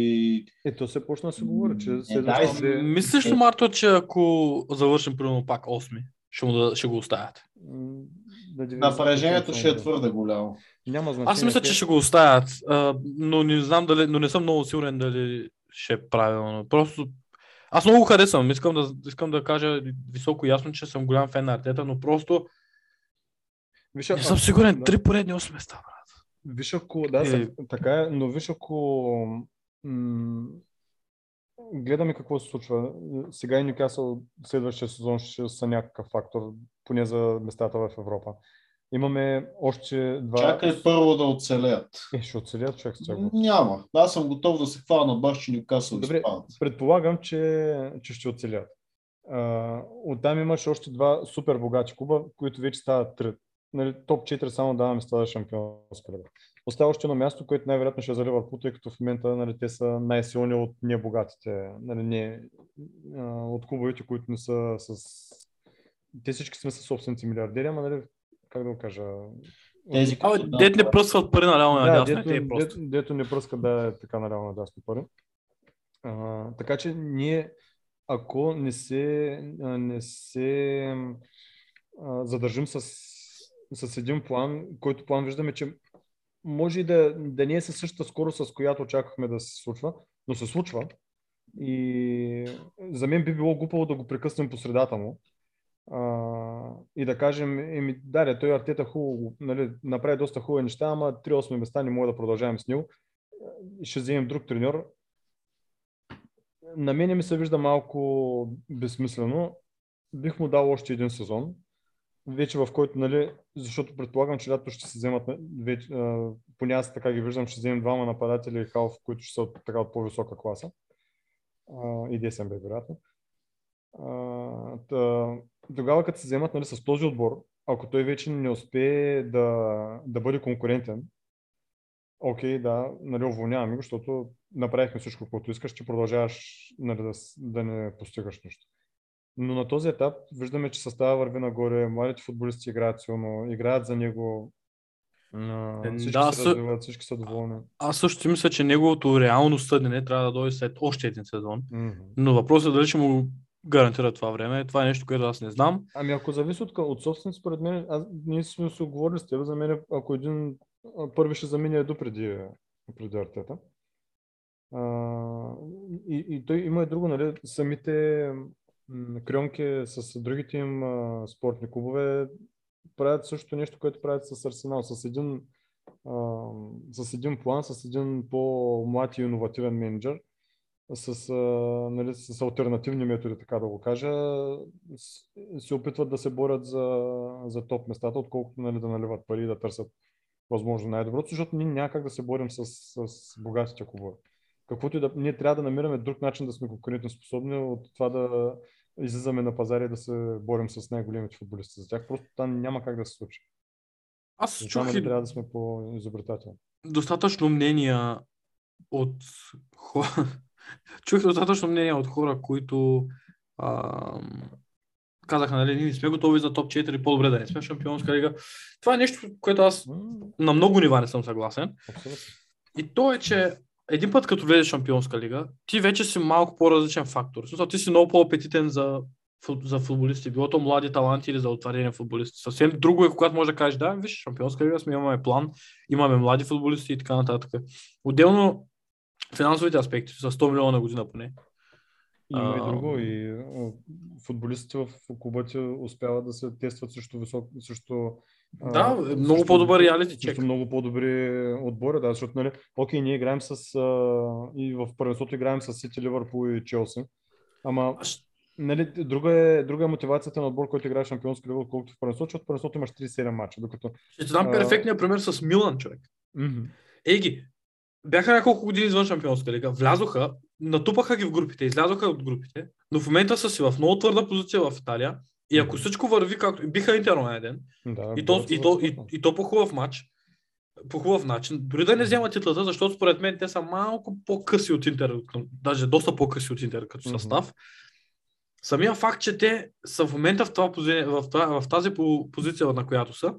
Е, то се почна да се говори, че Е, да, и- Мислиш ли, Марто, че ако завършим примерно пак 8, ще, му да, ще го оставят? м, да 90% Напрежението ще е твърде голямо. Няма значение. Аз мисля, че ще го оставят, а, но не знам дали, но не съм много сигурен дали ще е правилно. Просто аз много го харесвам. Искам да, искам да кажа високо ясно, че съм голям фен на Артета, но просто Виж, не съм сигурен. да. Три поредни 8 места, брат. Виж ако, да, е... така е, но виж ако м- гледаме какво се случва. Сега и Нюкасъл следващия сезон ще са някакъв фактор, поне за местата в Европа. Имаме още два... Чакай първо да оцелят. Е, ще оцелят човек с тях. Няма. Аз съм готов да се хвана на баш, че Нюкасъл Добре. Предполагам, че, че ще оцелят. А, оттам имаш още два супер богати клуба, които вече стават три. Нали, топ 4 само даваме става шампионска лига. Остава още едно място, което най-вероятно ще е за Ливърпул, тъй като в момента нали, те са най-силни от небогатите, нали, не, а, от клубовете, които не са с... Те всички сме с собственици милиардери, ама нали, как да го кажа... Тези, Абе, които дет не пръсват пари наляво Да, надясно, дето, те е просто. дето, дето не пръска да е така наляво надясно пари. А, така че ние, ако не се, а, не се а, задържим с, с един план, който план виждаме, че може и да, да не е със същата скорост, с която очаквахме да се случва, но се случва. И за мен би било глупаво да го прекъснем по средата му. А, и да кажем, еми, да, той Артета хубаво, нали, направи доста хубави неща, ама 3-8 места не мога да продължаваме с него. Ще вземем друг треньор. на мене ми се вижда малко безсмислено. Бих му дал още един сезон, вече в който, нали, защото предполагам, че лято ще се вземат, вече, поне аз така ги виждам, ще вземем двама нападатели и халф, които ще са от, така, от по-висока класа. А, и десен бе, вероятно. Тогава, като се вземат нали, с този отбор, ако той вече не успее да, да бъде конкурентен, окей, да, нали, уволняваме го, защото направихме всичко, което искаш, че продължаваш нали, да, да не постигаш нищо. Но на този етап виждаме, че състава върви нагоре, младите футболисти играят силно, играят за него, Е, всички да, се развиват, всички са доволни. Аз също си мисля, че неговото реално съдене трябва да дойде след още един сезон. Мгм. Но въпросът е дали ще му гарантира това време. Това е нещо, което аз не знам. Ами ако зависи от, от собственици, според мен, аз, ние сме се оговорили с теб, за мен, ако един първи ще замине Еду преди, преди Артета. А, и, и той има и друго, нали, самите м, крионки с другите им спортни клубове правят също нещо, което правят с Арсенал, с един, а, с един план, с един по-млад и иновативен менеджер, с, а, нали, с альтернативни методи, така да го кажа, се опитват да се борят за, за топ местата, отколкото нали, да наливат пари и да търсят възможно най-доброто, защото ние няма как да се борим с, с богатите клубове. Каквото и да, ние трябва да намираме друг начин да сме конкурентно способни от това да излизаме на пазари да се борим с най-големите футболисти за тях. Просто там няма как да се случи. Аз Затова чух и трябва да сме по-изобретателни. достатъчно мнения от хора. [laughs] Чух достатъчно мнения от хора, които а, казаха, нали, ние сме готови за топ 4, по-добре да не сме Шампионска лига. Това е нещо, което аз на много нива не съм съгласен. Абсолютно. И то е, че един път като влезеш в Шампионска лига, ти вече си малко по-различен фактор. Смисъл, ти си много по-апетитен за, за футболисти, било то млади таланти или за утвърдени футболисти. Съвсем друго е, когато можеш да кажеш, да, виж, Шампионска лига сме, имаме план, имаме млади футболисти и така нататък. Отделно финансовите аспекти са 100 милиона на година поне. Има и друго. И футболистите в клубите успяват да се тестват също висок, също Да, много по-добър реалити чек. Много по-добри отбори, да, защото, нали, окей, ние играем с, а, и в първенството играем с Сити, Ливърпул и Челси, ама, нали, друга е, друга е мотивацията на отбор, който играе шампионска лига, отколкото в първенството, защото в първенството имаш 37 мача, докато... Ще ти дам А- перфектния пример с Милан, човек. Мгм. Ей ги, бяха няколко години извън Шампионска лига, влязоха, натупаха ги в групите, излязоха от групите, но в момента са си в много твърда позиция в Италия и ако всичко върви както... Биха Интер на ден. Да, и то, и, то, и, и то по хубав матч, по хубав начин, дори да не вземат титлата, защото според мен те са малко по-къси от Интер, даже доста по-къси от Интер като състав. Самия факт, че те са в момента в, това, в, това, в тази по- позиция, на която са,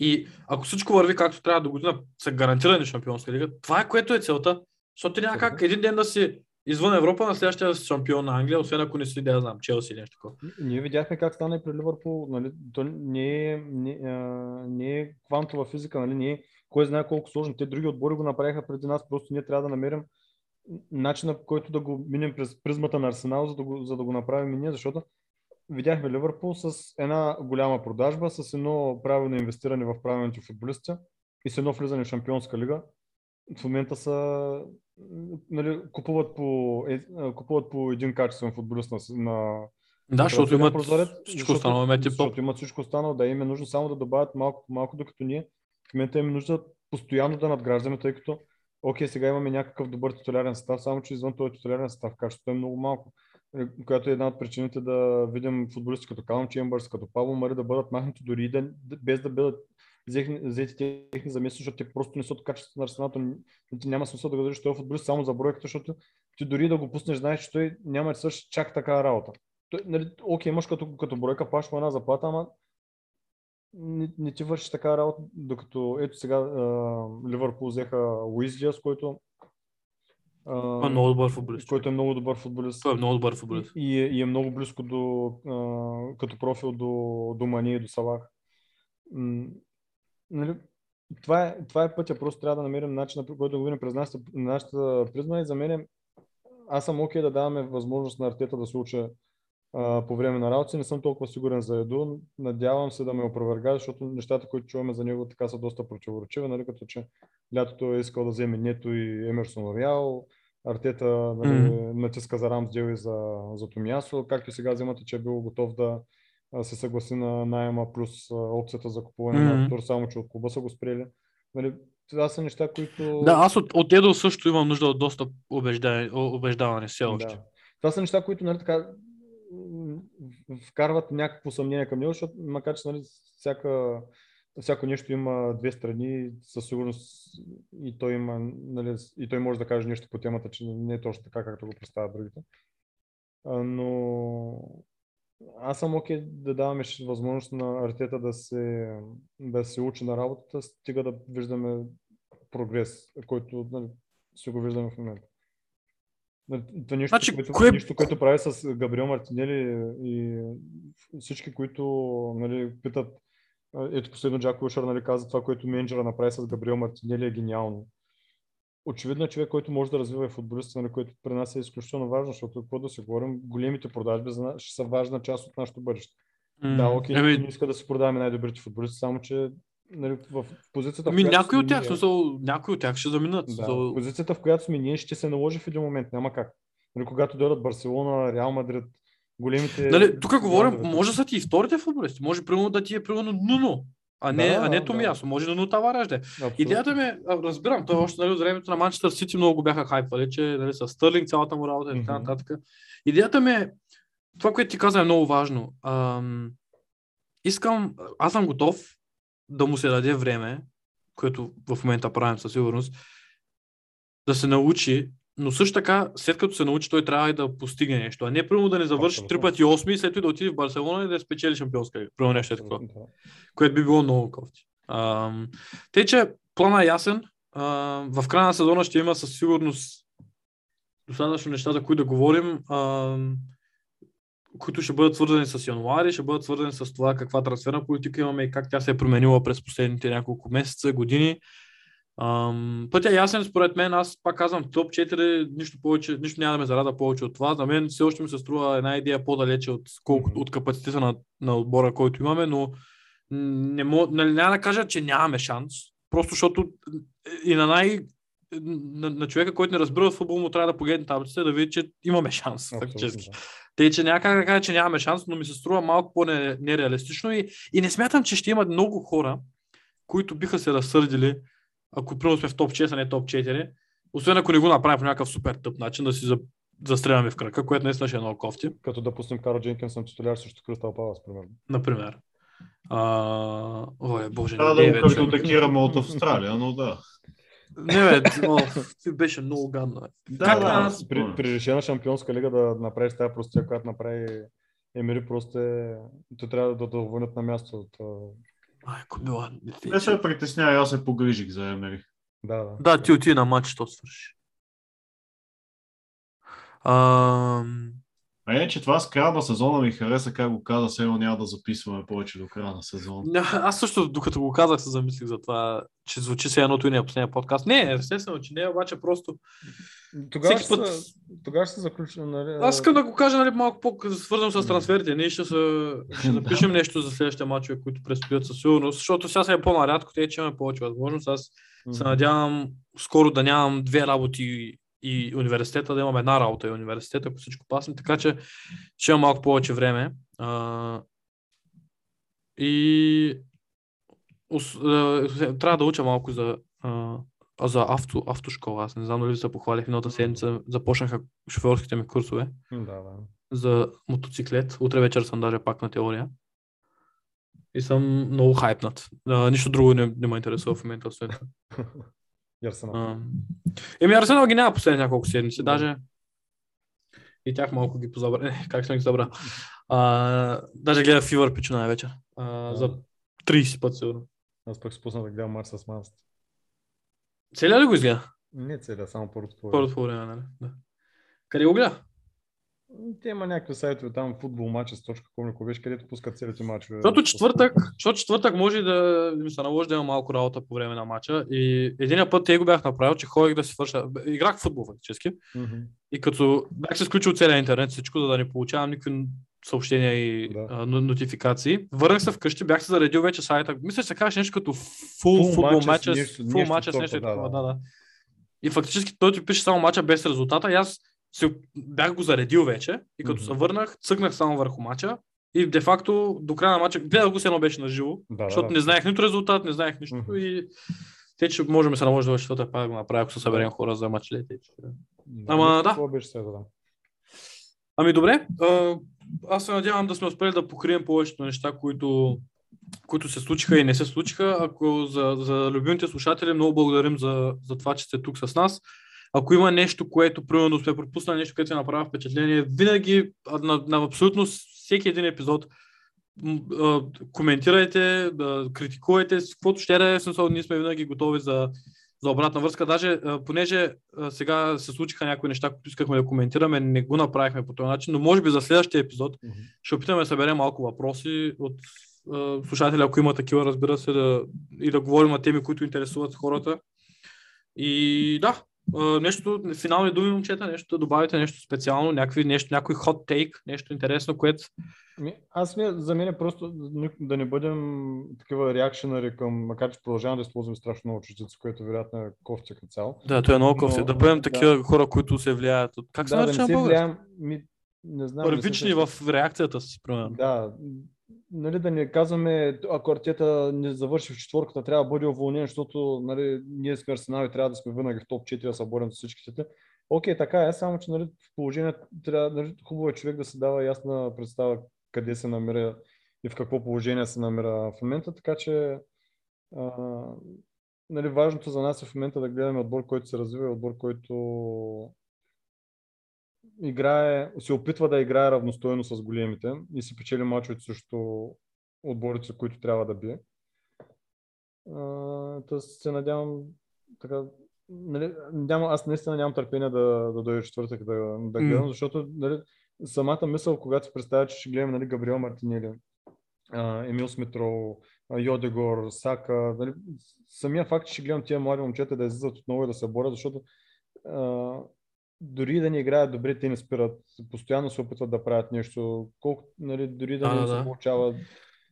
и ако всичко върви както трябва до година, са гарантирани Шампионска лига, това е което е целта. Защото няма как един ден да си извън Европа, на следващия шампион на Англия, освен ако не си, да знам, Челси или нещо такова. Ние видяхме как стана и при Ливърпул. Нали? То не е, не, а, не е квантова физика, нали? не е кой знае колко сложно. Те други отбори го направиха преди нас, просто ние трябва да намерим начина, по който да го минем през призмата на Арсенал, за да го, за да го направим и ние, защото видяхме Ливърпул с една голяма продажба, с едно правилно инвестиране в правилните футболисти и с едно влизане в Шампионска лига. В момента са нали, купуват, по, е, купуват по един качествен футболист на, на, Да, защото имат прозорец, всичко останало, тип защото имат всичко останало, да им е нужно само да добавят малко по малко, докато ние в момента им е нужда постоянно да надграждаме, тъй като окей, сега имаме някакъв добър титулярен състав, само че извън този титулярен състав качеството е много малко, е, която е една от причините да видим футболисти като Калам Чембърс, като Павло Мари да бъдат махнати дори и да, без да бъдат взети техни заместници, защото те просто не са от качеството на арсената. Ти няма смисъл да го дадеш този футболист само за бройката, защото ти дори да го пуснеш, знаеш, че той няма да свърши чак така работа. Той, нали, окей, имаш като, като бройка, плащаш му една заплата, ама не, не ти върши така работа, докато ето сега Ливърпул взеха Уизлия, с който а, Той е много добър футболист. който е много добър футболист. Той е много добър футболист. И, е, и е много близко до, а, като профил до, до Мани и до Салах. Нали, това, е, това е пътя, просто трябва да намерим начин, по който да го видим през нашата, нашата призма и за мен аз съм окей да даваме възможност на артета да се уча а, по време на работа. Не съм толкова сигурен за Еду. Надявам се да ме опровергае, защото нещата, които чуваме за него, така са доста противоречиви, нали, като че лятото е искал да вземе Нето и Емерсон Роял, Артета нали, mm. натиска за Рамсдел и за, за Томясо, както сега вземате, че е бил готов да се съгласи на найема плюс опцията за купуване mm. на Тур, само че от клуба са го спрели. Нали, това са неща, които... Да, аз от, от Едо също имам нужда от доста убеждаване, убеждаване все още. Да. Това са неща, които нали, така, вкарват някакво съмнение към него, защото макар че нали, всяка, всяко нещо има две страни, със сигурност и той, има, нали, и той може да каже нещо по темата, че не е точно така, както го представят другите. Но аз съм окей okay да даваме възможност на артета да се, да се учи на работата, стига да виждаме прогрес, който нали, си го виждаме в момента. Нали, това нещо, значи, което, кое... нещо, което прави с Габриел Мартинели и всички, които нали, питат, ето последно Джак Ушър нали, каза това, което менеджера направи с Габриел Мартинели е гениално очевидно е човек, който може да развива и футболиста, на който при нас е изключително важно, защото какво да се говорим, големите продажби ще са важна част от нашето бъдеще. Mm. Да, окей, okay, не иска да се продаваме най-добрите футболисти, само че нали, в позицията, ами, в която някои от тях, ние, смисъл, някои от тях ще заминат. Да, в позицията, в която сме ние, ще се наложи в един момент, няма как. Нали, когато дойдат Барселона, Реал Мадрид, големите... Нали, тук говорим, може да са ти и вторите футболисти, може примерно да ти е примерно Нуно, а не, да, а не Томиясо. Да. Може да но Тавареш да Идеята ми, разбирам, той още нали, от времето на Манчестър Сити много го бяха хайпвали, че нали, с Стърлинг цялата му работа и така нататък. Идеята ми е, това, което ти каза е много важно. Ам, искам, аз съм готов да му се даде време, което в момента правим със сигурност, да се научи но също така, след като се научи, той трябва и да постигне нещо, а не примерно да не завърши три пъти 8 и след това да отиде в Барселона и да спечели шампионска лига. Примерно нещо е такова. Което би било много кофти. Те, че плана е ясен. А, в края на сезона ще има със сигурност достатъчно неща, за които да говорим, а, които ще бъдат свързани с януари, ще бъдат свързани с това каква трансферна политика имаме и как тя се е променила през последните няколко месеца, години. Ам, пътя е ясен, според мен, аз пак казвам топ 4, нищо, повече, нищо няма да ме зарада повече от това. За мен все още ми се струва една идея по-далече от, колко, от капацитета на, на отбора, който имаме, но не мог, нали, няма да кажа, че нямаме шанс. Просто защото и на най- на, на човека, който не разбира в футбол, му трябва да погледне таблицата да види, че имаме шанс. Фактически. Тъй, че няма как да кажа, че нямаме шанс, но ми се струва малко по-нереалистично и, и не смятам, че ще има много хора, които биха се разсърдили ако примерно сме в топ 6, а не топ 4, освен ако не го направим по някакъв супер тъп начин, да си за, застреляме в крака, което наистина ще е много кофти. Като да пуснем Карл Дженкинсън титуляр срещу Кристал Палас, примерно. Например. А... Ой, боже, Трябва да го картотекираме от Австралия, но да. Не, бе, ти беше много гадно. Да, как, да, аз... при, при решена шампионска лига да направиш тази простия, която направи Емери, просто е... Те трябва да доволят на място от Майко мила. Не се притеснявай, аз се погрижих за Емери. Да, да. Да, ти отиди на матч, то свърши. А е, че това с края на сезона ми хареса, как го каза, сега няма да записваме повече до края на сезона. Аз също, докато го казах, се замислих за това, че звучи се едното и не е последния подкаст. Не, естествено, че не е, обаче просто тогава ще, път... се, тогава ще се заключим. Нали... Аз искам да го кажа нали, малко по-свързано с трансферите. Ние ще, се, ще [laughs] напишем нещо за следващите мачове, които предстоят със сигурност, защото сега е по-нарядко, те че имаме повече възможност. Аз се надявам скоро да нямам две работи и университета, да имам една работа и университета, ако всичко пасне, така че ще имам малко повече време. А, и трябва да уча малко за а за авто, автошкола. Аз не знам дали се похвалих миналата седмица. Започнаха шофьорските ми курсове. Да, да. За мотоциклет. Утре вечер съм даже пак на теория. И съм много хайпнат. А, нищо друго не, не ме интересува в момента. Освен. [laughs] Арсенал. Еми Арсенал ги няма последните няколко седмици. Да. Даже и тях малко ги позабра. Е, как съм ги забрал. А, даже гледа Фивър пичу на вечер. А, за 30 път сигурно. Аз пък спусна да гледам Марс с Манст. Целият ли го изгледа? Не целият, само първото по Първото по време, нали? Да. Къде го гледа? Те има някакви сайтове там, футбол матча, точка, ако беше, където пускат целите мачове. Защото четвъртък, защото четвъртък може да ми се наложи да има малко работа по време на мача. И един път те го бях направил, че ходих да си свърша. Играх в футбол фактически. Mm-hmm. И като бях се изключил целия интернет, всичко, за да не получавам никакви съобщения и да. а, нотификации. Върнах се вкъщи, бях се заредил вече сайта. Мисля, че се казваш нещо като full, full футбол матча, full матча с нещо. Да, да. И фактически той ти пише само мача без резултата и аз се, бях го заредил вече и като Мгм. се върнах, цъкнах само върху мача и де факто до края на мача, гледах го се едно беше на живо, Да, защото да, не знаех нито резултат, не знаех нищо Мгм. и те, че можем да се наложи да четвърта пак го направя, ако се съберем хора за мачлете. Да, Ама, да. беше сега, да. Ами добре, а, аз се надявам да сме успели да покрием повечето неща, които, които се случиха и не се случиха. Ако за, за любимите слушатели, много благодарим за, за това, че сте тук с нас. Ако има нещо, което примерно сме пропуснали, нещо, което ви направи впечатление, винаги на, на абсолютно всеки един епизод коментирайте, да критикувайте, каквото ще да е, смисъл, ние сме винаги готови за, за обратна връзка. Даже понеже сега се случиха някои неща, които искахме да коментираме, не го направихме по този начин, но може би за следващия епизод Мгм. ще опитаме да съберем малко въпроси от а, слушатели, ако има такива, разбира се, да, и да говорим на теми, които интересуват хората. И да, а, нещо, финални думи, момчета, нещо да добавите, нещо специално, някакви, нещо, някой hot take, нещо интересно, което... Ми, аз ми, за мен е просто да- да не бъдем такива реакшенари към, макар че продължавам да използвам страшно много чуждици, което вероятно е кофти като цяло. Да, това е много Но- кофти. Да бъдем да. такива хора, които се влияят от... Как се да, да нарича не на се български? влияем, ми, не знам. не се Първични сещам. в реакцията си, примерно. Да, нали, да не казваме, ако Артета не завърши в четворката, трябва да бъде уволнен, защото нали, ние сме Арсенал и трябва да сме винаги в топ 4 да се борим с всичките. Окей, така е, само че нали, в положение трябва, нали, хубаво е човек да се дава ясна представа къде се намира и в какво положение се намира в момента, така че а, нали, важното за нас е в момента да гледаме отбор, който се развива и отбор, който играе, се опитва да играе равностойно с големите и си печели мачовете срещу отборите, които трябва да бие. А, Тоест се надявам така, нали, нямам, аз наистина нямам търпение да, да дойде четвъртък да, да гледам, защото нали, самата мисъл, когато се представя, че ще гледаме нали, Габриел Мартинели, Емил Смитрол, Йодегор, Сака, нали, самия факт, че ще гледам тия млади момчета да излизат отново и да се борят, защото а, дори да не играят добре, те не спират. Постоянно се опитват да правят нещо. Колко, нали, дори да, Да, не да, се получава,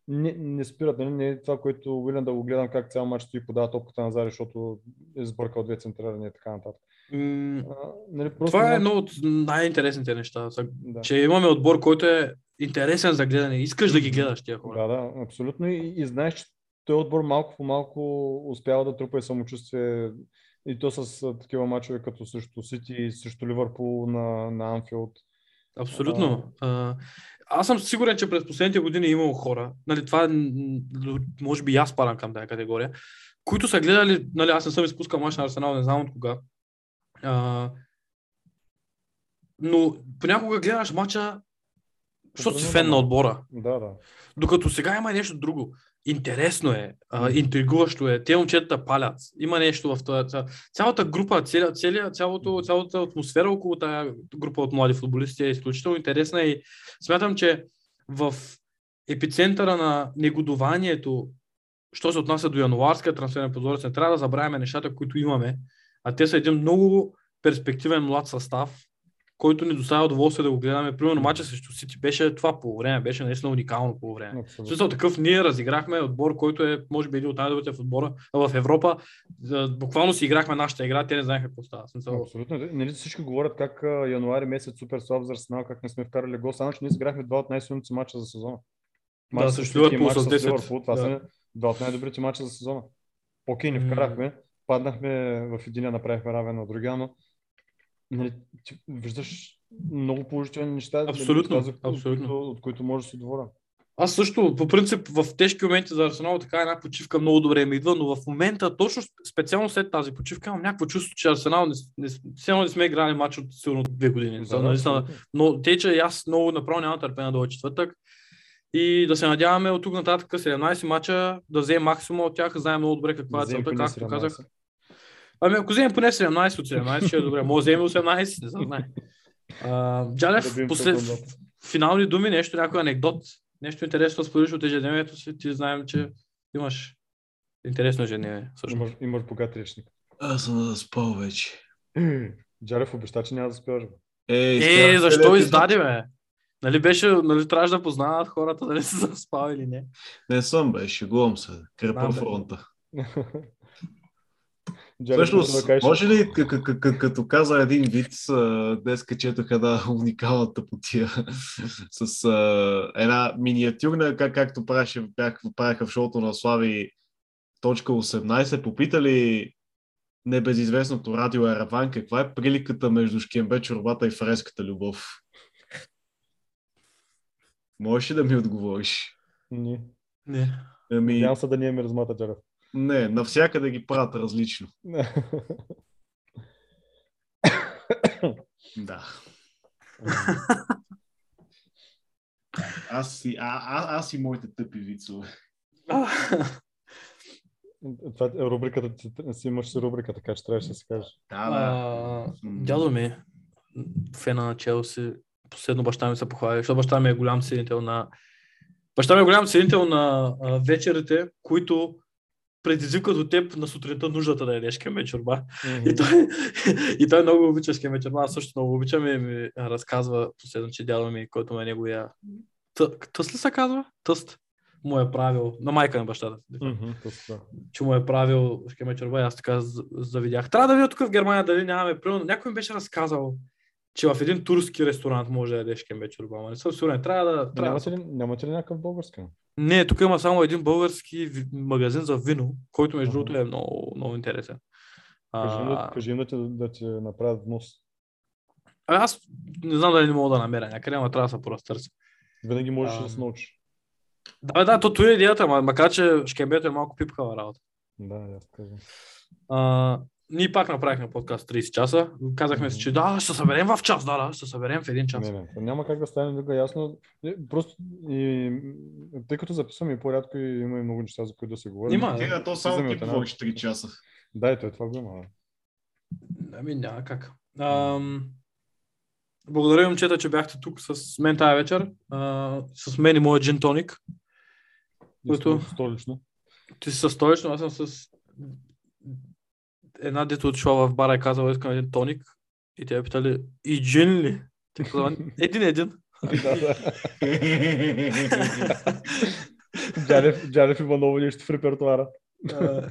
не, не спират. Нали, не е това, което Уилям да го гледам как цял матч стои и подава топката назад, защото е сбъркал две центрирани и така нататък. М, А, нали, просто Това е едно от най-интересните неща. Да. Че имаме отбор, който е интересен за гледане. Искаш да ги гледаш тия хора. Да, да, абсолютно. И, и знаеш, че този отбор малко по малко успява да трупа и самочувствие и то с такива мачове като срещу Сити и срещу Ливърпул на, на Анфилд. Абсолютно. А, аз съм сигурен, че през последните години е имало хора, нали, това м, може би и аз спадам към тази категория, които са гледали, нали, аз не съм изпускал мач на Арсенал, не знам от кога. А, но понякога гледаш мача, защото си фен на отбора. Да, да. Докато сега има нещо друго. Интересно е, а, интригуващо е. Те момчета палят. Има нещо в ця- Цялата група, целия, целия, цялото, цялата атмосфера около тази група от млади футболисти е изключително интересна и смятам, че в епицентъра на негодованието, що се отнася до януарския трансферен прозорец, не трябва да забравяме нещата, които имаме, а те са един много перспективен млад състав, който ни доставя удоволствие да го гледаме. Примерно мача срещу Сити беше това по време, беше наистина уникално по време. В смисъл такъв, ние разиграхме отбор, който е, може би, един от най-добрите в отбора в Европа. Буквално си играхме нашата игра, те не знаеха какво става. Смисъл, Абсолютно. Нали всички говорят как януари месец супер слаб за Арсенал, как не сме вкарали гол, само че ние изиграхме два от най-силните си мача за сезона. Да, с срещу Ливърпул с 10. Ливърпул, това Да. са два от най-добрите мача за сезона. Окей, не вкарахме, паднахме в единия, направихме равен на другия, но нали, ти виждаш много положителни неща, нали, Абсолютно, от, от, абсолютно. които, от които може да се отворя. Аз също, по принцип, в тежки моменти за Арсенал така една почивка много добре ми идва, но в момента, точно специално след тази почивка, имам някакво чувство, че Арсенал не, не, едно не сме играли матч от сигурно две години. Да, За, да, наистина, но те, че аз много направо нямам търпение да четвъртък. И да се надяваме от тук нататък 17 мача да вземем максимум от тях, знаем много добре каква Да е целта, както 17. казах. Ами ако вземем поне 17 от 17, ще е добре. Може да вземем 18, не знам. знае. А, Джалев, Да секундата. финални думи, нещо, някой анекдот, нещо интересно да споделиш от ежедневието си, ти знаем, че имаш интересно ежедневие. Имаш, имаш богат речник. Аз съм заспал вече. [clears throat] Джарев обеща, че няма да спеш. бе. Е, Е, изкарах защо издаде, бе? Нали беше, нали трябваше да познават хората, дали са заспал или не. Не съм, бе, шегувам се. Крепа фронта. [laughs] Всъщност, може ли, к- к- к- к- като каза един вид, днес четох една [laughs] уникална тъпотия [laughs] с а, една миниатюрна, как, както правеше, бях, правеха в шоуто на Слави точка 18, попитали небезизвестното радио Ераван, каква е приликата между шкембе чорбата и фреската любов? Можеш ли да ми отговориш? Не. Не. Ами, Надявам се да не е миризмата, Джалев. Не, навсякъде ги правят различно. [laughs] Да. [laughs] Аз и, а, а, аз и моите тъпи вицове. [laughs] Това е рубриката, ти си имаш си рубрика, така че трябваше да се каже. Да, да. Дядо ми, фена на Челси, последно баща ми се похвали, защото баща ми е голям ценител на... Баща ми е голям ценител на а, вечерите, които предизвикват от теб на сутринта нуждата да ядеш кеме чорба. И той, [laughs] и той много обича кеме чорба, аз също много обичам и ми разказва последно, че дядо ми, който ме него я... Т- Тъст ли се казва? Тъст. Му е правил, на майка на бащата. Така. че му е правил шкеме чорба и аз така завидях. Трябва да видя тук в Германия дали нямаме. Примерно, някой ми беше разказал, че в един турски ресторант може да ядеш шкембе чорба. Не съм сигурен. Трябва да... Трябва Нямате да... ли, нямате ли някакъв български? Не, тук има само един български магазин за вино, който между другото е много, много интересен. Кажи да, А, кажи да, ти, да ти направят внос. аз не знам дали не мога да намеря някъде, ама трябва да се поразтърся. Винаги можеш А, да се научиш. Да, да, то това е идеята, ма- макар че шкембето е малко пипкава работа. Да, аз казвам. А, ние пак направихме подкаст 30 часа. Казахме си, че да, ще съберем в час, да, да, ще съберем в един час. Не, не, няма как да стане тук ясно. Е, Просто и, тъй като записваме и по-рядко и има и много неща, за които да се говори. Има, Ти на то само ти говориш 3 часа. Да, и той това го има. Ами няма как. Ам... Благодаря, момчета, че бяхте тук с мен тази вечер. А, с мен и моят джин тоник. Сто- Столично. Ти си с столично, аз съм с една дето отишла в бара и казала, искам един тоник. И те я питали, и джин ли? Тя казала, един един. Джалев, Джалев има ново нещо в репертуара.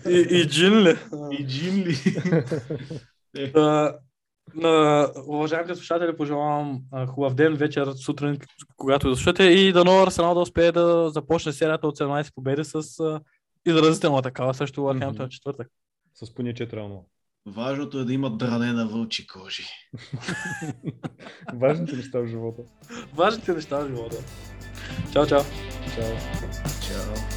И, и джин ли? И джин ли? Да, на уважаемите слушатели пожелавам а, хубав ден, вечер, сутрин, когато да слушате и дано Арсенал да успее да започне серията от 17 победи с а, изразителна такава също Върхемптън Мгм. четвъртък. С поне 4 1 Важното е да имат дране на вълчи кожи. [laughs] Важните неща в живота. Важните неща в живота. Чао, чао. Чао. Чао.